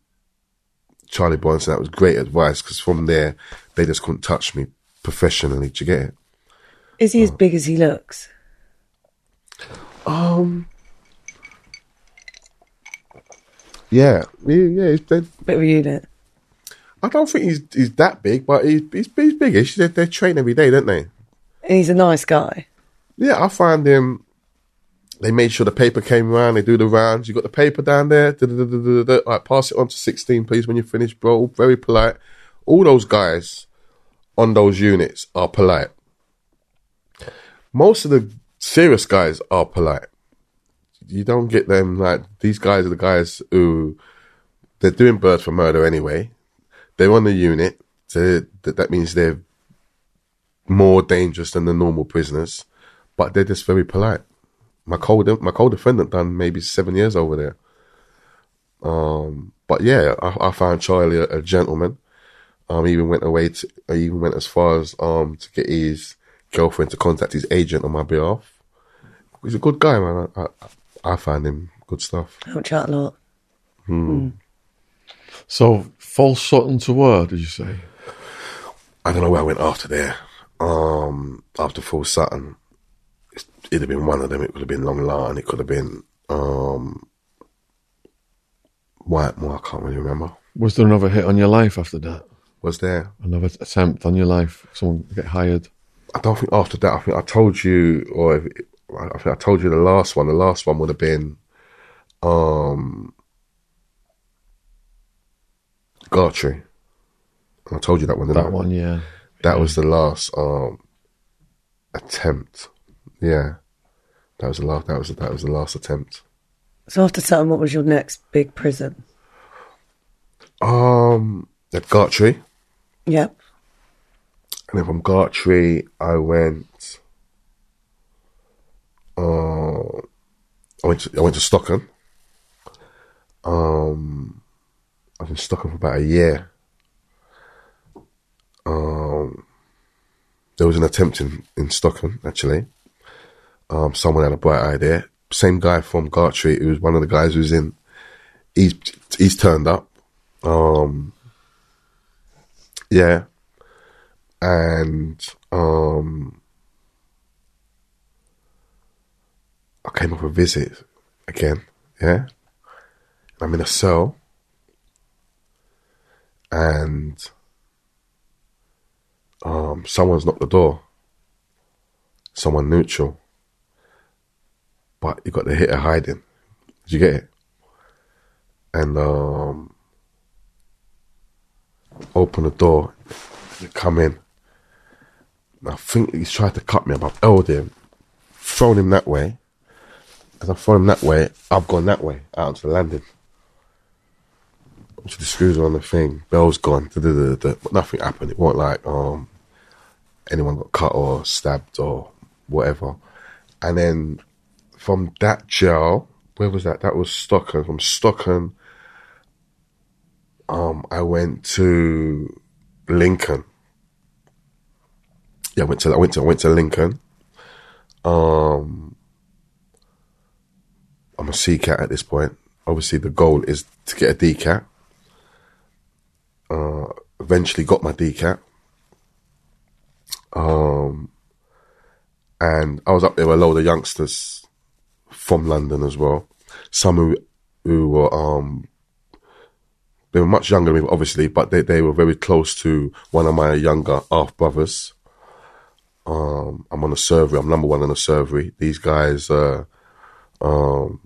Charlie Bronson. That was great advice because from there they just couldn't touch me professionally. Did you get it? Is he as big as he looks? Um, yeah, yeah, yeah. He's, they, Bit of a unit. I don't think he's he's that big, but he's he's, he's biggish. They, they train every day, don't they? And he's a nice guy. Yeah, I find him. They made sure the paper came around. They do the rounds. You got the paper down there. Like, pass it on to sixteen, please, when you finish, bro. Very polite. All those guys on those units are polite. Most of the serious guys are polite. You don't get them like these guys are the guys who they're doing birds for murder anyway. They're on the unit. So that, that means they're more dangerous than the normal prisoners, but they're just very polite. My cold, my co-defendant done maybe seven years over there. Um, but yeah, I, I found Charlie a, a gentleman. Um, he even went away to, I even went as far as um to get his girlfriend to contact his agent on my behalf. He's a good guy, man. I, I, I find him good stuff. Don't chat a lot. So, Full Sutton to where, did you say? I don't know where I went after there. Um, after Full Sutton, it'd have been one of them. It could have been Long Lartin. It could have been um, Whitemoor. I can't really remember. Was there another hit on your life after that? Was there? Another attempt on your life? Someone get hired? I don't think after that. I think I told you, or if, I think I told you the last one. The last one would have been, um, Gartree. I told you that one. didn't That I? one, yeah. That was the last um attempt. Yeah, that was the last. That was that was the last attempt. So after Sutton, what was your next big prison? Um, at Gartree, Yep. and then from Gartree, I went. Uh, I went. To, I went to Stockton. Um, I was in Stockton for about a year. Um, there was an attempt in, in Stockton actually. Um, someone had a bright idea. Same guy from Gartree, who was one of the guys who's in. He's he's turned up. Um, yeah, and um, I came up a visit again. Yeah, I'm in a cell, and um, someone's knocked the door. Someone neutral, but you got the hit of hiding. Did you get it? And um, open the door, and come in. I think he's tried to cut me. I've held him, thrown him that way. As I've thrown him that way, I've gone that way out onto the landing. The screws on the thing, bell's gone, da, da, da, nothing happened. It wasn't like um, anyone got cut or stabbed or whatever. And then from that jail, where was that? That was Stockton. From Stockton, um, I went to Lincoln. Yeah, I went to I went to I went to Lincoln. Um, I'm a C cat at this point. Obviously, the goal is to get a D cat. Uh, eventually, got my D cat. Um, and I was up there with a load of youngsters from London as well. Some who who were um they were much younger than me, obviously, but they, they were very close to one of my younger half brothers. Um, I'm on a survey. I'm number one on a survey. These guys, uh, um,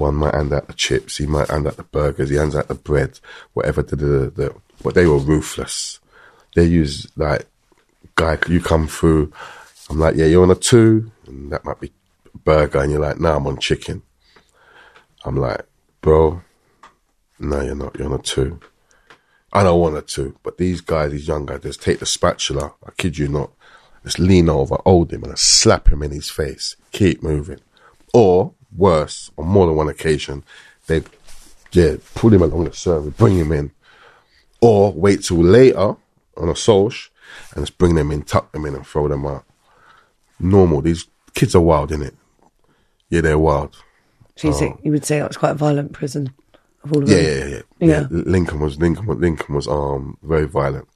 one might hand out the chips, he might hand out the burgers, he hands out the bread, whatever. The, the, but they were ruthless. They use like, guy, you come through. I'm like, yeah, you're on a two, and that might be burger, and you're like, nah, I'm on chicken. I'm like, bro, no, you're not. You're on a two. I don't want a two, but these guys, these young guys, just take the spatula. I kid you not. Just lean over, hold him, and slap him in his face. Keep moving. Or worse, on more than one occasion, they yeah pull him along the survey, bring him in, or wait till later on a social and just bring them in, tuck them in, and throw them out. Normal. These kids are wild, innit? Yeah, they're wild. So you, think, you would say that was quite a violent prison of all of yeah, yeah, yeah. Yeah. yeah. Lincoln was Lincoln Lincoln was um very violent,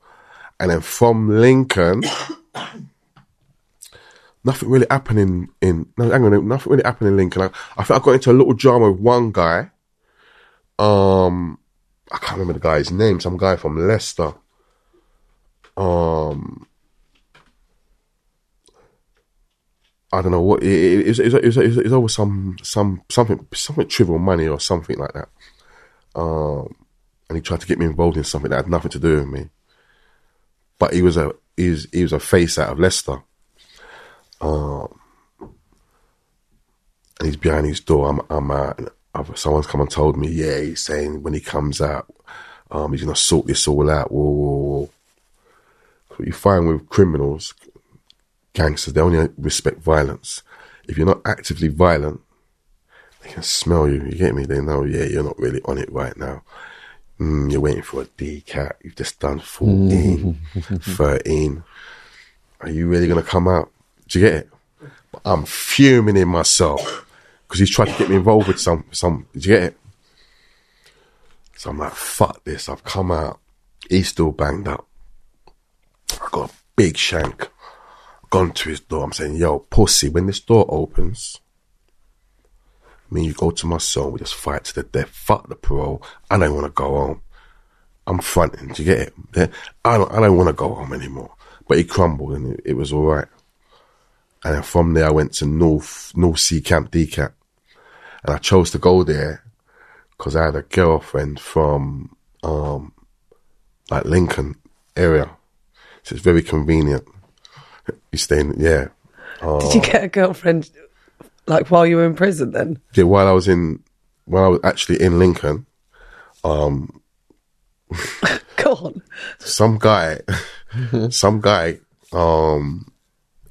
and then from Lincoln, nothing really happened in no hang on, nothing really happened in Lincoln. I, I think I got into a little drama with one guy. Um, I can't remember the guy's name. Some guy from Leicester. Um, I don't know what it, it, it, was always some some something something trivial money or something like that. Um, and he tried to get me involved in something that had nothing to do with me. But he was a he was, he was a face out of Leicester. Um, and he's behind his door. I'm I'm out. And I've- someone's come and told me, yeah, he's saying when he comes out, um, he's gonna sort this all out. Whoa, whoa, whoa. What you find with criminals, gangsters, they only respect violence. If you're not actively violent, they can smell you. You get me? They know, yeah, you're not really on it right now. Mm, you're waiting for a DCAT. You've just done 14, [LAUGHS] 13. Are you really going to come out? Do you get it? But I'm fuming in myself because he's trying to get me involved with some, some, do you get it? So I'm like, fuck this. I've come out. He's still banged up. I got a big shank. Gone to his door. I'm saying, yo, pussy, when this door opens, me you go to my cell, we just fight to the death. Fuck the parole. I don't want to go home. I'm fronting. Do you get it? I don't, I don't want to go home anymore. But he crumbled and it, it was all right. And then from there, I went to North, North Sea Camp DCAT. And I chose to go there because I had a girlfriend from, um, like Lincoln area. So it's very convenient. You stay staying, yeah. Did you get a girlfriend like while you were in prison then? Yeah, while I was in, while I was actually in Lincoln, um, [LAUGHS] Go on. some guy, [LAUGHS] some guy, um,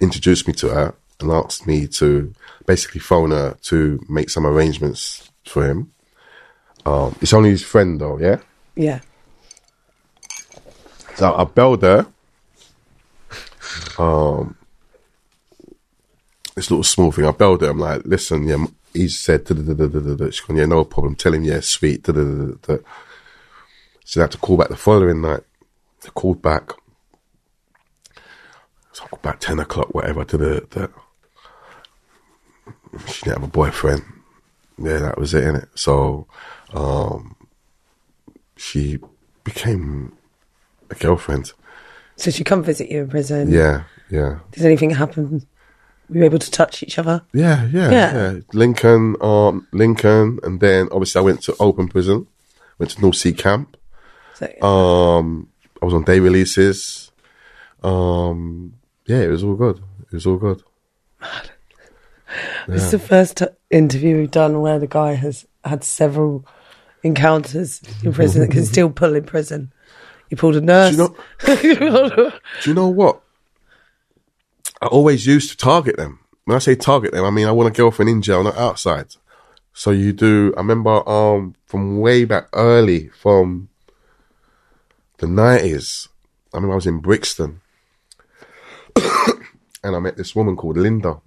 introduced me to her and asked me to basically phone her to make some arrangements for him. Um, it's only his friend though, yeah. Yeah. So I belled her. Um, this little small thing. I belled her. I'm like, listen, yeah. He said, da, da, da, da, da, da. She's gone, yeah, no problem. Tell him, yeah, sweet. Da, da, da, da, da. So I had to call back the following night. I called back. So I called back ten o'clock, whatever. to the, da. She didn't have a boyfriend. Yeah, that was it, innit? So, um, she became a girlfriend. So she come visit you in prison. Yeah, yeah. Did anything happen? We were able to touch each other? Yeah, yeah, Yeah. yeah. Lincoln, um, Lincoln, and then obviously I went to open prison, went to North Sea Camp. So, Um, I was on day releases. Um, yeah, it was all good. It was all good. This is the first t- interview we've done where the guy has had several encounters in prison that can still pull in prison. He pulled a nurse. Do you know? [LAUGHS] Do you know what? I always used to target them. When I say target them, I mean I want a girlfriend in jail, not outside. So you do. I remember um from way back early, from the nineties. I remember I was in Brixton, [COUGHS] and I met this woman called Linda.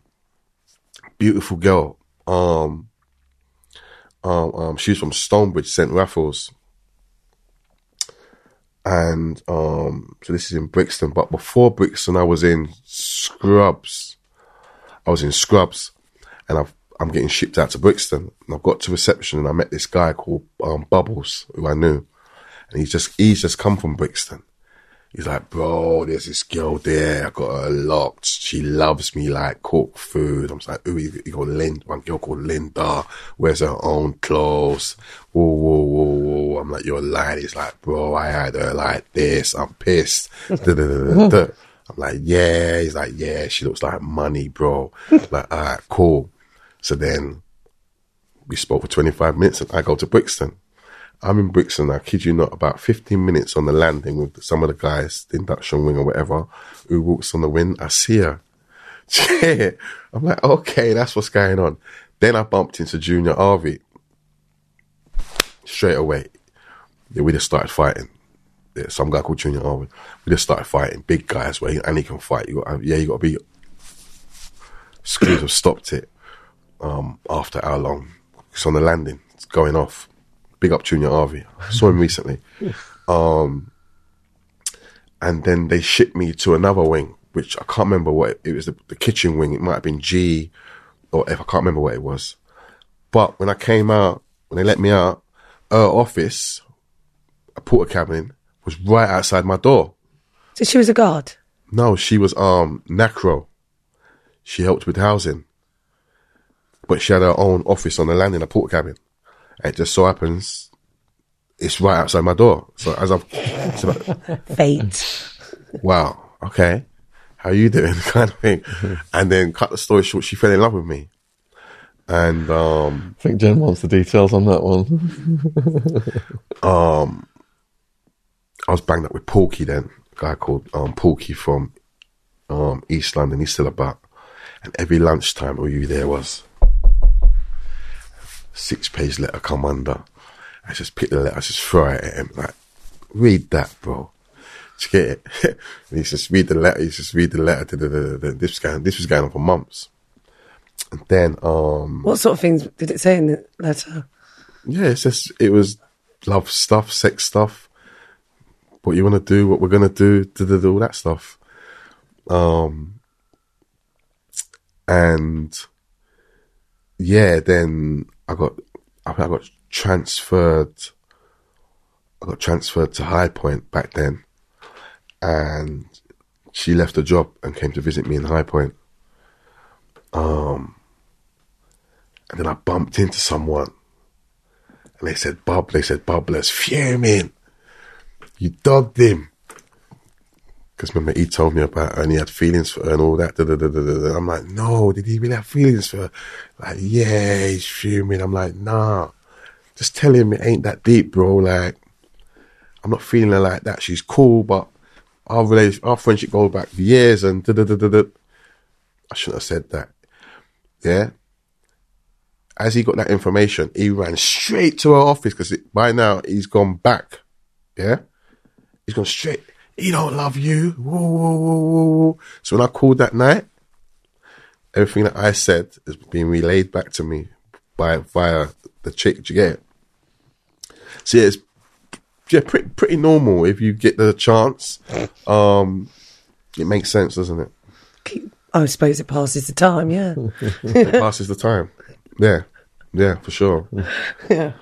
Beautiful girl. Um, um, um, she was from Stonebridge, St. Raphael's and um, so this is in Brixton. But before Brixton, I was in Scrubs. I was in Scrubs, and I've, I'm getting shipped out to Brixton. And I've got to reception, and I met this guy called um, Bubbles, who I knew, and he's just he's just come from Brixton. He's like, bro, there's this girl there. I got her locked. She loves me like cook food. I'm like, ooh, you, got Linda, one girl called Linda, wears her own clothes. Whoa, whoa, whoa, whoa. I'm like, you're lying. He's like, bro, I had her like this. I'm pissed. [LAUGHS] I'm like, yeah. He's like, yeah, she looks like money, bro. like, all right, cool. So then we spoke for 25 minutes and I go to Brixton. I'm in Brixton, I kid you not, about 15 minutes on the landing with some of the guys, the induction wing or whatever, who walks on the wind. I see her. [LAUGHS] I'm like, okay, that's what's going on. Then I bumped into Junior Harvey straight away. We just started fighting. Yeah, some guy called Junior Harvey. We just started fighting. Big guys, where and he can fight. You got, yeah, you got to be. Screws have stopped it. Um, after how long? It's on the landing. It's going off. Big up Junior Harvey. I saw him recently. Um, and then they shipped me to another wing, which I can't remember what it, it was. The, the kitchen wing. It might have been G, or F. I can't remember what it was. But when I came out, when they let me out, her office, a Portakabin, was right outside my door. so she was a guard. No, she was um Nacro. she helped with housing. But she had her own office on the landing, a Portakabin. And it just so happens it's right outside my door. So as I've, so Fate. wow, okay, how you doing, [LAUGHS] kind of thing. And then cut the story short, she fell in love with me. And, um, I think Jen wants the details on that one. [LAUGHS] um, I was banged up with Porky then, a guy called um, Porky from um, East London. He's still a about. And every lunchtime, all you there was six page letter come under. I just pick the letter, I just throw it at him like, read that, bro. You get it? [LAUGHS] and he just read the letter. He just read the letter. This was going. This was going on for months. And then, um, What sort of things did it say in the letter? yeah, it's just it was love stuff, sex stuff, what you want to do, what we're gonna do, da, da, da, all that stuff. Um, and yeah, then I got I I got transferred. I got transferred to High Point back then, and she left the job and came to visit me in High Point. Um, and then I bumped into someone and they said, Bob, they said, Bubler's fuming. You dogged him. Because remember, he told me about her and he had feelings for her and all that. Da, da, da. I'm like, no, did he really have feelings for her? Like, yeah, he's fuming. I'm like, nah. Just tell him it ain't that deep, bro. Like, I'm not feeling her like that. She's cool, but our relation, our friendship goes back years and da da da da da. I shouldn't have said that. Yeah as he got that information, he ran straight to her office because by now he's gone back. Yeah, he's gone straight. He don't love you. Whoa, whoa, whoa, whoa, whoa. So when I called that night, everything that I said is being relayed back to me by via the chick. Do you get it? So yeah, it's yeah, pretty pretty normal if you get the chance. Um, it makes sense, doesn't it? I suppose it passes the time, yeah. [LAUGHS] It passes the time. Yeah, yeah, for sure. [LAUGHS] yeah.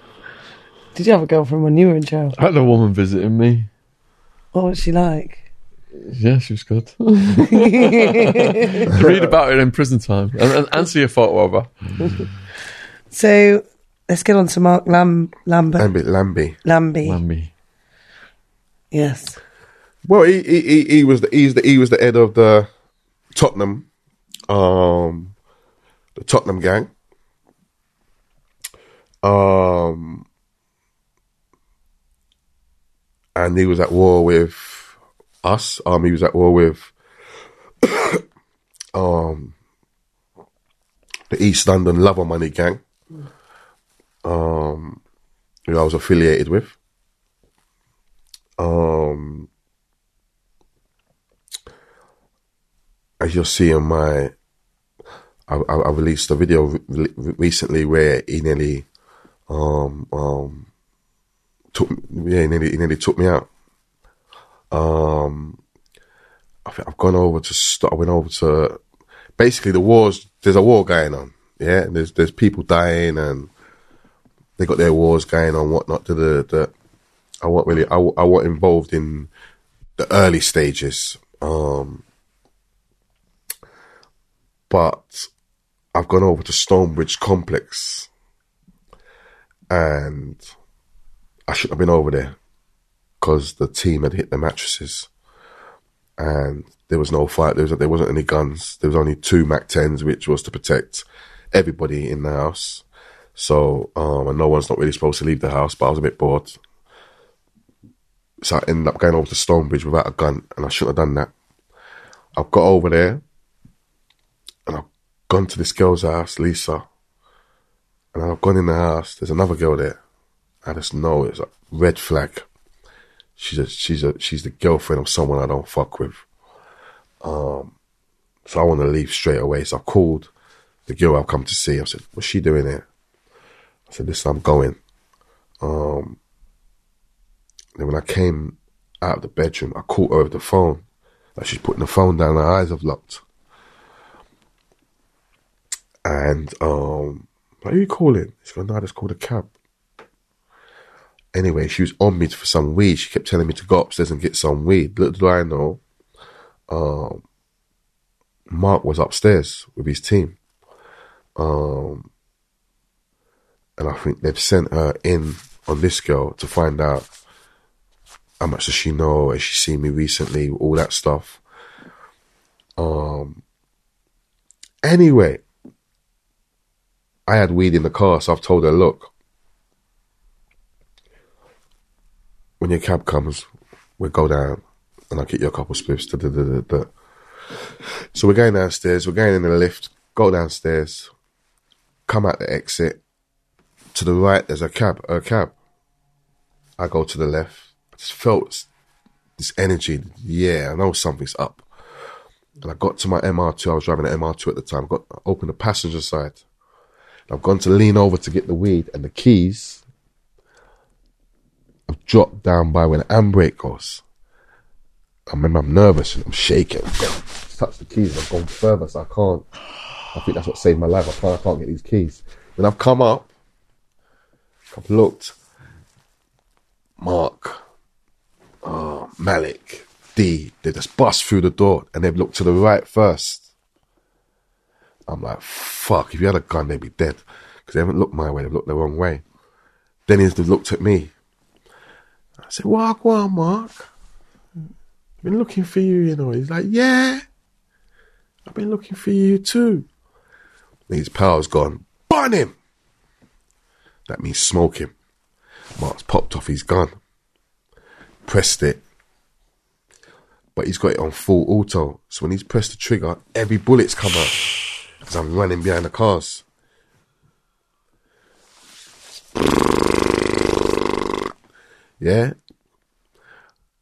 Did you have a girlfriend when you were in jail? I had a woman visiting me. What was she like? Yeah, she was good. [LAUGHS] [LAUGHS] Read about it in prison time and, and, and see a photo. So let's get on to Mark Lam- Lambert. Lambie, Lambie. Lambie. Lamby. Yes. Well, he, he he he was the he's the he was the head of the Tottenham, um, the Tottenham gang. Um, and he was at war with us. Um, he was at war with [COUGHS] um the East London Love of Money gang. Um, who I was affiliated with. Um, as you'll see in my, I, I, I released a video re- recently where he nearly, um, um, took, yeah, he nearly, he nearly took me out. Um, I think I've gone over to, st- I went over to, basically the wars, there's a war going on, yeah, and there's, there's people dying and they got their wars going on, whatnot, to the, the, I wasn't really, I, I wasn't involved in the early stages. Um, but I've gone over to Stonebridge Complex and I shouldn't have been over there because the team had hit the mattresses and there was no fight. There, was, there wasn't any guns. There was only two Mac 10s, which was to protect everybody in the house. So, um, and no one's not really supposed to leave the house, but I was a bit bored. So I ended up going over to Stonebridge without a gun, and I shouldn't have done that. I've got over there, and I've gone to this girl's house, Lisa, and I've gone in the house. There's another girl there. I just know it's a red flag. She's a she's a she's the girlfriend of someone I don't fuck with. Um, so I want to leave straight away. So I called the girl I've come to see. I said, "What's she doing here?" I said, "Listen, I'm going." Um, then when I came out of the bedroom, I caught her over the phone. Like she's putting the phone down, her eyes have locked. And um, who you calling? She's going, no, I just called a cab. Anyway, she was on me for some weed. She kept telling me to go upstairs and get some weed. Little do I know, um, Mark was upstairs with his team. Um, and I think they've sent her in on this girl to find out how much does she know, has she seen me recently, all that stuff. Um, anyway, I had weed in the car, so I've told her, look, when your cab comes, we'll go down and I'll get you a couple spliffs. Da, da, da. So we're going downstairs, we're going in the lift, go downstairs, come out the exit. To the right, there's a cab, a cab. I go to the left. I just felt this energy. Yeah, I know something's up. And I got to my MR2. I was driving an MR2 at the time. I Got opened the passenger side. I've gone to lean over to get the weed and the keys. Dropped down by where the handbrake goes. I remember I'm nervous and I'm shaking. Touch the keys. I've gone further, so I can't. I think that's what saved my life. I can't. I can't get these keys. When I've come up, I've looked. Mark, uh, Malik, D. They just bust through the door and they've looked to the right first. I'm like, fuck. If you had a gun, they'd be dead because they haven't looked my way. They've looked the wrong way. Then he's they've looked at me. I said, "Walk, on, Mark. I've been looking for you, you know." He's like, "Yeah, I've been looking for you too." And his power's gone. Burn him. That means smoke him. Mark's popped off his gun, pressed it, but he's got it on full auto. So when he's pressed the trigger, every bullet's come out [SIGHS] because I'm running behind the cars. Yeah,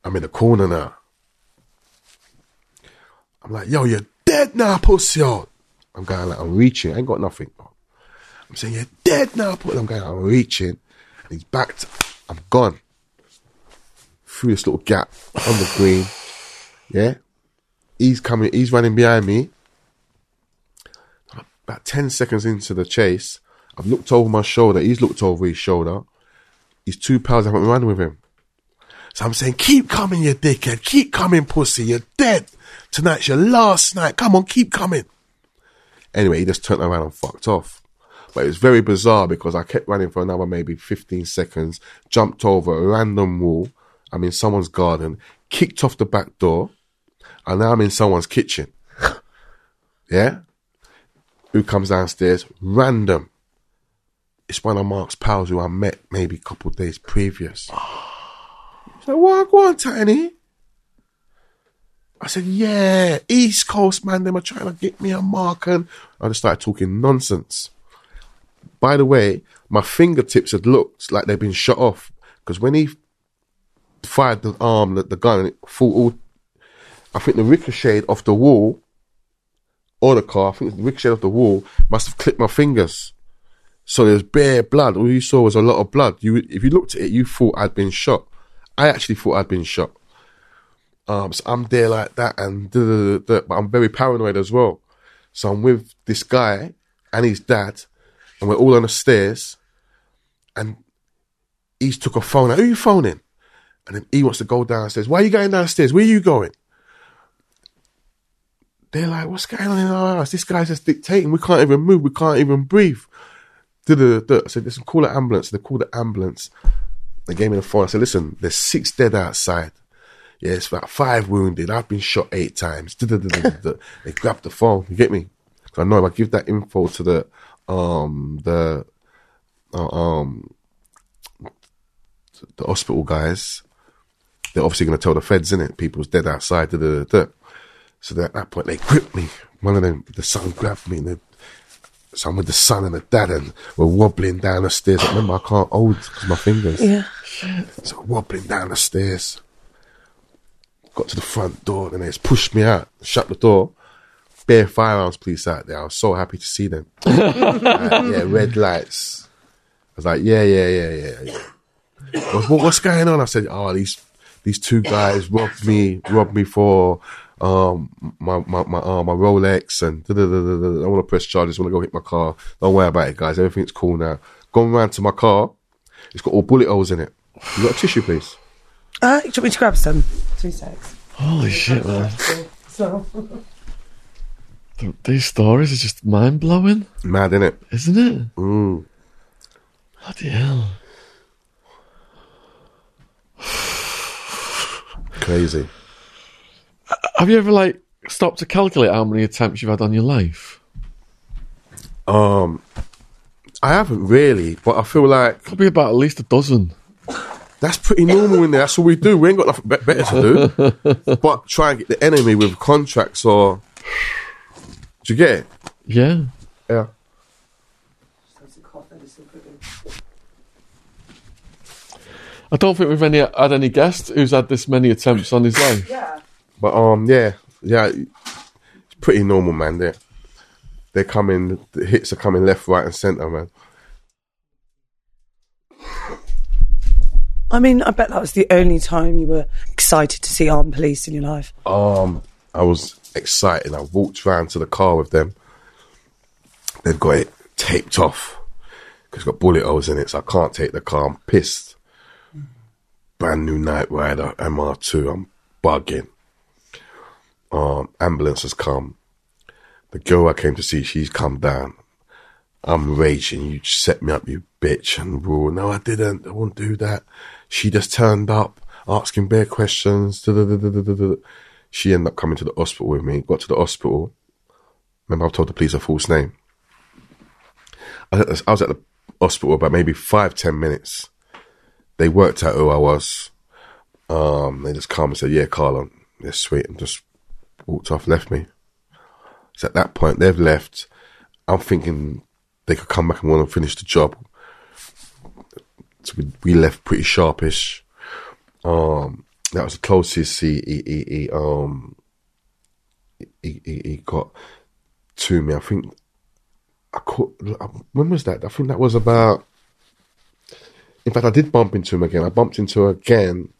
I'm in the corner now. I'm like, yo, you're dead now, pussy. I'm going like, I'm reaching. I ain't got nothing. I'm saying, you're dead now, pussy. I'm going, I'm reaching. He's backed. I'm gone. Through this little gap on the green. Yeah. He's coming, he's running behind me. About 10 seconds into the chase, I've looked over my shoulder. He's looked over his shoulder. His two pals haven't run with him. So I'm saying, keep coming, you dickhead. Keep coming, pussy. You're dead. Tonight's your last night. Come on, keep coming. Anyway, he just turned around and fucked off. But it was very bizarre because I kept running for another maybe 15 seconds, jumped over a random wall. I'm in someone's garden, kicked off the back door, and now I'm in someone's kitchen. [LAUGHS] yeah? Who comes downstairs? Random. It's one of Mark's pals who I met maybe a couple of days previous. Ah. He's like, what, go on, Tiny? I said, yeah, East Coast, man, they were trying to get me a mark. And I just started talking nonsense. By the way, my fingertips had looked like they'd been shot off. Because when he fired the arm, the, the gun, it full, all, I think the ricocheted off the wall or the car, I think the ricocheted off the wall, must have clipped my fingers. So there's bare blood. All you saw was a lot of blood. You, if you looked at it, you thought I'd been shot. I actually thought I'd been shot. Um, so I'm there like that, and duh, but I'm very paranoid as well. So I'm with this guy and his dad, and we're all on the stairs, and he's took a phone. Like, Who are you phoning? And then he wants to go downstairs. Why are you going downstairs? Where are you going? They're like, what's going on in our house? This guy's just dictating. We can't even move. We can't even breathe. I said, listen, call the ambulance. They called the ambulance. They gave me the phone. I said, listen, there's six dead outside. Yeah, it's about five wounded. I've been shot eight times. [LAUGHS] They grabbed the phone. You get me? 'Cause I know if I give that info to the um the uh, um the hospital guys, they're obviously going to tell the feds, in it. People's dead outside. So at that point, they gripped me. One of them, the son grabbed me, and the, so I'm with the son and the dad, and we're wobbling down the stairs. I remember I can't hold because my fingers. Yeah. So wobbling down the stairs. Got to the front door, and they just pushed me out, shut the door. Bare firearms police out there. I was so happy to see them. [LAUGHS] Like, yeah, red lights. I was like, yeah, yeah, yeah, yeah, yeah. What- what's going on? I said, oh, these these two guys robbed me, robbed me for um my my my, uh, my Rolex and da, da, da, da, da. I want to press charges. I want to go hit my car. Don't worry about it, guys. Everything's cool now. Going round to my car. It's got all bullet holes in it. You got a tissue, please? Uh, do you want me to grab some? Two secs. Holy shit, man. So, these stories are just mind blowing, Mad, innit? isn't it? Mm. Bloody hell. Crazy. Have you ever like stopped to calculate how many attempts you've had on your life? Um, I haven't really, but I feel like Probably about at least a dozen. that's pretty normal in there. That's what we do. We ain't got nothing better to do. [LAUGHS] but try and get the enemy with contracts or. Do you get it? Yeah. Yeah. I don't think we've any had any guest who's had this many attempts on his life. Yeah. But um, yeah, yeah, it's pretty normal, man. They they're coming. The hits are coming left, right, and centre, man. I mean, I bet that was the only time you were excited to see armed police in your life. Um, I was excited. I walked round to the car with them. They've got it taped off because it's got bullet holes in it, so I can't take the car. I'm pissed. Brand new Knight Rider MR2. I'm bugging. Um, ambulance has come. The girl I came to see, she's come down. I'm raging. You set me up, you bitch. And raw. No, I didn't. I won't do that. She just turned up, asking bare questions. She ended up coming to the hospital with me. Got to the hospital. Remember, I've told the police her false name. I was, at the, hospital about maybe five, ten minutes. They worked out who I was. Um, they just come and said, "Yeah, Carlin, yeah, sweet," and just walked off, left me. So at that point, they've left. I'm thinking they could come back and want to finish the job. So we, we left pretty sharpish. Um, that was the closest he, he, he, he um he, he, he got to me. I think I caught. When was that? I think that was about. In fact, I did bump into him again. I bumped into him again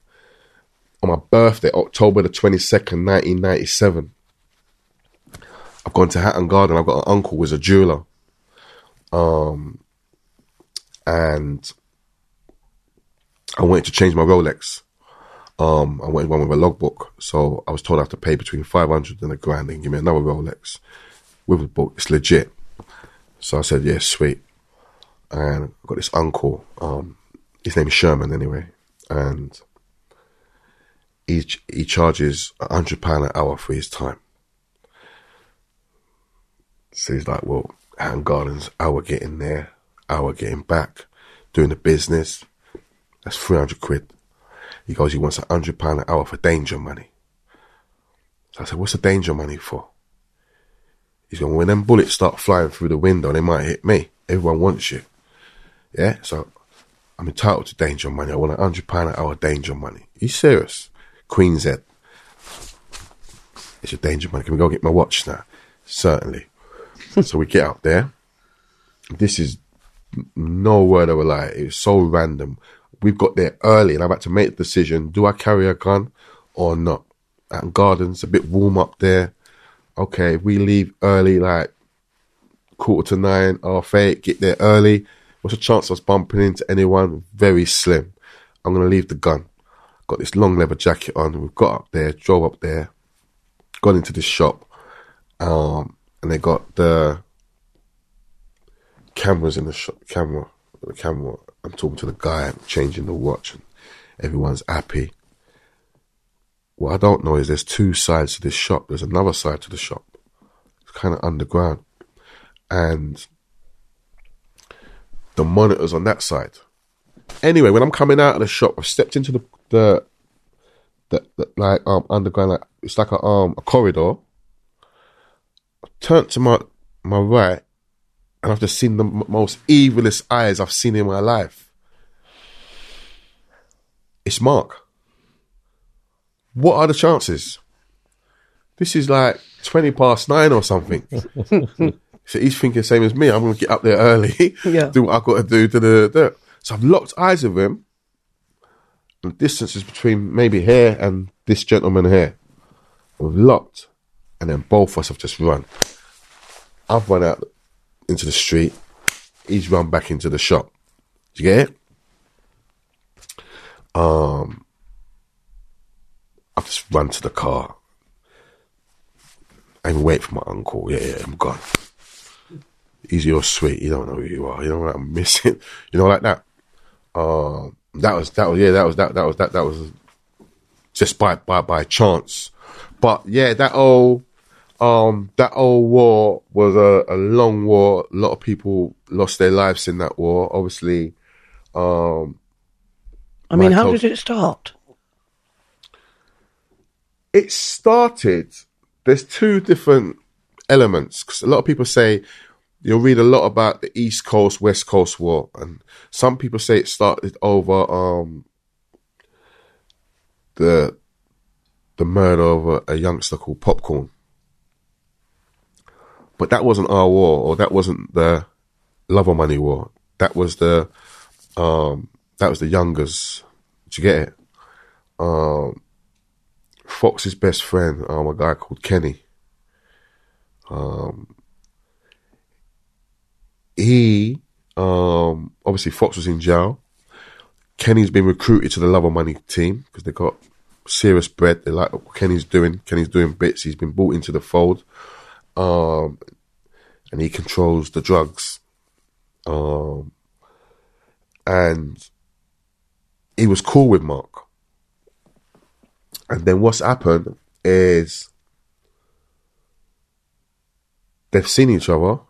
on my birthday, October the twenty second, nineteen ninety seven. I've gone to Hatton Garden. I've got an uncle who's a jeweler. Um, and I wanted to change my Rolex. Um, I went one with a logbook, so I was told I have to pay between five hundred and a grand and give me another Rolex with a book. It's legit. So I said, "Yeah, sweet." And I got this uncle. Um, his name is Sherman, anyway, and he he charges a hundred pound an hour for his time. So he's like, "Well, Hatton Gardens, hour getting there, hour getting back, doing the business. That's three hundred quid." He goes, he wants a hundred pound an hour for danger money. So I said, what's the danger money for? He's going, when them bullets start flying through the window, they might hit me. Everyone wants you. Yeah, so I'm entitled to danger money. I want a hundred pound an hour danger money. He's serious. Queen's Head. It's a danger money. Can we go get my watch now? Certainly. [LAUGHS] so we get out there. This is no word of a lie. It was so random. We've got there early and I'm about to make the decision. Do I carry a gun or not? And gardens, a bit warm up there. Okay, we leave early, like quarter to nine, half eight, get there early. What's the chance of us bumping into anyone? Very slim. I'm gonna leave the gun. Got this long leather jacket on. We've got up there, drove up there, gone into this shop, um, and they got the cameras in the shop. Camera, the camera. I'm talking to the guy, I'm changing the watch, and everyone's happy. What I don't know is there's two sides to this shop. There's another side to the shop. It's kind of underground, and the monitors on that side. Anyway, when I'm coming out of the shop, I've stepped into the the, the, the like um underground like it's like a um a corridor. I turned to my my right, and I've just seen the m- most evilest eyes I've seen in my life. It's Mark. What are the chances? This is like twenty past nine or something. [LAUGHS] so he's thinking the same as me. I'm gonna get up there early, Yeah. [LAUGHS] do what I've got to do. Da, da, da. So I've locked eyes with him. The distance is between maybe here and this gentleman here. We've locked, and then both of us have just run. I've run out into the street. He's run back into the shop. Do you get it? Um, I've just run to the car. I'm wait for my uncle. Yeah, yeah, I'm gone. Easy or sweet, you don't know who you are. You know what I'm missing. [LAUGHS] You know, like that. Um, that was that was yeah, that was that that was that that was just by by by chance. But yeah, that old um that old war was a, a long war. A lot of people lost their lives in that war. Obviously, um I mean, how did it start? it started. There's two different elements because a lot of people say you'll read a lot about the East Coast West Coast war, and some people say it started over um the the murder of a, a youngster called Popcorn. But that wasn't our war, or that wasn't the Love of Money war. That was the um that was the youngers. Did you get it? Um Fox's best friend, um, a guy called Kenny. Um, he, um, obviously Fox was in jail. Kenny's been recruited to the Love of Money team because they got serious bread. They like what Kenny's doing. Kenny's doing bits. He's been brought into the fold, um, and he controls the drugs. Um, and he was cool with Mark. And then what's happened is they've seen each other.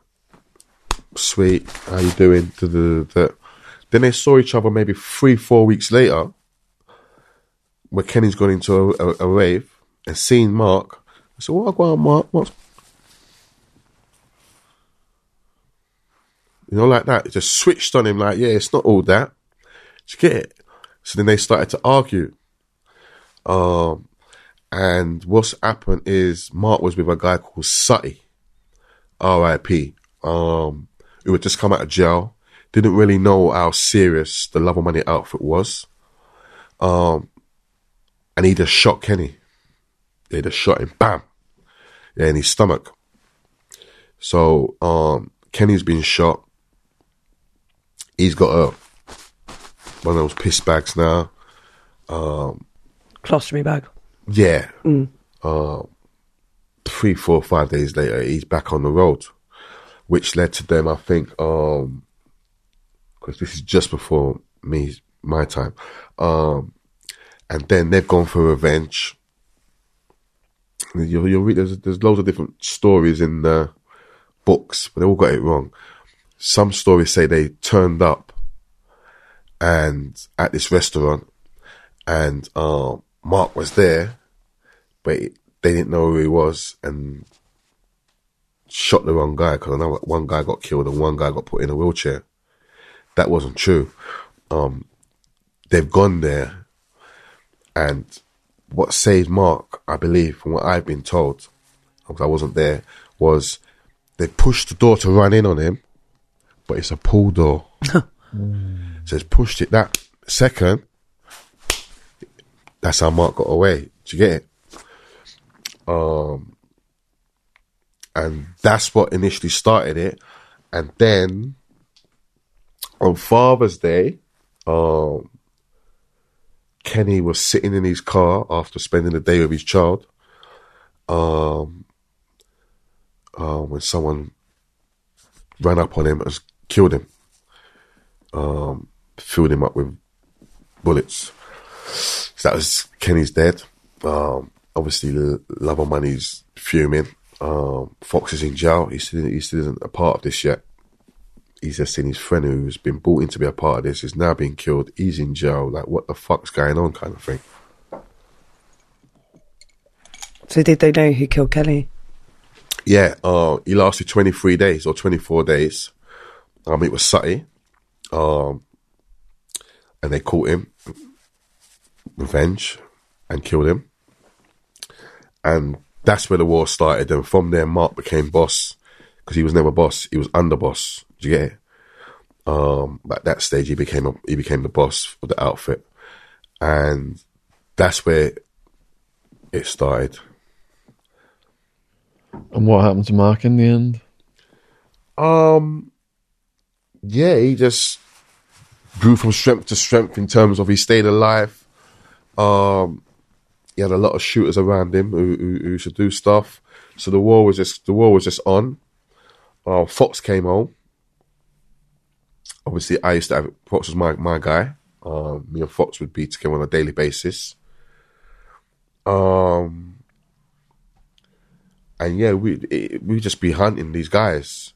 Sweet, how you doing? Da. Then they saw each other maybe three, four weeks later, where Kenny's gone into a, a, a rave and seen Mark. I said, "What go on, Mark? What's you know, like that? It just switched on him. Like, yeah, it's not all that. You get it? So then they started to argue. Um, and what's happened is Mark was with a guy called Sutty, R.I.P. Um, who had just come out of jail. Didn't really know how serious the Love of Money outfit was. Um, and he just shot Kenny. They just shot him, bam, yeah, in his stomach. So um, Kenny's been shot. He's got a one of those piss bags now. Colostomy bag. Yeah. Uh, three, four, five days later, he's back on the road, which led to them, I think, um, because this is just before me, my time. Um, and then they've gone for revenge. You'll, you'll read, there's, there's loads of different stories in the books, but they all got it wrong. Some stories say they turned up and at this restaurant and um, Mark was there, but they didn't know who he was and shot the wrong guy because I know one guy got killed and one guy got put in a wheelchair. That wasn't true. Um, they've gone there, and what saved Mark, I believe, from what I've been told, because I wasn't there, was they pushed the door to run in on him, but it's a pull door. [LAUGHS] So it's pushed it that second. That's how Mark got away. Do you get it? Um, and that's what initially started it. And then on Father's Day, um, Kenny was sitting in his car after spending the day with his child. Um, uh, when someone ran up on him and killed him, um, filled him up with bullets. So that was Kenny's dead. Um, obviously, Love of Money's fuming. Um, Fox is in jail. He still, he still isn't a part of this yet. He's just seen his friend who's been brought in to be a part of this is now being killed. He's in jail. Like, what the fuck's going on, kind of thing. So did they know who killed Kelly? Yeah, uh, he lasted 23 days or 24 days. Um, it was Sutty. Um, and they caught him, revenge, and killed him. And that's where the war started. And from there, Mark became boss because he was never boss; he was underboss. Do you get it? Um, at that stage, he became a, he became the boss of the outfit, and that's where it started. And what happened to Mark in the end? Um, yeah, he just grew from strength to strength in terms of he stayed alive. Um, he had a lot of shooters around him who, who, who should do stuff. So the war was just the war was just on. Uh, Fox came home. Obviously, I used to have Fox was my my guy. Um, me and Fox would be together on a daily basis. Um, and yeah, we we'd just be hunting these guys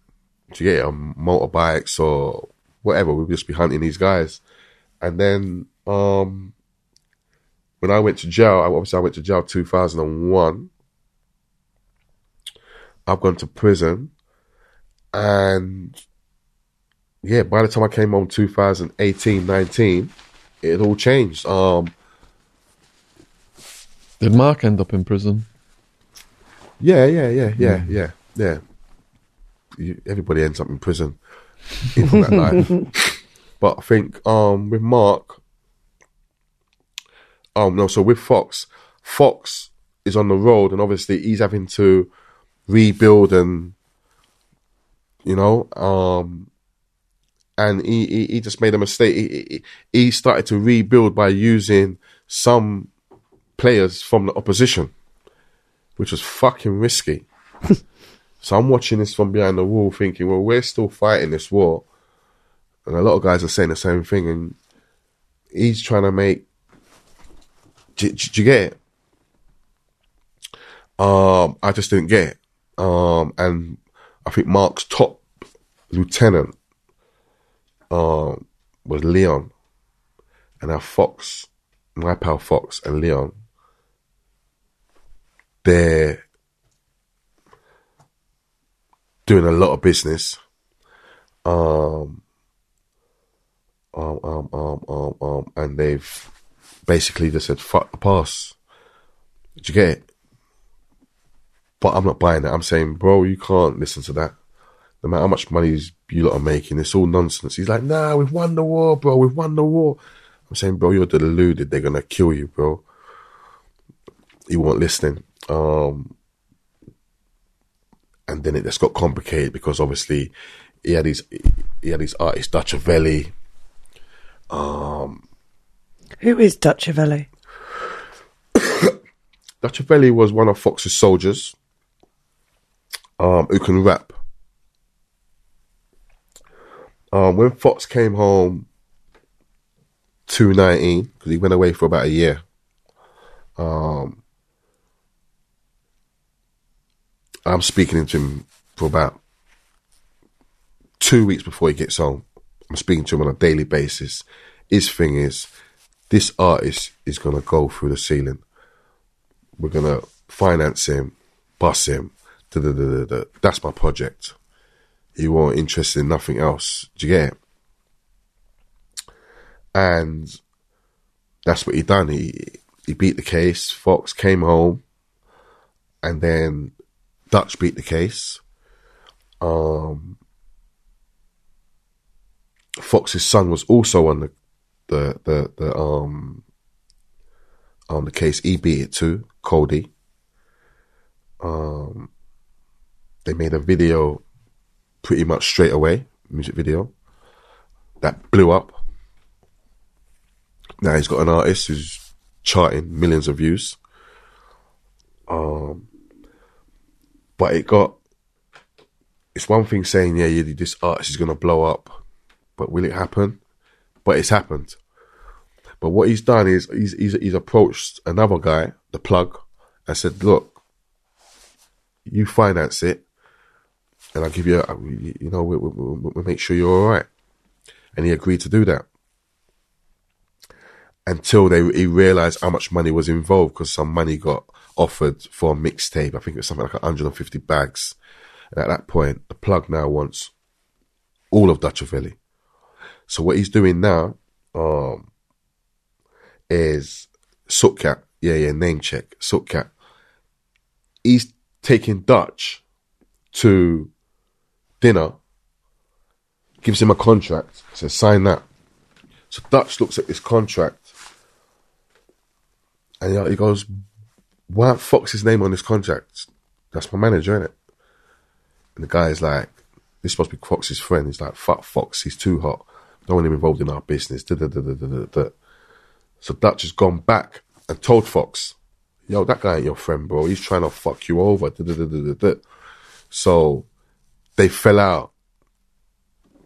to get on motorbikes or whatever. We'd just be hunting these guys, and then um, when I went to jail, I- obviously I went to jail two thousand and one. I've gone to prison, and yeah, by the time I came home 2018, 19, it all changed. Um, Did Mark end up in prison? Yeah, yeah, yeah, yeah, yeah, yeah. You, everybody ends up in prison [LAUGHS] in that life. [LAUGHS] But I think um, with Mark, um, no, so with Fox, Fox is on the road, and obviously he's having to rebuild and you know, um, and he, he he just made a mistake. He, he he started to rebuild by using some players from the opposition which was fucking risky. [LAUGHS] so I'm watching this from behind the wall, thinking, well, we're still fighting this war, and a lot of guys are saying the same thing, and he's trying to make. Do, do- do you get it? Um, I just didn't get it. Um, and I think Mark's top lieutenant um, was Leon, and our Fox, my pal Fox and Leon, they're doing a lot of business. Um, um, um, um, um, um, and they've basically just said, fuck the pass. Did you get it? But I'm not buying that. I'm saying, bro, you can't listen to that. No matter how much money you lot are making, it's all nonsense. He's like, nah, we've won the war, bro. We've won the war. I'm saying, bro, you're deluded. They're gonna kill you, bro. He weren't listening. Um, and then it just got complicated because obviously he had his he had his artist Dutchavelli. Who is Dutchavelli? [COUGHS] Dutchavelli was one of Fox's soldiers um, who can rap. Um, when Fox came home 219, because he went away for about a year, um, I'm speaking to him for about two weeks before he gets home. I'm speaking to him on a daily basis. His thing is, this artist is going to go through the ceiling. We're going to finance him, bus him. Da, da, da, da. That's my project. He won't interested in nothing else. Do you get it? And that's what he done. He he beat the case. Fox came home, and then Dutch beat the case. Um, Fox's son was also on the the the, the um on the case. Beat it too, Cody. Um, they made a video pretty much straight away, music video that blew up. Now he's got an artist who's charting millions of views. Um, but it got. It's one thing saying, yeah, yeah, this artist is gonna blow up, but will it happen? But it's happened. But what he's done is he's he's, he's approached another guy, the plug, and said, look, you finance it, and I'll give you, a, you know, we, we, we, we'll make sure you're all right. And he agreed to do that until they he realized how much money was involved because some money got offered for a mixtape. I think it was something like 150 bags. And at that point, the plug now wants all of Dutchavelli. So what he's doing now um, is Sootcat. Yeah, yeah, name check. Sootcat. He's taking Dutch to dinner, gives him a contract, says sign that. So Dutch looks at this contract and he- goes, Why Fox's name on this contract? That's my manager, isn't it? And the guy's like, This supposed to be Fox's friend. He's like, Fuck Fox, he's too hot. Don't want him involved in our business. Da, da, da. So Dutch has gone back and told Fox, yo, that guy ain't your friend, bro. He's trying to fuck you over. So they fell out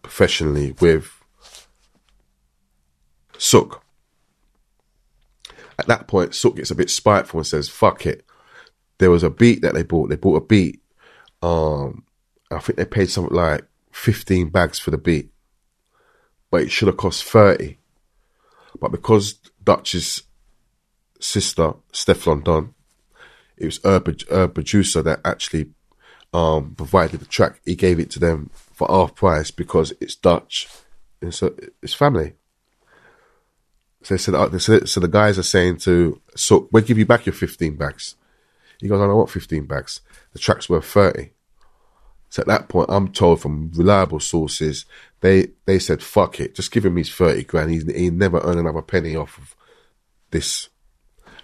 professionally with Sook. At that point, Sook gets a bit spiteful and says, fuck it. There was a beat that they bought. They bought a beat. Um, I think they paid something like 15 bags for the beat, but it should have cost 30. But because Dutch's sister, Stefflon Don, it was her, her producer that actually um, provided the track. He gave it to them for half price because it's Dutch. It's, a, it's family. So, they said, uh, so the guys are saying to, so we'll give you back your 15 bags. He goes, I don't want 15 bags. The track's worth 30. So at that point, I'm told from reliable sources, they they said, fuck it, just give him his 30 grand. He's, he never earned another penny off of this.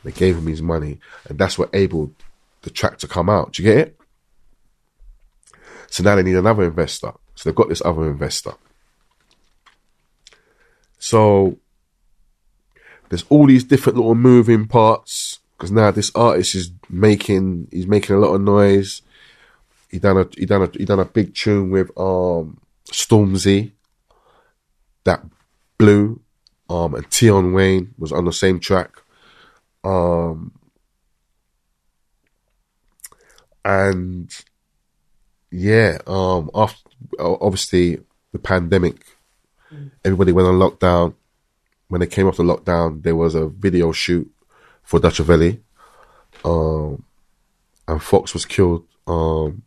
They gave him his money, and that's what enabled the track to come out. Do you get it? So now they need another investor. So they've got this other investor. So there's all these different little moving parts because now this artist is making he's making a lot of noise. He done a he done a he done a big tune with um Stormzy that blew um and Tion Wayne was on the same track. Um and yeah, um after obviously the pandemic everybody went on lockdown. When they came off the lockdown, there was a video shoot for Dutchavelli. Um, and Fox was killed um,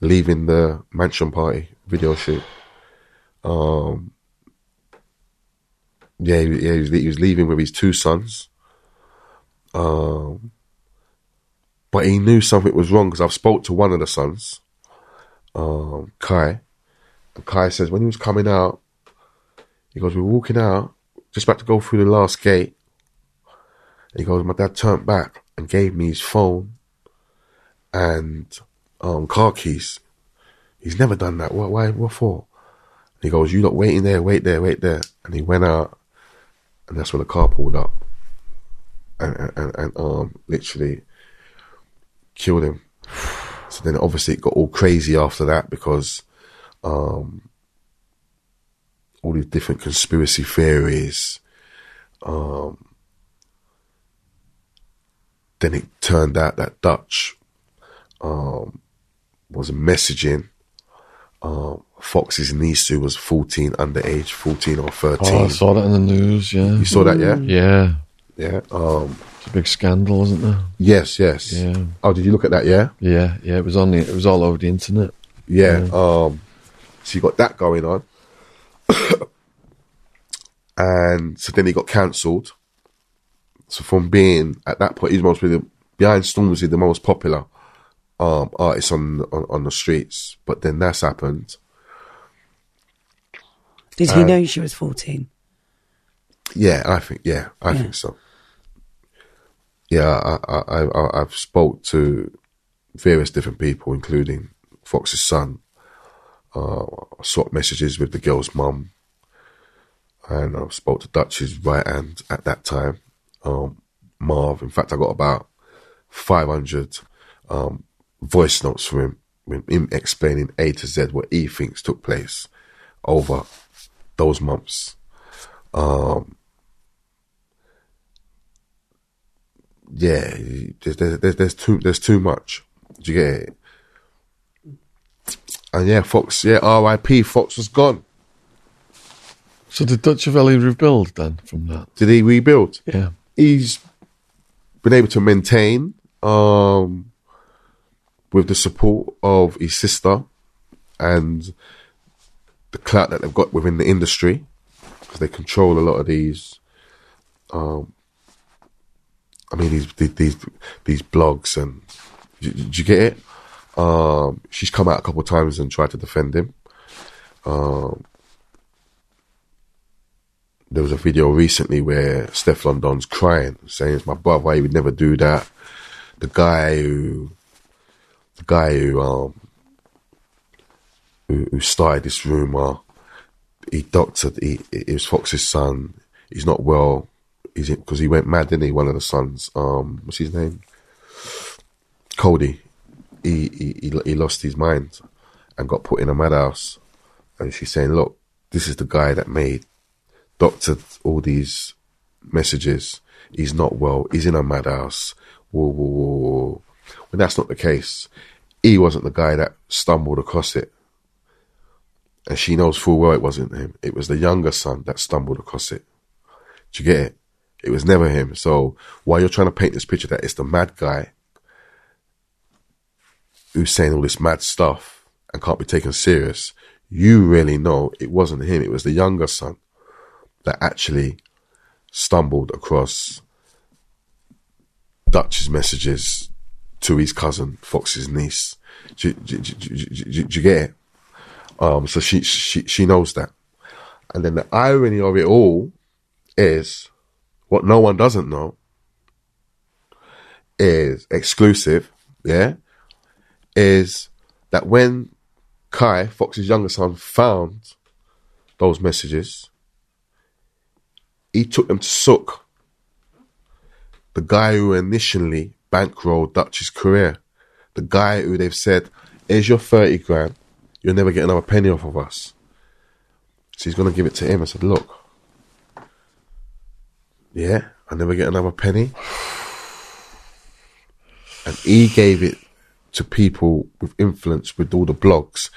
leaving the mansion party video shoot. Um, yeah, he, yeah, he was, he was leaving with his two sons. Um, but he knew something was wrong because I've spoke to one of the sons, um, Kai. And Kai says when he was coming out, he goes, "We're walking out, just about to go through the last gate. He goes, my dad turned back and gave me his phone and um, car keys. He's never done that. What? Why? What for? And he goes, you lot waiting there, wait there, wait there. And he went out, and that's when the car pulled up, and and, and, and um, literally killed him. So then, obviously, it got all crazy after that because um, all these different conspiracy theories. Um, then it turned out that Dutch um, was messaging um, Fox's niece, who was 14, underage, 14 or 13. Oh, I saw that in the news. Yeah, you saw that, yeah? yeah. Yeah. Um, It's a big scandal, isn't there? yes, yes. Yeah, Oh, did you look at that, yeah? yeah, yeah. It was on the. It was all over the internet. Yeah. Um, so you got that going on. [COUGHS] and so then he got cancelled. So from being at that point, he's most the behind Stormzy, the most popular um, artist on, on on the streets. But then that's happened. Did he know she was 14? Yeah, I think. Yeah, I think so. Yeah, I, I, I, I've spoke to various different people, including Fox's son. Uh, I swapped messages with the girl's mum, and I spoke to Dutch's right hand at that time, um, Marv. In fact, I got about five hundred um, voice notes from him, with him explaining A to Z what he thinks took place over those months. Um, yeah, there's, there's, there's too there's too much. Do you get it? And yeah, Fox, yeah, R.I.P. Fox was gone. So did Dutchavelli rebuild then from that? Did he rebuild? Yeah. He's been able to maintain um, with the support of his sister and the clout that they've got within the industry because they control a lot of these. Um, I mean, these these these blogs and did you get it? Um, she's come out a couple of times and tried to defend him. Um, there was a video recently where Stefflon Don's crying, saying it's my brother, he would never do that. The guy who, the guy who, um, who, who started this rumor, he doctored, he, it was Fox's son. He's not well. He's because he went mad, didn't he? One of the sons, um, what's his name? Cody, he, he he he lost his mind and got put in a madhouse. And she's saying, "Look, this is the guy that made doctored all these messages. He's not well. He's in a madhouse. Whoa, whoa, whoa, whoa." When that's not the case, he wasn't the guy that stumbled across it. And she knows full well it wasn't him. It was the younger son that stumbled across it. Do you get it? It was never him. So while you're trying to paint this picture that it's the mad guy who's saying all this mad stuff and can't be taken serious, you really know it wasn't him. It was the younger son that actually stumbled across Dutch's messages to his cousin, Fox's niece. Do, do, do, do, you get it? Um, so she, she, she knows that. And then the irony of it all is what no one doesn't know is exclusive, yeah, is that when Kai, Fox's younger son, found those messages, he took them to Sook, the guy who initially bankrolled Dutch's career, the guy who they've said, here's your 30 grand, you'll never get another penny off of us. So he's going to give it to him. I said, look, yeah, I never get another penny. And he gave it to people with influence with all the blogs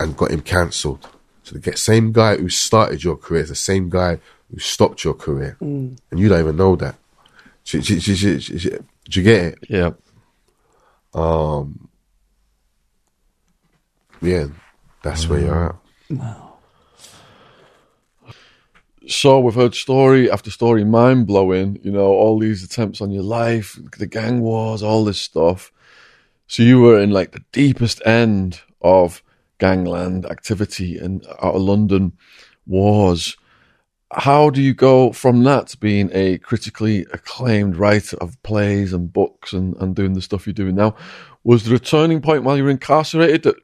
and got him cancelled. So the same guy who started your career is the same guy who stopped your career. Mm. And you don't even know that. Do, do- do- do- do- do you get it? Yeah. Um, yeah, that's where you're at. Wow. So we've heard story after story, mind blowing. You know, all these attempts on your life, the gang wars, all this stuff. So you were in like the deepest end of gangland activity and out of London wars. How do you go from that being a critically acclaimed writer of plays and books and, and doing the stuff you're doing now? Was there a turning point while you were incarcerated that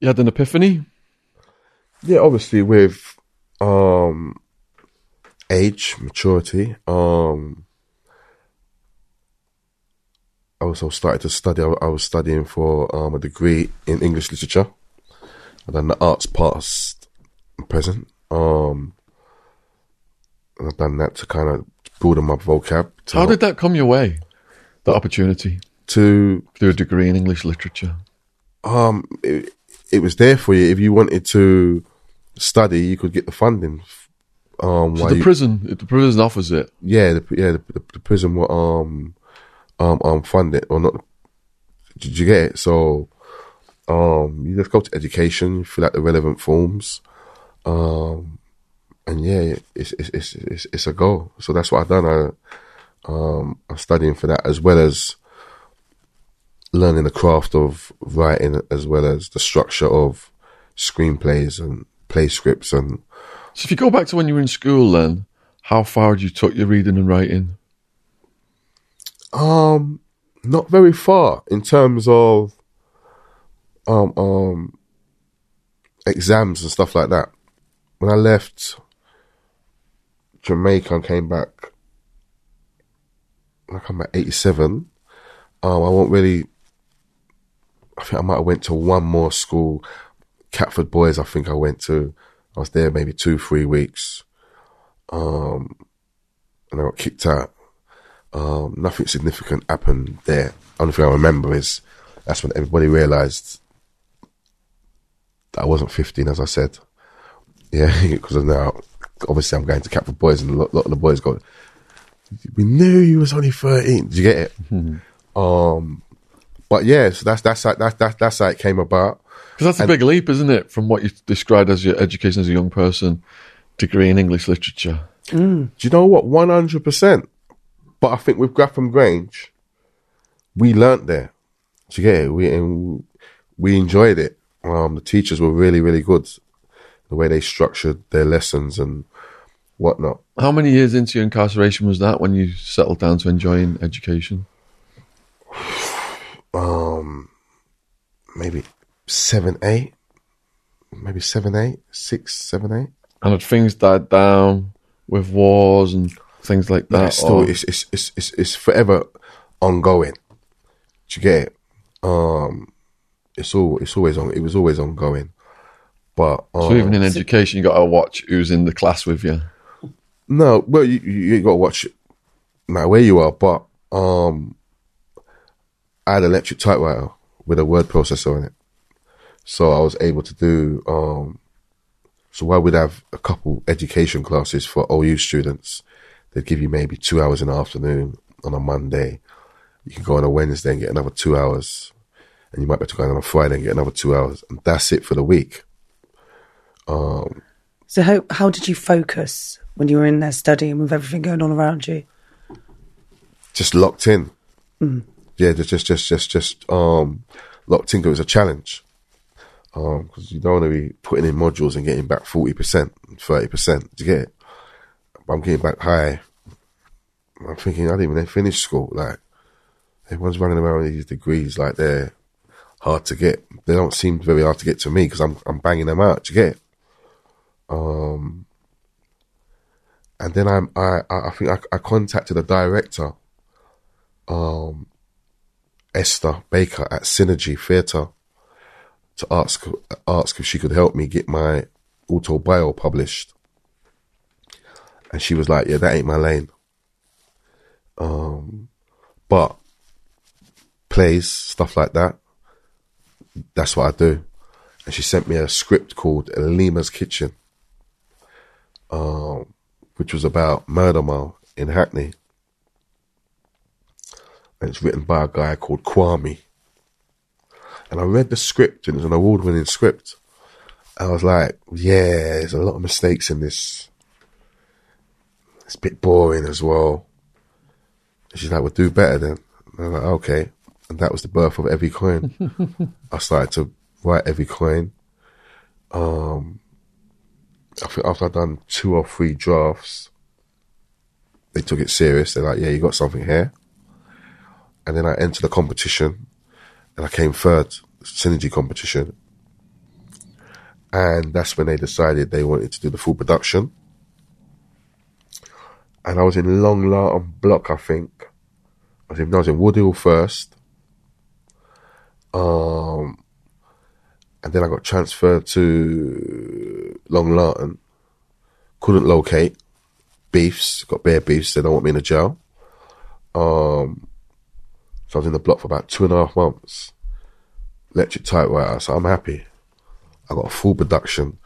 you had an epiphany? Yeah, obviously with um age, maturity, um I also started to study. I, was studying for um, a degree in English literature. I've done the arts past and present. Um, and I've done that to kind of broaden my vocab. To How did that come your way? The opportunity to to do a degree in English literature. um, it, it was there for you. If you wanted to study, you could get the funding. Um, So the you- prison, the prison offers it. yeah, the, yeah, the, the, the prison will um um um fund it or not. Did you get it? So um, you just go to education, fill out the relevant forms, um, and yeah, it's it's it's it's, it's a goal. So that's what I've done. I um I'm studying for that as well as learning the craft of writing, as well as the structure of screenplays and play scripts and So if you go back to when you were in school, then how far had you took your reading and writing? Um, not very far in terms of um um exams and stuff like that. When I left Jamaica and came back, when I come back eighty seven, um, I won't really. I think I might have went to one more school, Catford Boys. I think I went to. I was there maybe two, three weeks, um, and I got kicked out. Um, nothing significant happened there. Only thing I remember is that's when everybody realised that I wasn't 15, as I said. Yeah, [LAUGHS] because now obviously I'm going to Catford Boys, and a lot, lot of the boys go, "We knew you was only 13." Did you get it? um, but yeah, so that's that's how, that's that's that's how it came about. Because that's a big leap, isn't it, from what you described as your education as a young person, degree in English literature. Do you know what? One hundred percent. But I think with Grafham Grange, we learnt there. Do you get it? We and we enjoyed it. Um, the teachers were really, really good. The way they structured their lessons and whatnot. How many years into your incarceration was that when you settled down to enjoying education? [SIGHS] Um, maybe seven, eight, maybe seven, eight, six, seven, eight. And had things died down with wars and things like that? It's still, it's, it's, it's, it's, it's forever ongoing. Do you get it? Um, it's all it's always on. It was always ongoing. But um, So even in education, you got to watch who's in the class with you. No, well, you you, you got to watch it no matter where you are. But um, I had an electric typewriter with a word processor in it, so I was able to do. Um, so while we'd have a couple education classes for OU students, they'd give you maybe two hours in the afternoon on a Monday. You can go on a Wednesday and get another two hours, and you might be able to go on a Friday and get another two hours, and that's it for the week. Um, so how how did you focus when you were in there studying with everything going on around you? just locked in. Mm. Yeah, just just just just just um locked in. It was a challenge um, because you don't want to be putting in modules and getting back forty percent, thirty percent. Do you get it? But I'm getting back high. I'm thinking I didn't even finish school. Like everyone's running around with these degrees, like they're hard to get. They don't seem very hard to get to me because I'm I'm banging them out. Do you get it? Um, and then I'm I I think I, I contacted a director um, Esther Baker at Synergy Theatre to ask ask if she could help me get my autobio published. And she was like, "Yeah, that ain't my lane." Um, but plays stuff like that, that's what I do. And she sent me a script called Lima's Kitchen, um, which was about Murder Mile in Hackney and it's written by a guy called Kwame. And I read the script, and it's an award-winning script. I was like, yeah, there's a lot of mistakes in this. It's a bit boring as well. And she's like, we'll do better then. And I'm like, okay. And that was the birth of Every Coin. [LAUGHS] I started to write Every Coin. Um, I think after I'd done two or three drafts, they took it serious. They're like, yeah, you got something here and then I entered the competition, and I came third, synergy competition, and that's when they decided they wanted to do the full production. And I was in Long Lartin Block, I think. I was in, I was in Woodhill first, um, and then I got transferred to Long Lartin. Couldn't locate beefs, got bare beefs. They don't want me in a jail. Um, so I was in the block for about two and a half months. Electric typewriter, so I'm happy. I got a full production.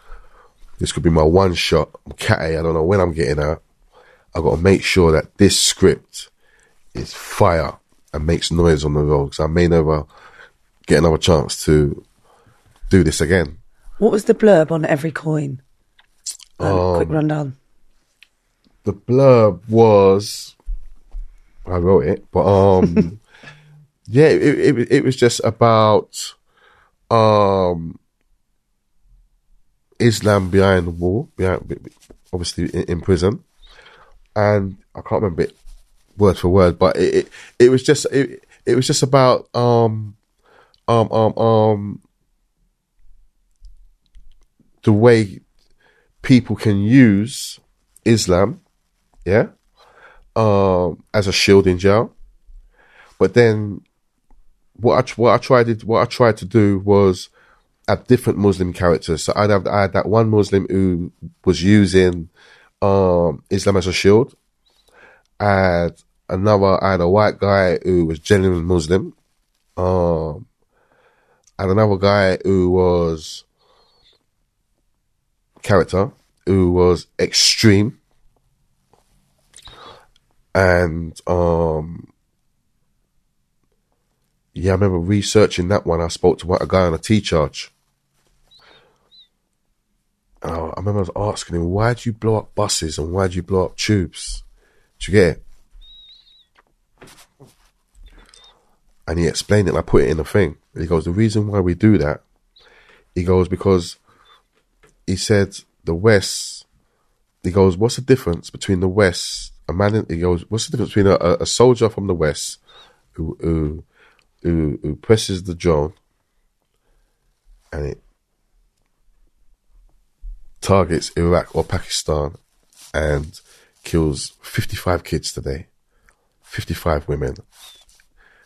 This could be my one shot. I'm cat A, I don't know when I'm getting out. I got to make sure that this script is fire and makes noise on the road because I may never get another chance to do this again. What was the blurb on every coin? Um, quick rundown. The blurb was, I wrote it, but um, [LAUGHS] yeah, it, it it was just about um Islam behind the wall, behind obviously in, in prison, and I can't remember it word for word, but it it, it was just it, it was just about um um um um the way people can use Islam, yeah, um, as a shield in jail. But then, what I what I tried to what I tried to do was add different Muslim characters. So I'd have I had that one Muslim who was using um, Islam as a shield. I had another. I had a white guy who was genuine Muslim. Um, had another guy who was character who was extreme. And um yeah i remember researching that one. I spoke to a guy on a t charge. Uh, i remember i was asking him why do you blow up buses and why do you blow up tubes? Do you get it? And he explained it and i put it in a thing. He goes the reason why we do that he goes because he said the West. He goes, what's the difference between the West? A man. In, he goes, what's the difference between a, a soldier from the West who who who, who presses the drone and it targets Iraq or Pakistan and kills fifty five kids today, fifty five women,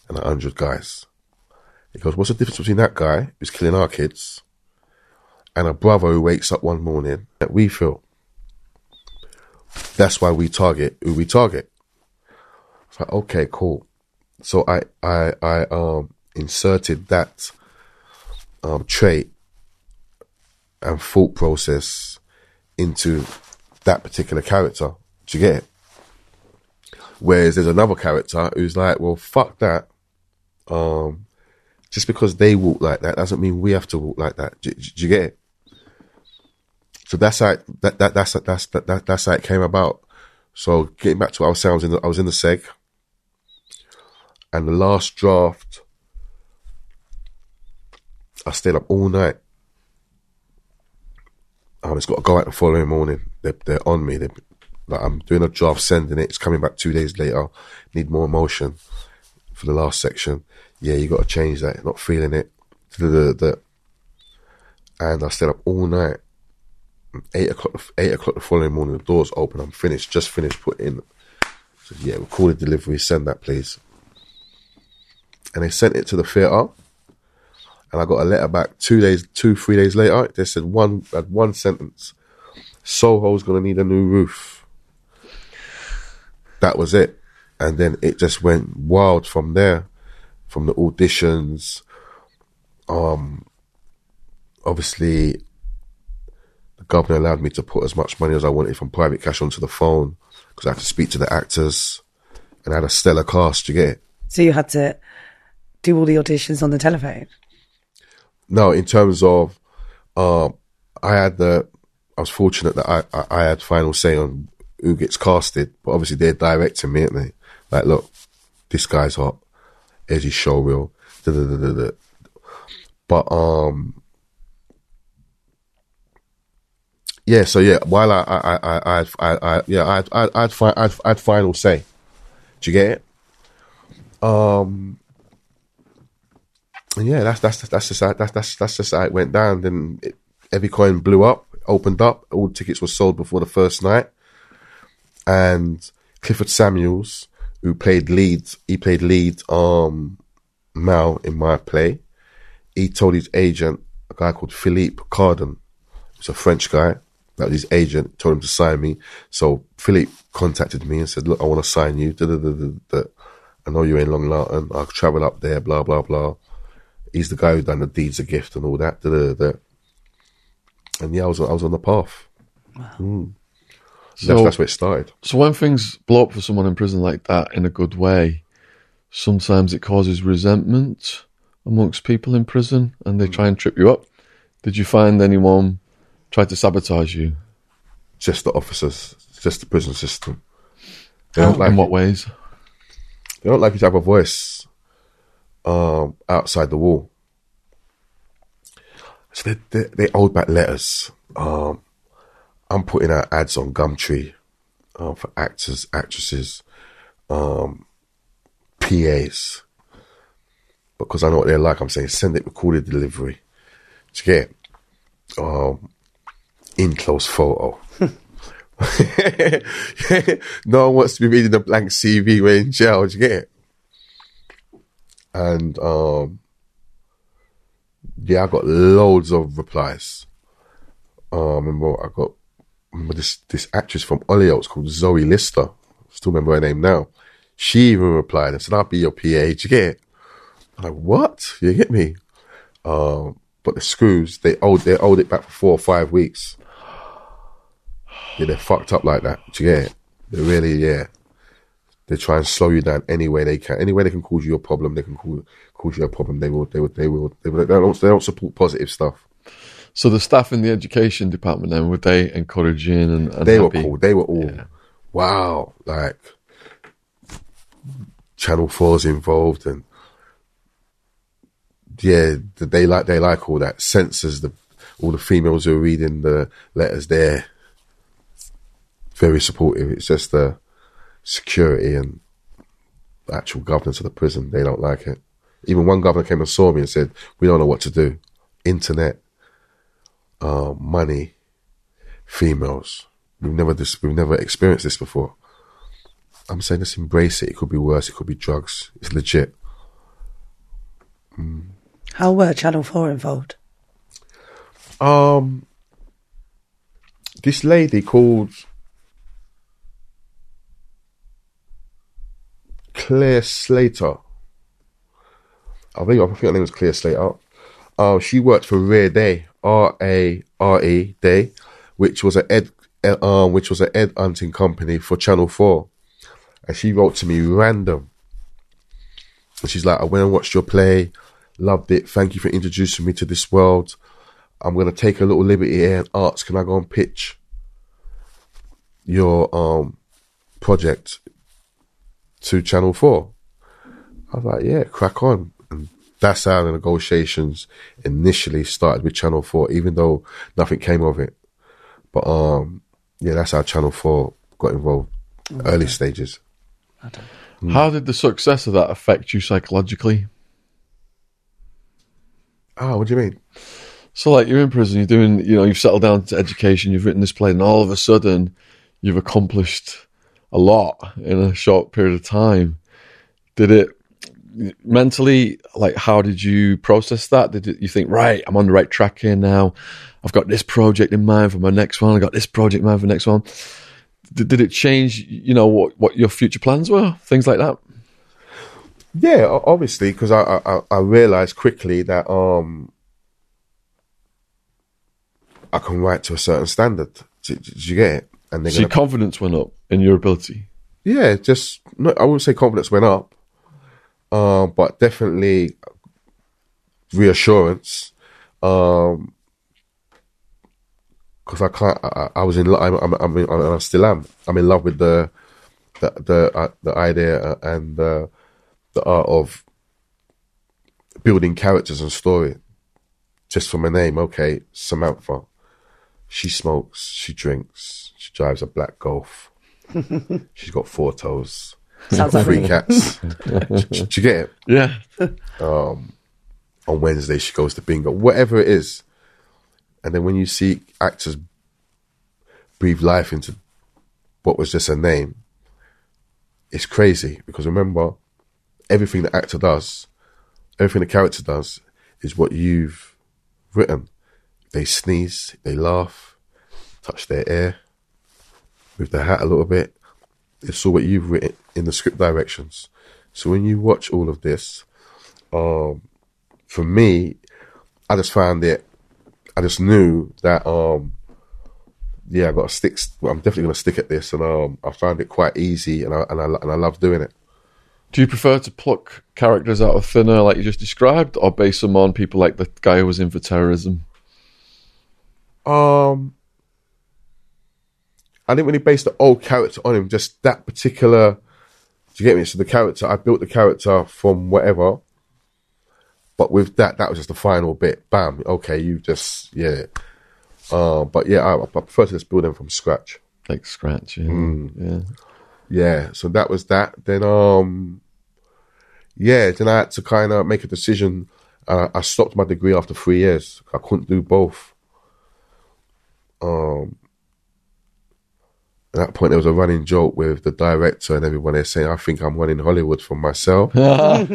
and a hundred guys. He goes, what's the difference between that guy who's killing our kids and a brother who wakes up one morning that we feel? That's why we target who we target. It's like, okay, cool. So I, I, I, um, inserted that, um, trait and thought process into that particular character. Do you get it? Whereas there's another character who's like, well, fuck that. Um, just because they walk like that doesn't mean we have to walk like that. Do, do you get it? So that's how it, that, that that's that's that, that that's how it came about. So getting back to what I was saying, I was in the, I was in the seg, and the last draft, I stayed up all night. Um, it's got to go out the following morning. They're, they're on me. They're, like I'm doing a draft, sending it. It's coming back two days later. Need more emotion for the last section. Yeah, you got to change that. Not feeling it. And I stayed up all night. Eight o'clock. Eight o'clock the following morning. The doors open. I'm finished. Just finished putting. So yeah, record the delivery. Send that, please. And they sent it to the theatre and I got a letter back two days, two three days later. They said one had one sentence: Soho's gonna need a new roof. That was it, and then it just went wild from there, from the auditions. Um, obviously, governor allowed me to put as much money as I wanted from private cash onto the phone because I had to speak to the actors, and I had a stellar cast. You get it? So you had to do all the auditions on the telephone. No, in terms of, um, I had the, I was fortunate that I, I, I, had final say on who gets casted, but obviously they're directing me, aren't they? Like, look, this guy's hot. Here's his show reel. Da, da, da, da, da. But, um, yeah, so yeah, while I, I, I, I, I, I yeah, I, I, I'd, I'd, I'd, I'd final say. Do you get it? Um, and yeah, that's that's that's just that's that's that's just how it went down. Then it, every coin blew up, opened up. All tickets were sold before the first night, and Clifford Samuels, who played lead, he played lead um Mal in my play. He told his agent, a guy called Philippe Cardin, who's a French guy, that his agent, told him to sign me. So Philippe contacted me and said, "Look, I want to sign you. Da, da, da, I know you're in Long Lartin. I'll travel up there. Blah blah blah." he's the guy who done the deeds of gift and all that. Da, da, da. And yeah, I was I was on the path. Wow. Mm. So, that's, that's where it started. So when things blow up for someone in prison like that in a good way, sometimes it causes resentment amongst people in prison, and they mm. try and trip you up. Did you find anyone try to sabotage you? Just the officers, just the prison system. They don't like in what ways? They don't like you to have a voice um, outside the wall. So they, they, they hold back letters. Um, I'm putting out ads on Gumtree uh, for actors, actresses, um, PAs. Because I know what they're like, I'm saying send it recorded delivery. To get um, in close photo. [LAUGHS] no one wants to be reading a blank CV when in jail. Do you get it? and um, yeah, I got loads of replies. Um, remember I got remember this this actress from Hollyoaks called Zoe Lister. Still remember her name now. She even replied and said, "I'll be your PA." Did you get it? I'm like, what? You get me? Um, but the screws they owed they owed it back for four or five weeks. Yeah, they're fucked up like that. Do you get it? They really, yeah. They try and slow you down any way they can. Any way they can cause you a problem, they can cause, cause you a problem. They will, they will, they will, they, will, they, don't, they don't support positive stuff. So the staff in the education department then, were they encouraging and, and They happy? were cool. They were all, yeah. wow, like, Channel 4's involved and, yeah, they like, they like all that. Censors, the, all the females who are reading the letters there, very supportive. It's just, the security and actual governance of the prison, they don't like it. Even one governor came and saw me and said, "We don't know what to do. Internet, uh, money, females. We've never this. We've never experienced this before." I'm saying, let's embrace it. It could be worse. It could be drugs. It's legit. How were Channel 4 involved? Um, this lady called Claire Slater. I think I think her name was Claire Slater. Uh, she worked for Rare Day, R A R E Day, which was a ed, uh, um, which was an ed hunting company for Channel Four, and she wrote to me random. And she's like, "I went and watched your play, loved it. Thank you for introducing me to this world. I'm to take a little liberty here and ask, can I go and pitch your um project to Channel 4? I was like, yeah, crack on. And that's how the negotiations initially started with Channel 4, even though nothing came of it. But um, yeah, that's how Channel 4 got involved, early stages. How did the success of that affect you psychologically? Ah, what do you mean? So, like, you're in prison, you're doing, you know, you've settled down to education, you've written this play, and all of a sudden, you've accomplished a lot in a short period of time. Did it mentally, like, how did you process that? Did it, you think, right, I'm on the right track here now? I've got this project in mind for my next one. I got this project in mind for the next one. Did, did it change, you know, what, what your future plans were? Things like that? Yeah, obviously, because I, I I realized quickly that um I can write to a certain standard. Did, did you get it? And they're So your confidence went up in your ability. yeah, just no, I wouldn't say confidence went up, um, but definitely reassurance. Um, because I can't. I, I was in. I'm. I'm. I'm in, I still am. I'm in love with the, the the uh, the idea uh, and uh, the art of building characters and story. Just from a name, okay, Samantha. She smokes. She drinks. She drives a black Golf. [LAUGHS] She's got four toes, Sounds like three me. cats. [LAUGHS] Did you get it? Yeah. Um, on Wednesday she goes to bingo, whatever it is. And then when you see actors breathe life into what was just a name, it's crazy because remember, everything the actor does, everything the character does, is what you've written. They sneeze, they laugh, touch their ear, move the hat a little bit. It's all what you've written in the script directions. So when you watch all of this, um, for me, I just found it. I just knew that, um, yeah, I got to stick. Well, I'm definitely going to stick at this, and um, I found it quite easy, and I and I and I love doing it. Do you prefer to pluck characters out of thin air like you just described, or base them on people like the guy who was in for terrorism? Um, I didn't really base the old character on him, just that particular. Do you get me? So the character, I built the character from whatever, but with that, that was just the final bit. Bam. Okay, you just yeah. Uh, but yeah, I, I prefer to just build them from scratch. Like scratch, yeah. Mm. yeah. Yeah, so that was that. Then um yeah, then I had to kind of make a decision. Uh, I stopped my degree after three years. I couldn't do both. Um at that point there was a running joke with the director and everyone there saying, I think I'm running Hollywood for myself. 'Cause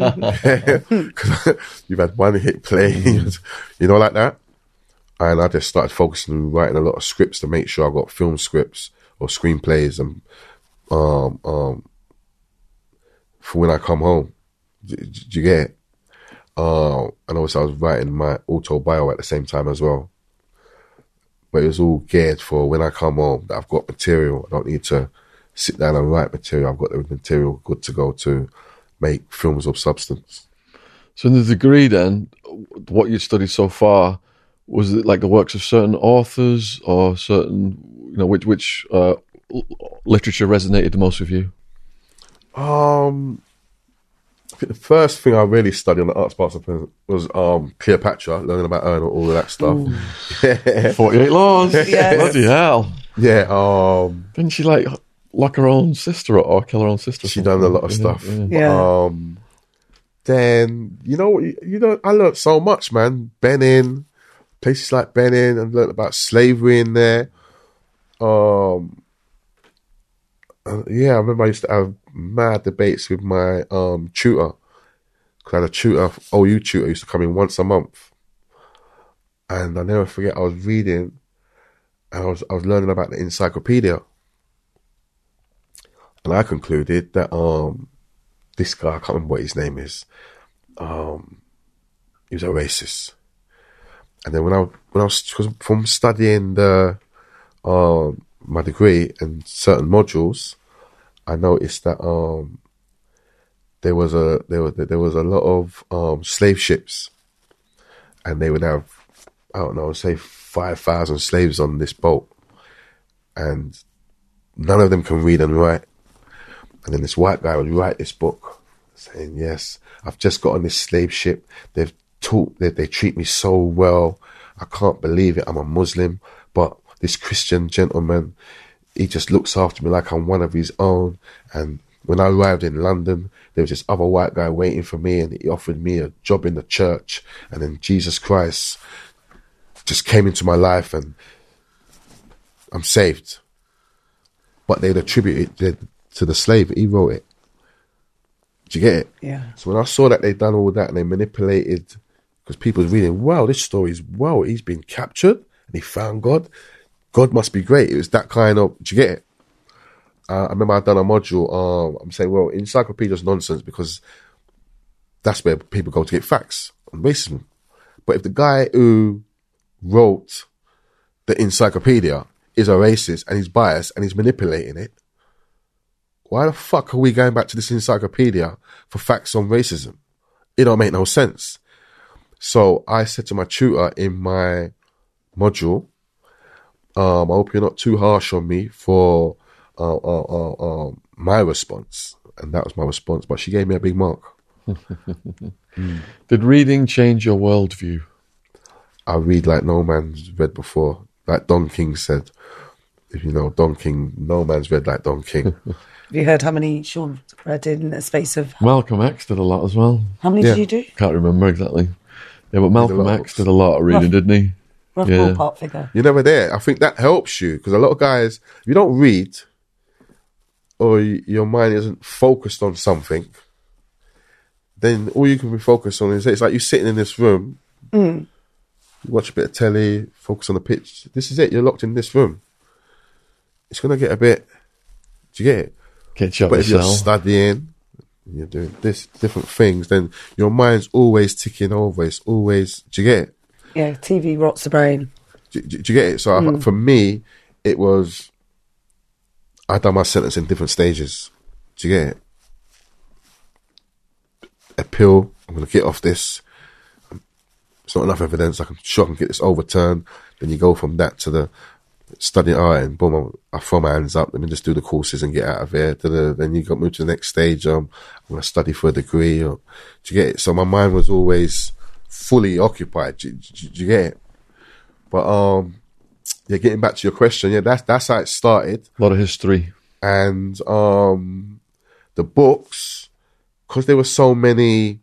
[LAUGHS] [LAUGHS] you've had one hit play, [LAUGHS] you know, like that. And I just started focusing on writing a lot of scripts to make sure I got film scripts or screenplays and um, um, for when I come home. Do, do you get it? Uh, and also I was writing my autobio at the same time as well. But it was all geared for when I come home that I've got material. I don't need to sit down and write material. I've got the material good to go to make films of substance. So in the degree, then, what you studied so far was it like the works of certain authors or certain, you know, which which uh, literature resonated the most with you? Um, the first thing I really studied on the arts parts of it was um Cleopatra, learning about her and all of that stuff. [LAUGHS] Forty Eight Laws. Yes. Bloody hell! yeah, um, Didn't she like lock her own sister up or kill her own sister? she done a lot of Yeah, stuff. yeah. Yeah. Um, then you know, you, you know, I learned so much, man. Benin, places like Benin, and learned about slavery in there. Um, and yeah, I remember I used to have mad debates with my um tutor. Because I had a tutor, OU tutor, used to come in once a month. And I never forget, I was reading and I was, I was learning about the encyclopedia. And I concluded that um, this guy, I can't remember what his name is, um, he was a racist. And then when I when I was cause from studying the um, my degree and certain modules, I noticed that um, there was a there was there was a lot of um, slave ships, and they would have I don't know say five thousand slaves on this boat, and none of them can read and write. And then this white guy would write this book saying, Yes, I've just got on this slave ship. They've taught, they, they treat me so well. I can't believe it. I'm a Muslim, but this Christian gentleman, he just looks after me like I'm one of his own. And when I arrived in London, there was this other white guy waiting for me and he offered me a job in the church. And then Jesus Christ just came into my life and I'm saved. But they'd attribute it to the slave. He wrote it. Do you get it? Yeah. So when I saw that they'd done all that and they manipulated, because people was reading, wow, this story is wow, he's been captured and he found God. God must be great. It was that kind of. Do you get it? Uh, I remember I'd done a module. Um, I'm saying, well, encyclopedia's nonsense because that's where people go to get facts on racism. But if the guy who wrote the encyclopedia is a racist and he's biased and he's manipulating it, why the fuck are we going back to this encyclopedia for facts on racism? It don't make no sense. So I said to my tutor in my module, um, I hope you're not too harsh on me for uh, uh, uh, uh, my response. And that was my response, but she gave me a big mark. [LAUGHS] Did reading change your worldview? I read like no man's read before. Like Don King said, if you know Don King, no man's read like Don King. [LAUGHS] Have you heard how many Sean read in a space of. Malcolm X did a lot as well. How many Yeah. did you do? Can't remember exactly. Yeah, but Malcolm lot X did a lot of reading, Rough. didn't he? Rough Yeah. ballpark figure. You're never there. I think that helps you because a lot of guys, if you don't read or y- your mind isn't focused on something, then all you can be focused on is it's like you're sitting in this room, mm. you watch a bit of telly, focus on the pitch. This is it. You're locked in this room. It's gonna get a bit. Do you get it? Get you But of if you're studying, you're doing this different things, then your mind's always ticking over. It's always. Do you get it? Yeah, TV rots the brain. Do, do, do you get it? So I, for me, it was I done my sentence in different stages. Do you get it? Appeal. I'm going to get off this. It's not enough evidence. I can sure I can get this overturned. Then you go from that to the studying art and boom, I'm- throw my hands up. Let me just do the courses and get out of here. Then you got moved to the next stage. Um, I'm going to study for a degree. Or, do you get it? So my mind was always fully occupied. Do, do- do you get it? But um, yeah, getting back to your question, yeah, that's that's how it started. A lot of history. And um, the books, because there were so many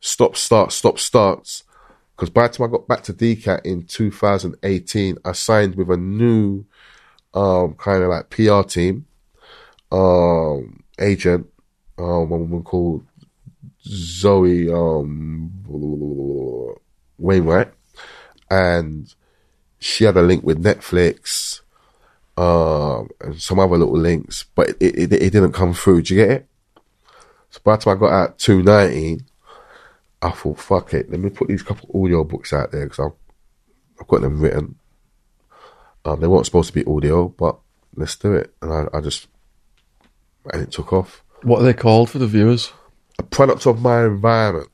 stop start stop starts. Because by the time I got back to DCAT in 2018, I signed with a new um, kind of like PR team, um, agent, um, a woman called Zoe um, Wainwright, and she had a link with Netflix um, and some other little links, but it, it, it didn't come through. Do you get it? So by the time I got out 219, I thought, fuck it, let me put these couple audio books out there because I've, I've got them written. Um, they weren't supposed to be audio, but let's do it. And I, I just, and it took off. What are they called for the viewers? A product of my environment.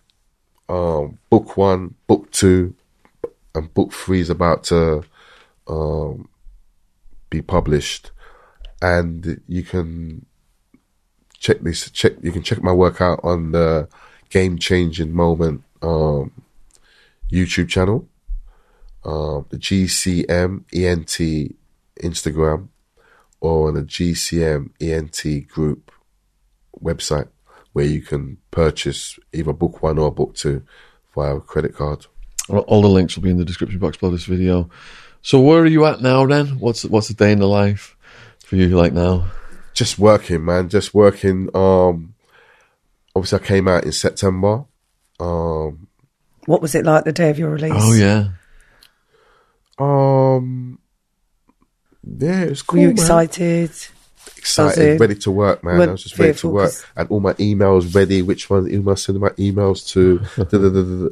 Um, book one, book two, and book three is about to um, be published, and you can check this. Check you can check my work out on the Game Changing Moment um, YouTube channel, um, the GCM ENT Instagram, or on the GCM ENT group website where you can purchase either book one or book two via a credit card. All all the links will be in the description box below this video. So where are you at now then? What's what's the day in the life for you like now? Just working, man. Just working um, obviously I came out in September. Um, What was it like the day of your release? Oh yeah. um, yeah, it was cool. Were you man. Excited? Ready to work, man. I was just ready to work, and all my emails ready. Which one? Who am I sending my emails to? Da, da, da.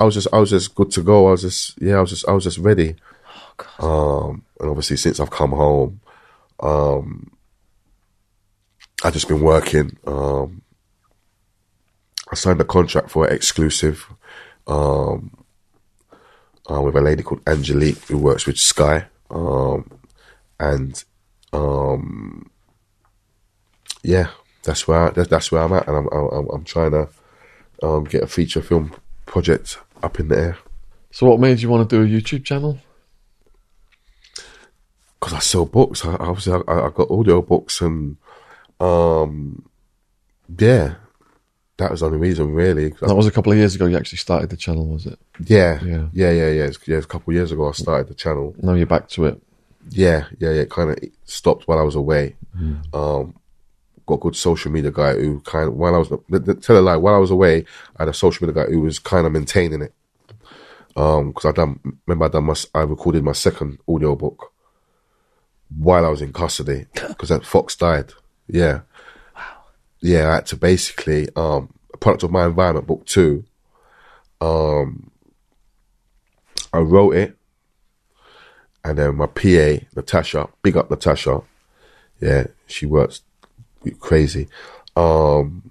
I was just, I was just good to go. I was just, yeah, I was just, I was just ready. Um, and obviously, since I've come home, um, I've just been working. Um, I signed a contract for exclusive, um, uh, with a lady called Angelique who works with Sky, um, and um, yeah, that's where I, that, that's where I'm at, and I'm I'm, I'm trying to um, get a feature film project up in the air So what made you want to do a YouTube channel? because I sell books. I, obviously, I, I got audio books, and um, yeah, that was the only reason, really. That was a couple of years ago. You actually started the channel, was it? yeah, Yeah. yeah, yeah, yeah. It's, yeah, it's a couple of years ago I started the channel. Now you're back to it. Yeah, yeah, yeah. Kind of stopped while I was away. Um, got a good social media guy who kind of while I was tell a lie while I was away, I had a social media guy who was kind of maintaining it. Um, because I done remember I done my I recorded my second audio book while I was in custody [LAUGHS] because that Fox died. Yeah, wow. yeah. I had to basically um, a product of my environment book two. Um, I wrote it and then my PA, Natasha, big up Natasha. Yeah, she works crazy. Um,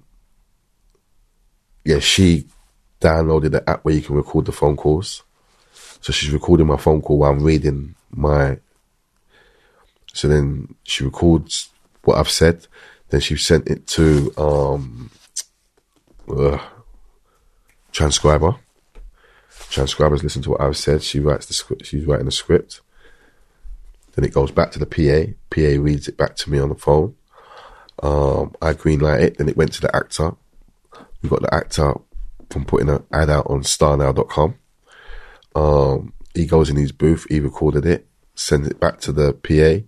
yeah, she downloaded the app where you can record the phone calls. So she's recording my phone call while I'm reading my. So then she records what I've said. Then she sent it to um, uh, transcriber. Transcribers listen to what I've said. She writes the script. She's writing the script. Then it goes back to the PA. PA reads it back to me on the phone. Um, I greenlight it. Then it went to the actor. We got the actor from putting an ad out on starnow.com. Um, he goes in his booth. He recorded it. Sends it back to the PA.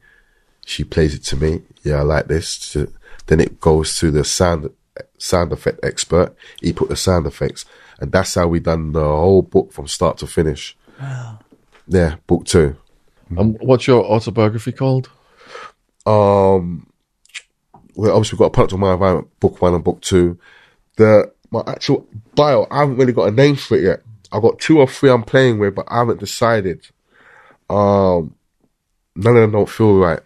She plays it to me. Yeah, I like this. Then it goes to the sound sound effect expert. He put the sound effects, and that's how we done the whole book from start to finish. Yeah, book two. And what's your autobiography called? Um, well, obviously we've got a product of my environment, book one and book two. The my actual bio, I haven't really got a name for it yet. I've got two or three I'm playing with, but I haven't decided. Um, none of them don't feel right.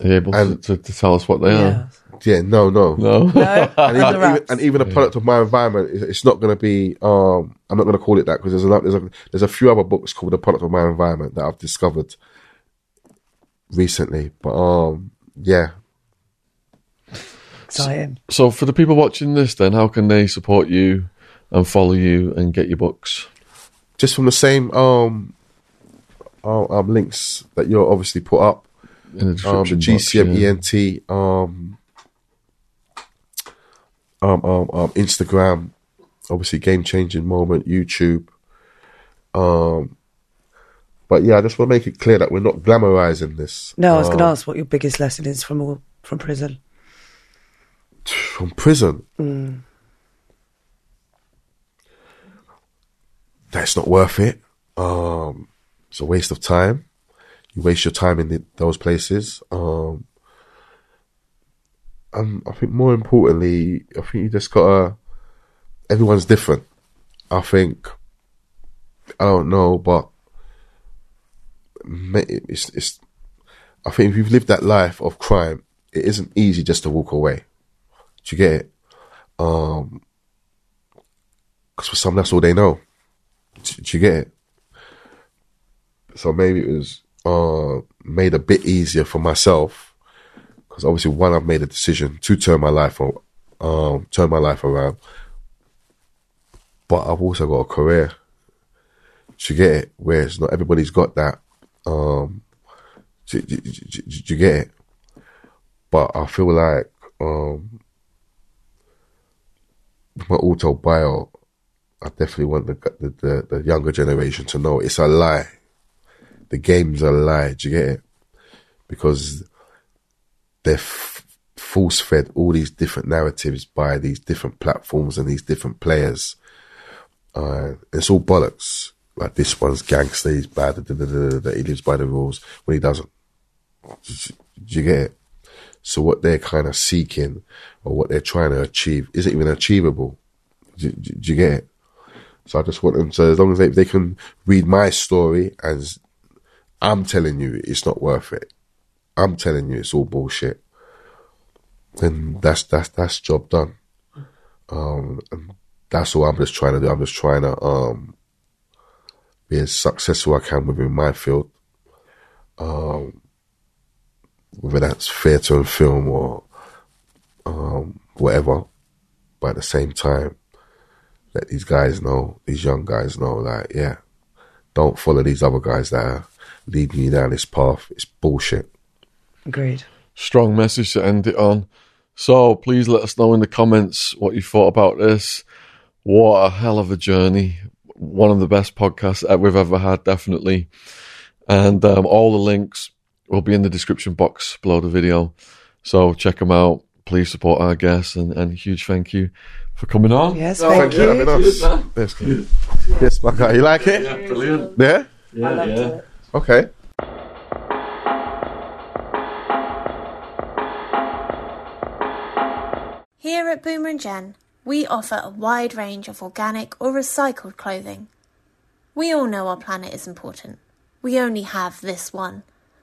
Are you able to, And- to, to tell us what they Yeah. Yeah, no, no. No. No, [LAUGHS] And even, even, and even a product of my environment, it's- it's not going to be. Um, I'm not going to call it that because there's a, there's a there's a few other books called the product of my environment that I've discovered recently. But um, yeah, Exciting. So for the people watching this, then how can they support you and follow you and get your books? just from the same um, um, um links that you're obviously put up. In the Um, the description box, yeah. GCMENT um, um, um, um, Instagram, obviously game changing moment, YouTube. Um, but yeah, I just want to make it clear that we're not glamorizing this. No, I was going to Um, ask what your biggest lesson is from all, from prison. from prison. That's not worth it. Um, it's a waste of time. You waste your time in the, those places. Um, and I think more importantly, I think you just gotta. Everyone's different. I think. I don't know, but it's it's. I think if you've lived that life of crime, it isn't easy just to walk away. Do you get it? Um, because for some, that's all they know. Do, do you get it? So maybe it was uh, made a bit easier for myself because obviously, one, I've made a decision to turn my life on, um, turn my life around. But I've also got a career. You get it? Whereas not everybody's got that. Um, do you get it? But I feel like um, my auto bio, I definitely want the, the the the younger generation to know it's a lie. The game's a lie. Do you get it? Because they're f- force fed all these different narratives by these different platforms and these different players. Uh, it's all bollocks. Like this one's gangster, he's bad, da, he lives by the rules when he doesn't. Do you get it? So what they're kind of seeking or what they're trying to achieve isn't even achievable. Do, do, do you get it? So I just want them to, as long as they, they can read my story and I'm telling you it's not worth it. I'm telling you it's all bullshit. And that's that's that's job done. Um, that's all I'm just trying to do. I'm just trying to um, be as successful I can within my field. Um, whether that's theatre and film or um, whatever. But at the same time, let these guys know, these young guys know, that, yeah, don't follow these other guys that are leading you down this path. It's bullshit. Agreed. Strong message to end it on. So please let us know in the comments what you thought about this. What a hell of a journey. One of the best podcasts that we've ever had, definitely. And um, all the links will be in the description box below the video. So check them out. Please support our guests and, and huge thank you for coming on. Yes, No, thank Thank you you. having us. Cheers, man. Yes, yes, my guy. You like it? Yeah, brilliant. Yeah? Yeah, I loved yeah. it. Okay. Here at Boomer and Jen, we offer a wide range of organic or recycled clothing. We all know our planet is important. We only have this one,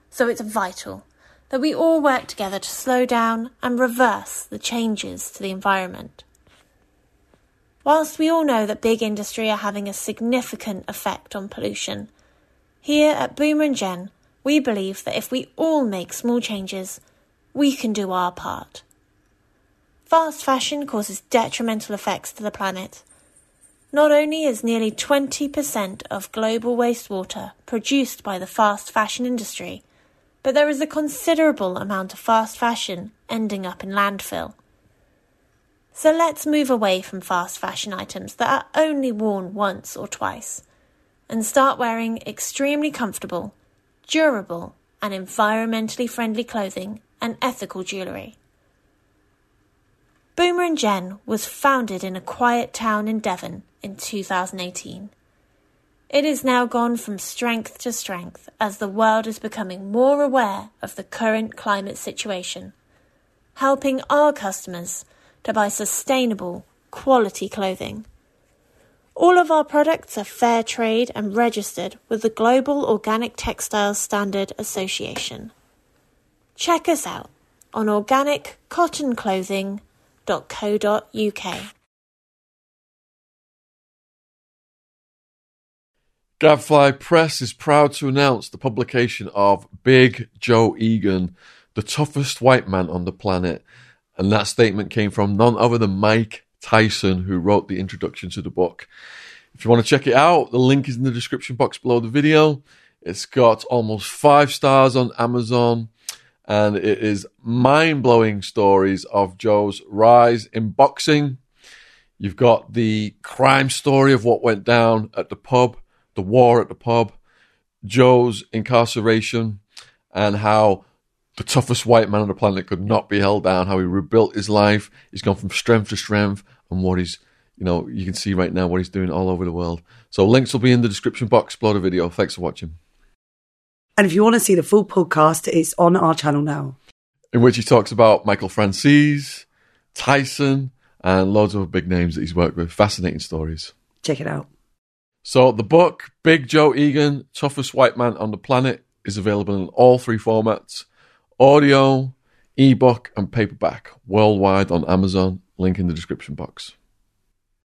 so it's vital that we all work together to slow down and reverse the changes to the environment. Whilst we all know that big industry are having a significant effect on pollution, here at Boomer and Jen, we believe that if we all make small changes, we can do our part. Fast fashion causes detrimental effects to the planet. Not only is nearly 20% of global wastewater produced by the fast fashion industry, but there is a considerable amount of fast fashion ending up in landfill. So let's move away from fast fashion items that are only worn once or twice and start wearing extremely comfortable, durable, and environmentally friendly clothing and ethical jewellery. Boomer and Jen was founded in a quiet town in Devon in 2018. It has now gone from strength to strength as the world is becoming more aware of the current climate situation, helping our customers to buy sustainable, quality clothing. All of our products are fair trade and registered with the Global Organic Textiles Standard Association. Check us out on organiccottonclothing.co.uk. Gadfly Press is proud to announce the publication of Big Joe Egan, the toughest white man on the planet. And that statement came from none other than Mike Tyson, who wrote the introduction to the book. If you want to check it out, the link is in the description box below the video. It's got almost five stars on Amazon, and it is mind blowing stories of Joe's rise in boxing. You've got the crime story of what went down at the pub, the war at the pub, Joe's incarceration, and how the toughest white man on the planet could not be held down, how he rebuilt his life. He's gone from strength to strength, and what he's, you know, you can see right now what he's doing all over the world. So links will be in the description box below the video. Thanks for watching. And if you want to see the full podcast, it's on our channel now. In which he talks about Michael Francis, Tyson, and loads of big names that he's worked with. Fascinating stories. Check it out. So the book, Big Joe Egan, Toughest White Man on the Planet, is available in all three formats audio, ebook, and paperback worldwide on Amazon. Link in the description box.